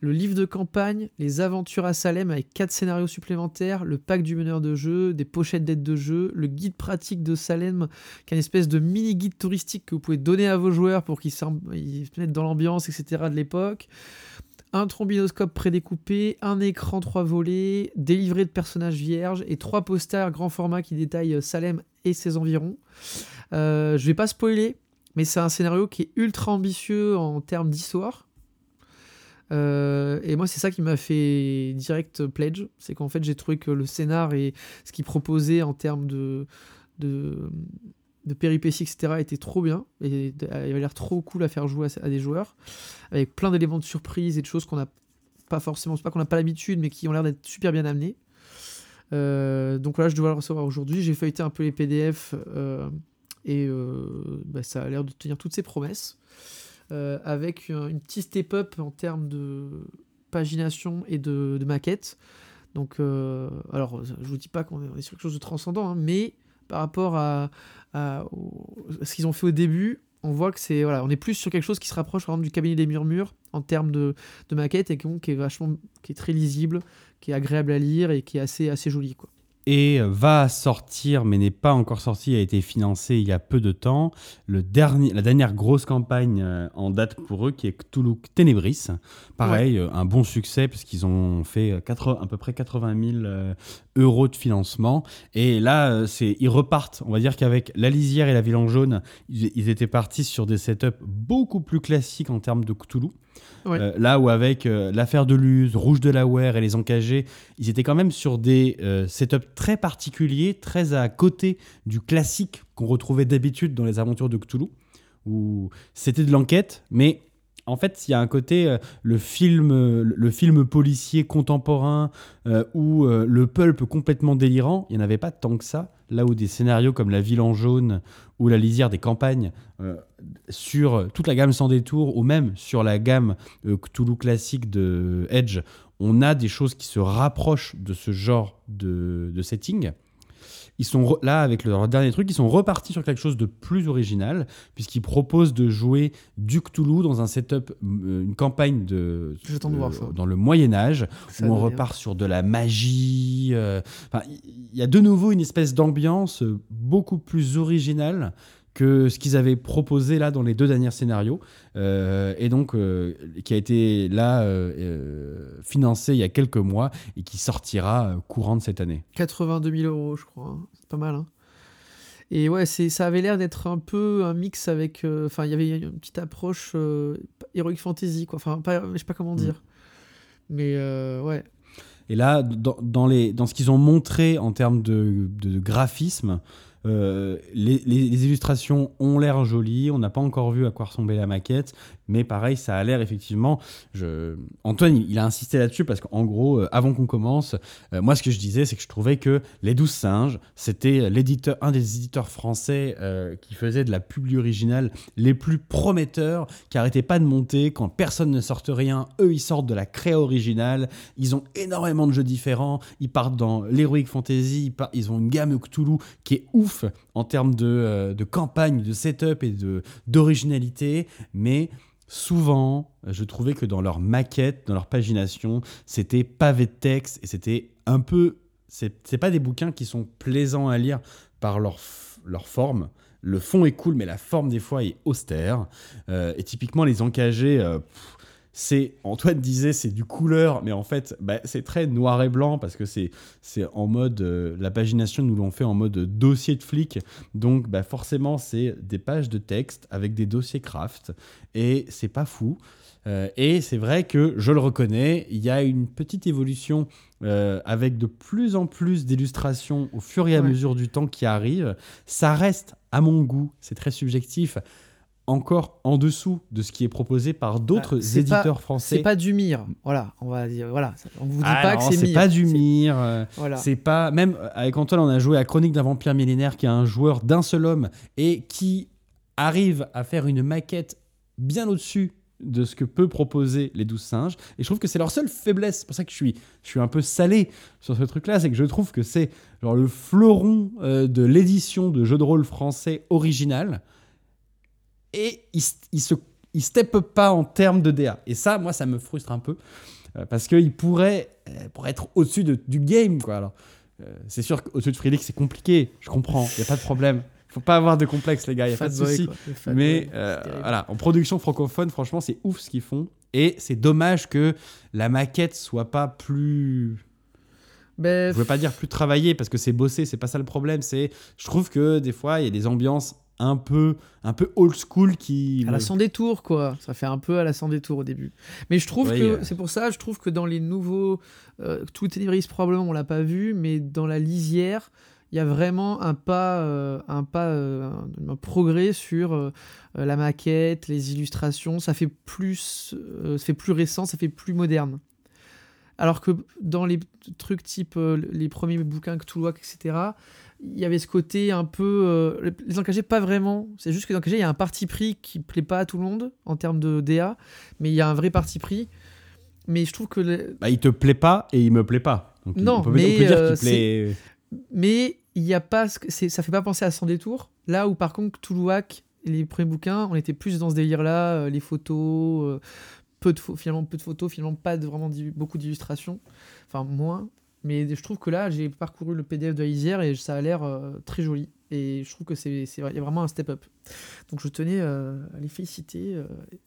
le livre de campagne, les aventures à Salem avec quatre scénarios supplémentaires, le pack du meneur de jeu, des pochettes d'aide de jeu, le guide pratique de Salem, qui est une espèce de mini guide touristique que vous pouvez donner à vos joueurs pour qu'ils se mettent dans l'ambiance, etc. de l'époque un trombinoscope prédécoupé, un écran 3 volets, des livrets de personnages vierges et trois posters grand format qui détaillent euh, Salem et ses environs. Euh, je vais pas spoiler, mais c'est un scénario qui est ultra ambitieux en termes d'histoire. Euh, et moi, c'est ça qui m'a fait direct pledge. C'est qu'en fait, j'ai trouvé que le scénar et ce qu'il proposait en termes de, de, péripéties, etc., était trop bien. Et il avait l'air trop cool à faire jouer à, des joueurs. Avec plein d'éléments de surprise et de choses qu'on n'a pas forcément, c'est pas qu'on n'a pas l'habitude, mais qui ont l'air d'être super bien amenés. Euh, donc voilà, je dois le recevoir aujourd'hui. J'ai feuilleté un peu les PDF euh, et bah, ça a l'air de tenir toutes ses promesses. Euh, avec une, petite step-up en termes de pagination et de, maquette. Donc, euh, alors, je vous dis pas qu'on est, sur quelque chose de transcendant, hein, mais par rapport à, ce qu'ils ont fait au début, on voit que c'est voilà, on est plus sur quelque chose qui se rapproche par exemple du cabinet des murmures en termes de, de maquette et qui, qui est vachement, qui est très lisible, qui est agréable à lire et qui est assez assez joli quoi. Et va sortir, mais n'est pas encore sorti, a été financé il y a peu de temps, le dernier, la dernière grosse campagne euh, en date pour eux, qui est Cthulhu Ténébris. Pareil, euh, un bon succès, puisqu'ils ont fait euh, 80 à peu près 80 000 euh, euros de financement. Et là, c'est, ils repartent. On va dire qu'avec La Lisière et La Ville en Jaune, ils, ils étaient partis sur des setups beaucoup plus classiques en termes de Cthulhu. Euh, là où avec euh, l'affaire de Luz, Rouge de la Ware et les Encagés, ils étaient quand même sur des euh, setups très particuliers, très à côté du classique qu'on retrouvait d'habitude dans les aventures de Cthulhu, où c'était de l'enquête, mais en fait, il y a un côté, le, film, le film policier contemporain ou le pulp complètement délirant, il n'y en avait pas tant que ça. Là où des scénarios comme La Ville en jaune ou La lisière des campagnes, sur toute la gamme sans détour ou même sur la gamme euh, Cthulhu classique de Edge, on a des choses qui se rapprochent de ce genre de, de setting. Ils sont re- là avec leur dernier truc, ils sont repartis sur quelque chose de plus original puisqu'ils proposent de jouer du Cthulhu dans un setup, euh, une campagne de J'attends de voir ça. dans le Moyen Âge Ça où on repart sur de la magie. euh, Il y a de nouveau une espèce d'ambiance beaucoup plus originale que ce qu'ils avaient proposé là dans les deux derniers scénarios, euh, et donc euh, qui a été là euh, financé il y a quelques mois et qui sortira courant de cette année. 82 000 euros, je crois. hein. C'est pas mal. hein. Et ouais, c'est, ça avait l'air d'être un peu un mix avec. Enfin, il y avait une petite approche Heroic Fantasy, quoi. Enfin, pas, je sais pas comment Mm. dire. Mais ouais. Et là, dans, dans les, dans ce qu'ils ont montré en termes de, de graphisme, euh, les, illustrations ont l'air jolies. On n'a pas encore vu à quoi ressemblait la maquette, mais pareil, ça a l'air effectivement. Je... Antoine, il, a insisté là-dessus parce qu'en gros, euh, avant qu'on commence, euh, moi, ce que je disais, c'est que je trouvais que Les Douze Singes, c'était l'éditeur, un des éditeurs français euh, qui faisait de la publi originale les plus prometteurs, qui arrêtait pas de monter quand personne ne sortait rien. Eux, ils sortent de la créa originale. Ils ont énormément de jeux différents. Ils partent dans l'heroic fantasy. Ils, ont une gamme Cthulhu qui est ouf en termes de, euh, de campagne, de setup et d'originalité. Mais souvent, je trouvais que dans leur maquette, dans leur pagination, c'était pavé de texte et c'était un peu. C'est pas des bouquins qui sont plaisants à lire par leur, leur forme. Le fond est cool, mais la forme des fois est austère. Euh, et typiquement, les encagés, euh, c'est Antoine disait c'est du couleur, mais en fait, bah, c'est très noir et blanc parce que c'est c'est en mode euh, la pagination nous l'ont fait en mode dossier de flic. Donc, bah, forcément, c'est des pages de texte avec des dossiers craft et c'est pas fou. Euh, et c'est vrai que je le reconnais, il y a une petite évolution euh, avec de plus en plus d'illustrations au fur et à Ouais. mesure du temps qui arrive. Ça reste, à mon goût, c'est très subjectif, encore en dessous de ce qui est proposé par d'autres Ah, pas- éditeurs français. C'est pas du mire. Voilà, on va dire. Voilà, on vous dit Ah pas non, que c'est c'est mire. pas du mire. euh, Voilà. C'est pas même euh, avec Antoine, on a joué à Chronique d'un vampire millénaire, qui est un joueur d'un seul homme et qui arrive à faire une maquette bien au-dessus de ce que peut proposer les 12 singes. Et je trouve que c'est leur seule faiblesse. C'est pour ça que je suis, je suis un peu salé sur ce truc-là, c'est que je trouve que c'est genre le fleuron euh, de l'édition de jeux de rôle français original. Et il, il se il step pas en termes de DA. Et ça, moi, ça me frustre un peu. euh, parce qu'il pourrait, euh, pourrait être au-dessus de- du game. Quoi. Alors, euh, c'est sûr qu'au-dessus de Free League, c'est compliqué. Je comprends. Il n'y a pas de problème. Il faut pas avoir de complexe, les gars. Il n'y a pas de souci. Mais voilà, en production francophone, franchement, c'est ouf ce qu'ils font. Et c'est dommage que la maquette soit pas plus. Ben, Je veux pas dire plus travaillée parce que c'est bossé, c'est pas ça le problème. C'est, je trouve que des fois, il y a des ambiances un peu, un peu old school qui. à la sans détour, quoi. Ça fait un peu à la sans détour au début. Mais je trouve Oui, que, euh. c'est pour ça, je trouve que dans les nouveaux. Euh, tout Tenebris, probablement, on l'a pas vu, mais dans la lisière, il y a vraiment un pas, euh, un, pas euh, un, un progrès sur euh, la maquette, les illustrations. Ça fait plus, ça fait plus récent, ça fait plus moderne. Alors que dans les trucs type les premiers bouquins Cthulhuac, etc., il y avait ce côté un peu. euh, les engagés, pas vraiment. C'est juste que dans engagés, il y a un parti pris qui plaît pas à tout le monde en termes de DA, mais il y a un vrai parti pris. Mais je trouve que. le- Bah, il te plaît pas et il me plaît pas. Donc, Non, on peut, on mais, peut dire euh, plaît. Mais il y a pas. Ça fait pas penser à Sans détour. Là où par contre, Toulouac, les premiers bouquins, on était plus dans ce délire-là, euh, les photos. peu de finalement peu de photos, finalement pas de, vraiment beaucoup d'illustrations, enfin moins. Mais je trouve que là, j'ai parcouru le PDF de la lisière et ça a l'air euh, très joli. Et je trouve que c'est, il y a vraiment un step up. Donc je tenais euh, à les féliciter euh,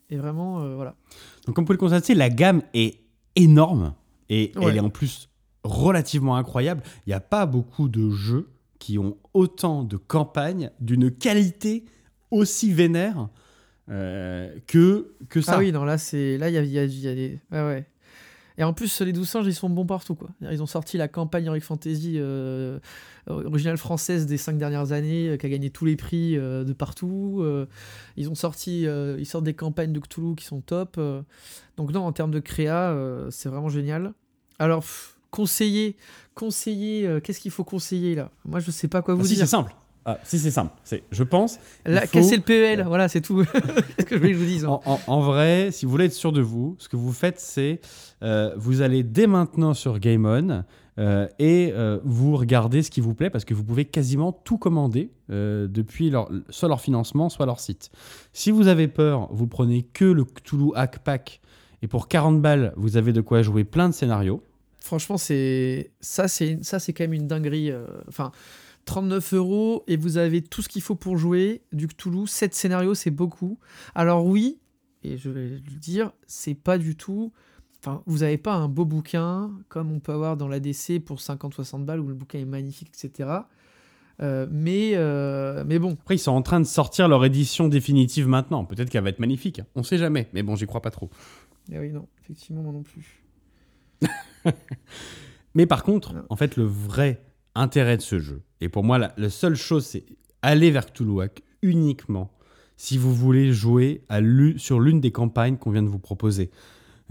et vraiment voilà. Donc, comme vous pouvez le constater, la gamme est énorme et Ouais. elle est en plus relativement incroyable. Il n'y a pas beaucoup de jeux qui ont autant de campagnes d'une qualité aussi vénère que, que ça. Ah oui, non là c'est là il y a, y a- y a des ouais ouais. Et en plus les 12 singes ils sont bons partout quoi. Ils ont sorti la campagne Heroic Fantasy euh, originale française des cinq dernières années euh, qui a gagné tous les prix euh, de partout. ils ont sorti ils sortent des campagnes de Cthulhu qui sont top. donc non en termes de créa c'est vraiment génial. Alors pff, conseiller conseiller qu'est-ce qu'il faut conseiller là? Moi je sais pas quoi Ah, vous si, dire. c'est simple. Ah, si, c'est simple. C'est, je pense. Là, faut- casser le PEL, voilà, c'est tout. Qu'est-ce que je voulais que je vous dise hein. En, en- en vrai, si vous voulez être sûr de vous, ce que vous faites, c'est euh, vous allez dès maintenant sur Game On euh, et euh, vous regardez ce qui vous plaît parce que vous pouvez quasiment tout commander euh, depuis leur, soit leur financement, soit leur site. Si vous avez peur, vous prenez que le Cthulhu Hack Pack et pour 40 balles, vous avez de quoi jouer plein de scénarios. Franchement, c'est ça, c'est ça, c'est quand même une dinguerie. euh, Enfin, 39 euros et vous avez tout ce qu'il faut pour jouer. Du Cthulhu, 7 scénarios, c'est beaucoup. Alors oui, et je vais le dire, c'est pas du tout. Enfin, vous n'avez pas un beau bouquin comme on peut avoir dans l'ADC pour 50-60 balles où le bouquin est magnifique, etc. Euh, mais, euh, mais bon, Après, ils sont en train de sortir leur édition définitive maintenant. Peut-être qu'elle va être magnifique. On sait jamais. Mais bon, j'y crois pas trop. Ah oui, non, effectivement, moi non plus. Mais par contre, Non. en fait, le vrai intérêt de ce jeu, et pour moi, la, seule chose, c'est aller vers Cthulhuac uniquement si vous voulez jouer sur l'une des campagnes qu'on vient de vous proposer.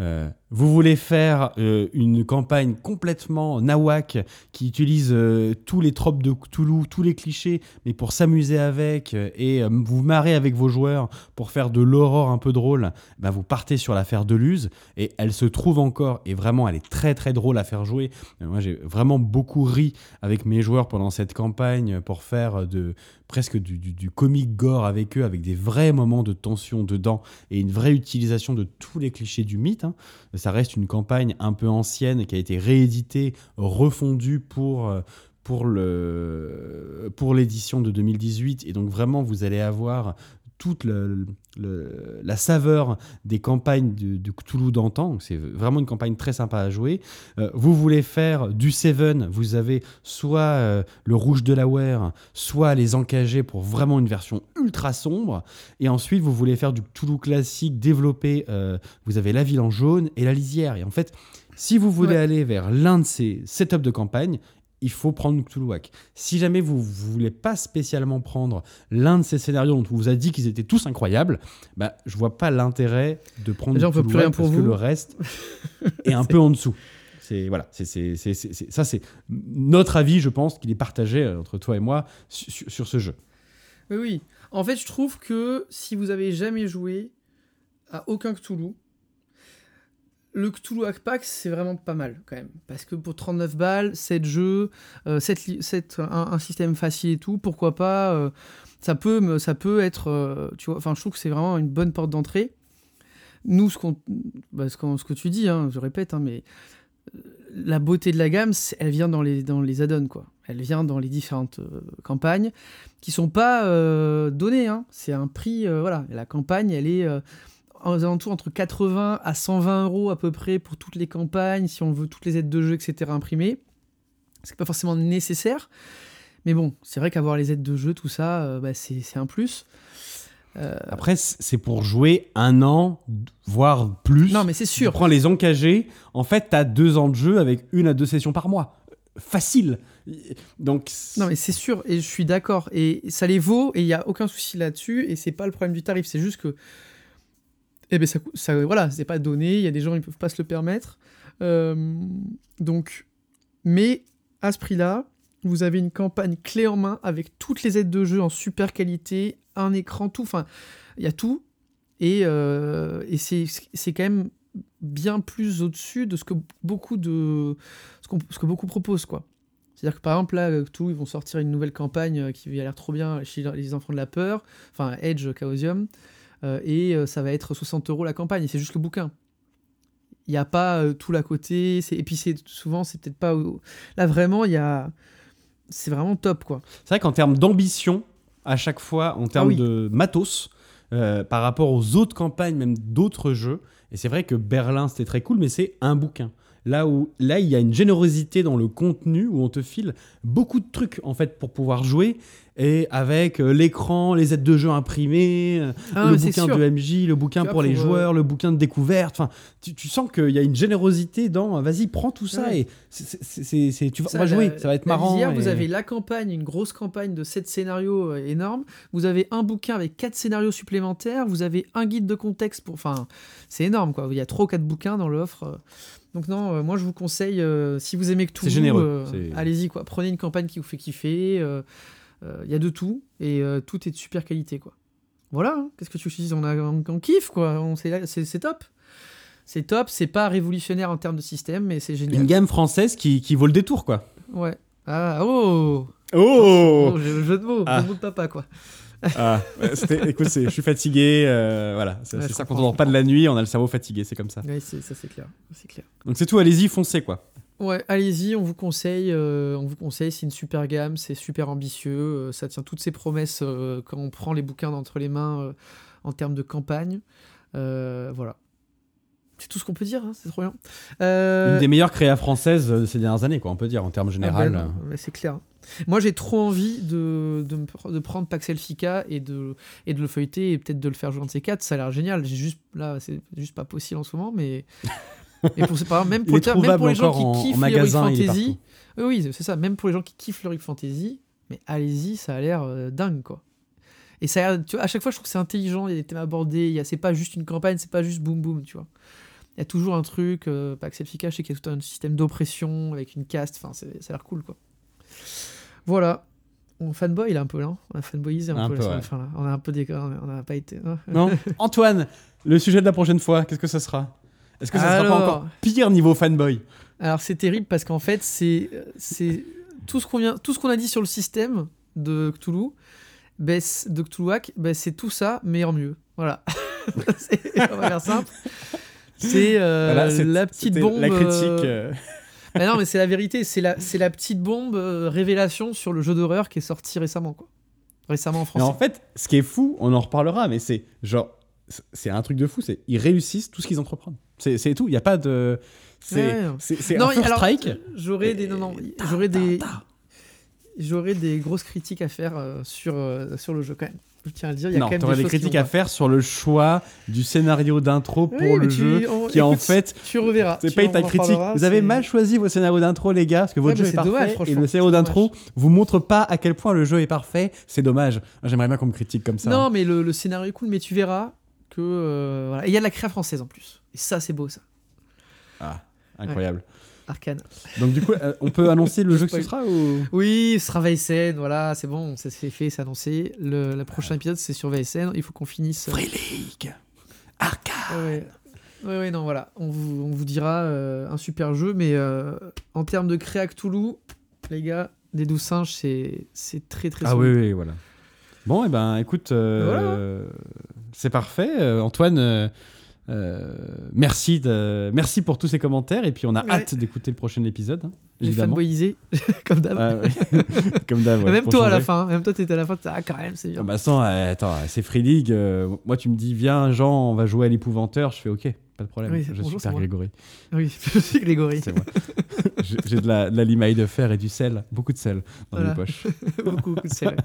Euh, vous voulez faire euh, une campagne complètement nawak qui utilise euh, tous les tropes de Cthulhu, tous les clichés, mais pour s'amuser avec euh, et vous marrer avec vos joueurs pour faire de l'aurore un peu drôle, ben vous partez sur l'affaire de Luz et elle se trouve encore et vraiment elle est très très drôle à faire jouer. Moi j'ai vraiment beaucoup ri avec mes joueurs pendant cette campagne pour faire de presque du, comic gore avec eux, avec des vrais moments de tension dedans et une vraie utilisation de tous les clichés du mythe. hein. Ça reste une campagne un peu ancienne qui a été rééditée, refondue pour, euh, pour, l'édition de 2018. Et donc vraiment, vous allez avoir toute le- le- la saveur des campagnes de, de Cthulhu d'antan. C'est vraiment une campagne très sympa à jouer. Euh, vous voulez faire du Seven, vous avez soit euh, le Rouge de la Ware, soit les Encagés pour vraiment une version ultra sombre. Et ensuite, vous voulez faire du Cthulhu classique développé. euh, vous avez la ville en jaune et la lisière. Et en fait, si vous voulez Ouais. aller vers l'un de ces setups de campagne, il faut prendre Cthulhuac. Si jamais vous ne voulez pas spécialement prendre l'un de ces scénarios dont on vous a dit qu'ils étaient tous incroyables, bah, je vois pas l'intérêt de prendre Déjà, on peut plus Cthulhuac rien pour parce que vous. le reste est un peu en dessous. C'est voilà, c'est c'est- c'est- c'est- c'est- ça c'est notre avis, je pense qu'il est partagé euh, entre toi et moi su- su- sur ce jeu. Oui, oui. En fait, je trouve que si vous avez jamais joué à aucun Cthulhu, le Cthulhu Hack Pack, c'est vraiment pas mal quand même. Parce que pour 39 balles, 7 jeux, euh, 7 li- sept- un, système facile et tout, pourquoi pas euh, ça, peut ça peut être. euh, tu vois, enfin, je trouve que c'est vraiment une bonne porte d'entrée. Nous, ce, bah, ce, ce que tu dis, hein, je répète, hein, mais la beauté de la gamme, elle vient dans les, dans les add-ons, quoi. Elle vient dans les différentes campagnes qui sont pas données. hein. C'est un prix, voilà. La campagne, elle est aux alentours entre 80 à 120 euros à peu près pour toutes les campagnes, si on veut toutes les aides de jeu, etc. imprimées. C'est pas forcément nécessaire. Mais bon, c'est vrai qu'avoir les aides de jeu, tout ça, euh, bah, c'est un plus. Euh, Après, c'est pour jouer un an, voire plus. non, mais c'est Tu sûr. prends les encagés, en fait, tu as deux ans de jeu avec une à deux sessions par mois. Facile. Donc, Non, mais c'est sûr, et je suis d'accord. Et ça les vaut, et il n'y a aucun souci là-dessus, et c'est pas le problème du tarif, c'est juste que. Eh ben, ça, ça, voilà, c'est pas donné, il y a des gens, ils peuvent pas se le permettre. Euh, donc. Mais, à ce prix-là, vous avez une campagne clé en main avec toutes les aides de jeu en super qualité, un écran, tout. Enfin, il y a tout. Et, euh, et c'est quand même bien plus au-dessus de ce que beaucoup de ce, que beaucoup proposent quoi. C'est-à-dire que par exemple là, euh, tout ils vont sortir une nouvelle campagne qui a l'air trop bien chez les enfants de la peur, enfin Edge Chaosium, et euh, ça va être 60 euros la campagne. C'est juste le bouquin. Il n'y a pas euh, tout l'à côté. c'est- Et puis souvent c'est peut-être pas là vraiment il y a c'est vraiment top quoi. c'est vrai qu'en termes d'ambition, à chaque fois, en termes oui. de matos, euh, par rapport aux autres campagnes, même d'autres jeux, et c'est vrai que Berlin, c'était très cool, mais c'est un bouquin. Là où là, il y a une générosité dans le contenu où on te file beaucoup de trucs en fait pour pouvoir jouer et avec euh, l'écran, les aides de jeu imprimées, euh, Ah, le bouquin de MJ, le bouquin pour les euh, joueurs, le bouquin de découverte. Enfin, tu, tu sens qu'il y a une générosité dans. Vas-y, prends tout ça Ouais. et c'est- tu vas, Ça, on va la- jouer, ça va être marrant. lisière, vous avez la campagne, une grosse campagne de 7 scénarios énormes. Vous avez un bouquin avec 4 scénarios supplémentaires. Vous avez un guide de contexte pour. Enfin, c'est énorme quoi. Il y a 3 ou 4 bouquins dans l'offre. Euh. Donc, non, euh, moi je vous conseille, euh, si vous aimez que tout, C'est généreux, c'est- allez-y quoi. Prenez une campagne qui vous fait kiffer. euh, euh, Il y a de tout et euh, tout est de super qualité quoi. Voilà, hein. qu'est-ce que tu dis on, a, on, on kiffe quoi. On- C'est top. C'est top, c'est pas révolutionnaire en termes de système, mais c'est génial. Une gamme française qui, qui vaut le détour, quoi. Ouais. Ah, oh Oh, Oh, j'ai le jeu de mots, Ah. de papa, quoi. Ah, Écoute, c'est- je suis fatigué. euh, voilà, c'est Ouais, c'est je ça qu'on comprends, dort pas de la nuit, on a le cerveau fatigué, c'est comme ça. C'est- ça c'est clair, c'est clair. Donc c'est tout, allez-y, foncez, quoi. Ouais, allez-y, on vous conseille, euh, on vous conseille, c'est une super gamme, c'est super ambitieux, euh, ça tient toutes ses promesses euh, quand on prend les bouquins d'entre les mains euh, en termes de campagne. Euh, voilà. C'est tout ce qu'on peut dire, hein, c'est trop bien. Euh, Une des meilleures créas françaises euh, ces dernières années, quoi, on peut dire, en termes Ah général. ben c'est clair. Moi, j'ai trop envie de, de, me pr- de prendre Paxel Fika et de, et de le feuilleter et peut-être de le faire jouer de ces quatre. Ça a l'air génial. J'ai juste, là, c'est juste pas possible en ce moment, mais. et pour, par exemple, même pour, le même pour les gens qui en kiffent magasin, l'Heroic Fantasy. Oui, oui, c'est ça. Même pour les gens qui kiffent l'Heroic Fantasy, mais allez-y, ça a l'air euh, dingue, quoi. Et ça a l'air- tu vois, à chaque fois, je trouve que c'est intelligent. Il y a des thèmes abordés. Il y a, c'est pas juste une campagne, c'est pas juste boum boum, tu vois. Il y a toujours un truc, euh, Paxel Fika, je sais qu'il y a tout un système d'oppression avec une caste. Enfin, ça a l'air cool, quoi. Voilà. On fanboy là un peu là. On a fanboyisé un, Un peu, peu, là, la fin, là. On a un peu des on n'a pas été. hein. Non Antoine, le sujet de la prochaine fois, qu'est-ce que ça sera? Est-ce que ça sera pas Alors. encore pire niveau fanboy? Alors c'est terrible parce qu'en fait c'est tout ce qu'on vient tout ce qu'on a dit sur le système de Cthulhu, ben, de Cthulhuac, ben, c'est tout ça mais en mieux. Voilà. C'est- on va faire simple. C'est euh, Voilà, la petite bombe. La critique. euh, Mais non, mais c'est la vérité. C'est la, c'est la petite bombe euh, révélation sur le jeu d'horreur qui est sorti récemment, quoi. Récemment en Mais français. en fait, ce qui est fou, on en reparlera, mais c'est genre, c'est un truc de fou, c'est ils réussissent tout ce qu'ils entreprennent. C'est c'est tout, il n'y a pas de. C'est Ouais. c'est- c'est Non, un first alors, strike. J'aurais des, non, non, j'aurais des, j'aurais des grosses critiques à faire euh, sur, euh, sur le jeu quand même. Je tiens à le dire, il y a Non, quand même des critiques à faire sur le choix du scénario d'intro pour Oui, le tu- jeu, on- qui en fait, Tu reverras. c'est pas ta critique. Vous avez mal choisi vos scénarios d'intro, les gars, parce que votre Ouais, jeu est c'est parfait dommage, et le scénario d'intro vous montre pas à quel point le jeu est parfait. C'est dommage. Moi, J'aimerais bien qu'on me critique comme ça. Non, mais le, le scénario est cool, mais tu verras que. euh, voilà. Il y a de la créa française en plus. Et ça, c'est beau, ça. Ah, incroyable. Arcane. Donc du coup, euh, on peut annoncer le jeu que ce sera ou Oui, ce sera VSN, voilà, c'est bon, ça s'est fait, c'est annoncé. Le, le prochain épisode, c'est sur VSN. Il faut qu'on finisse. Free League. Ouais, ouais. Ouais, ouais, non, voilà. On vous, on vous dira euh, un super jeu, mais euh, en termes de créa Cthulhu, les gars, des douze singes, c'est c'est très très Ah oui, solide. oui, voilà. Bon, et ben, écoute, euh, c'est parfait. Euh, Antoine, euh, euh, merci, de, merci pour tous ces commentaires. Et puis, on a Ouais. hâte d'écouter le prochain épisode, hein, fanboyisé, comme d'hab. Ah, ouais. Comme d'hab. ouais, même toi à la fin, même toi t'étais à la fin, ah quand même c'est Ah bien. bah, sans, euh, attends, c'est Free League. euh, moi, tu me dis, viens, Jean, on va jouer à l'épouvanteur. Je fais, ok, pas de problème. Oui, je suis Père. Grégory. Oui, je suis Grégory. C'est moi. J'ai j'ai de la, de la limaille de fer et du sel, beaucoup de sel dans Voilà. mes poches. Beaucoup, beaucoup de sel.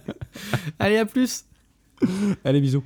Allez, à plus Allez, bisous.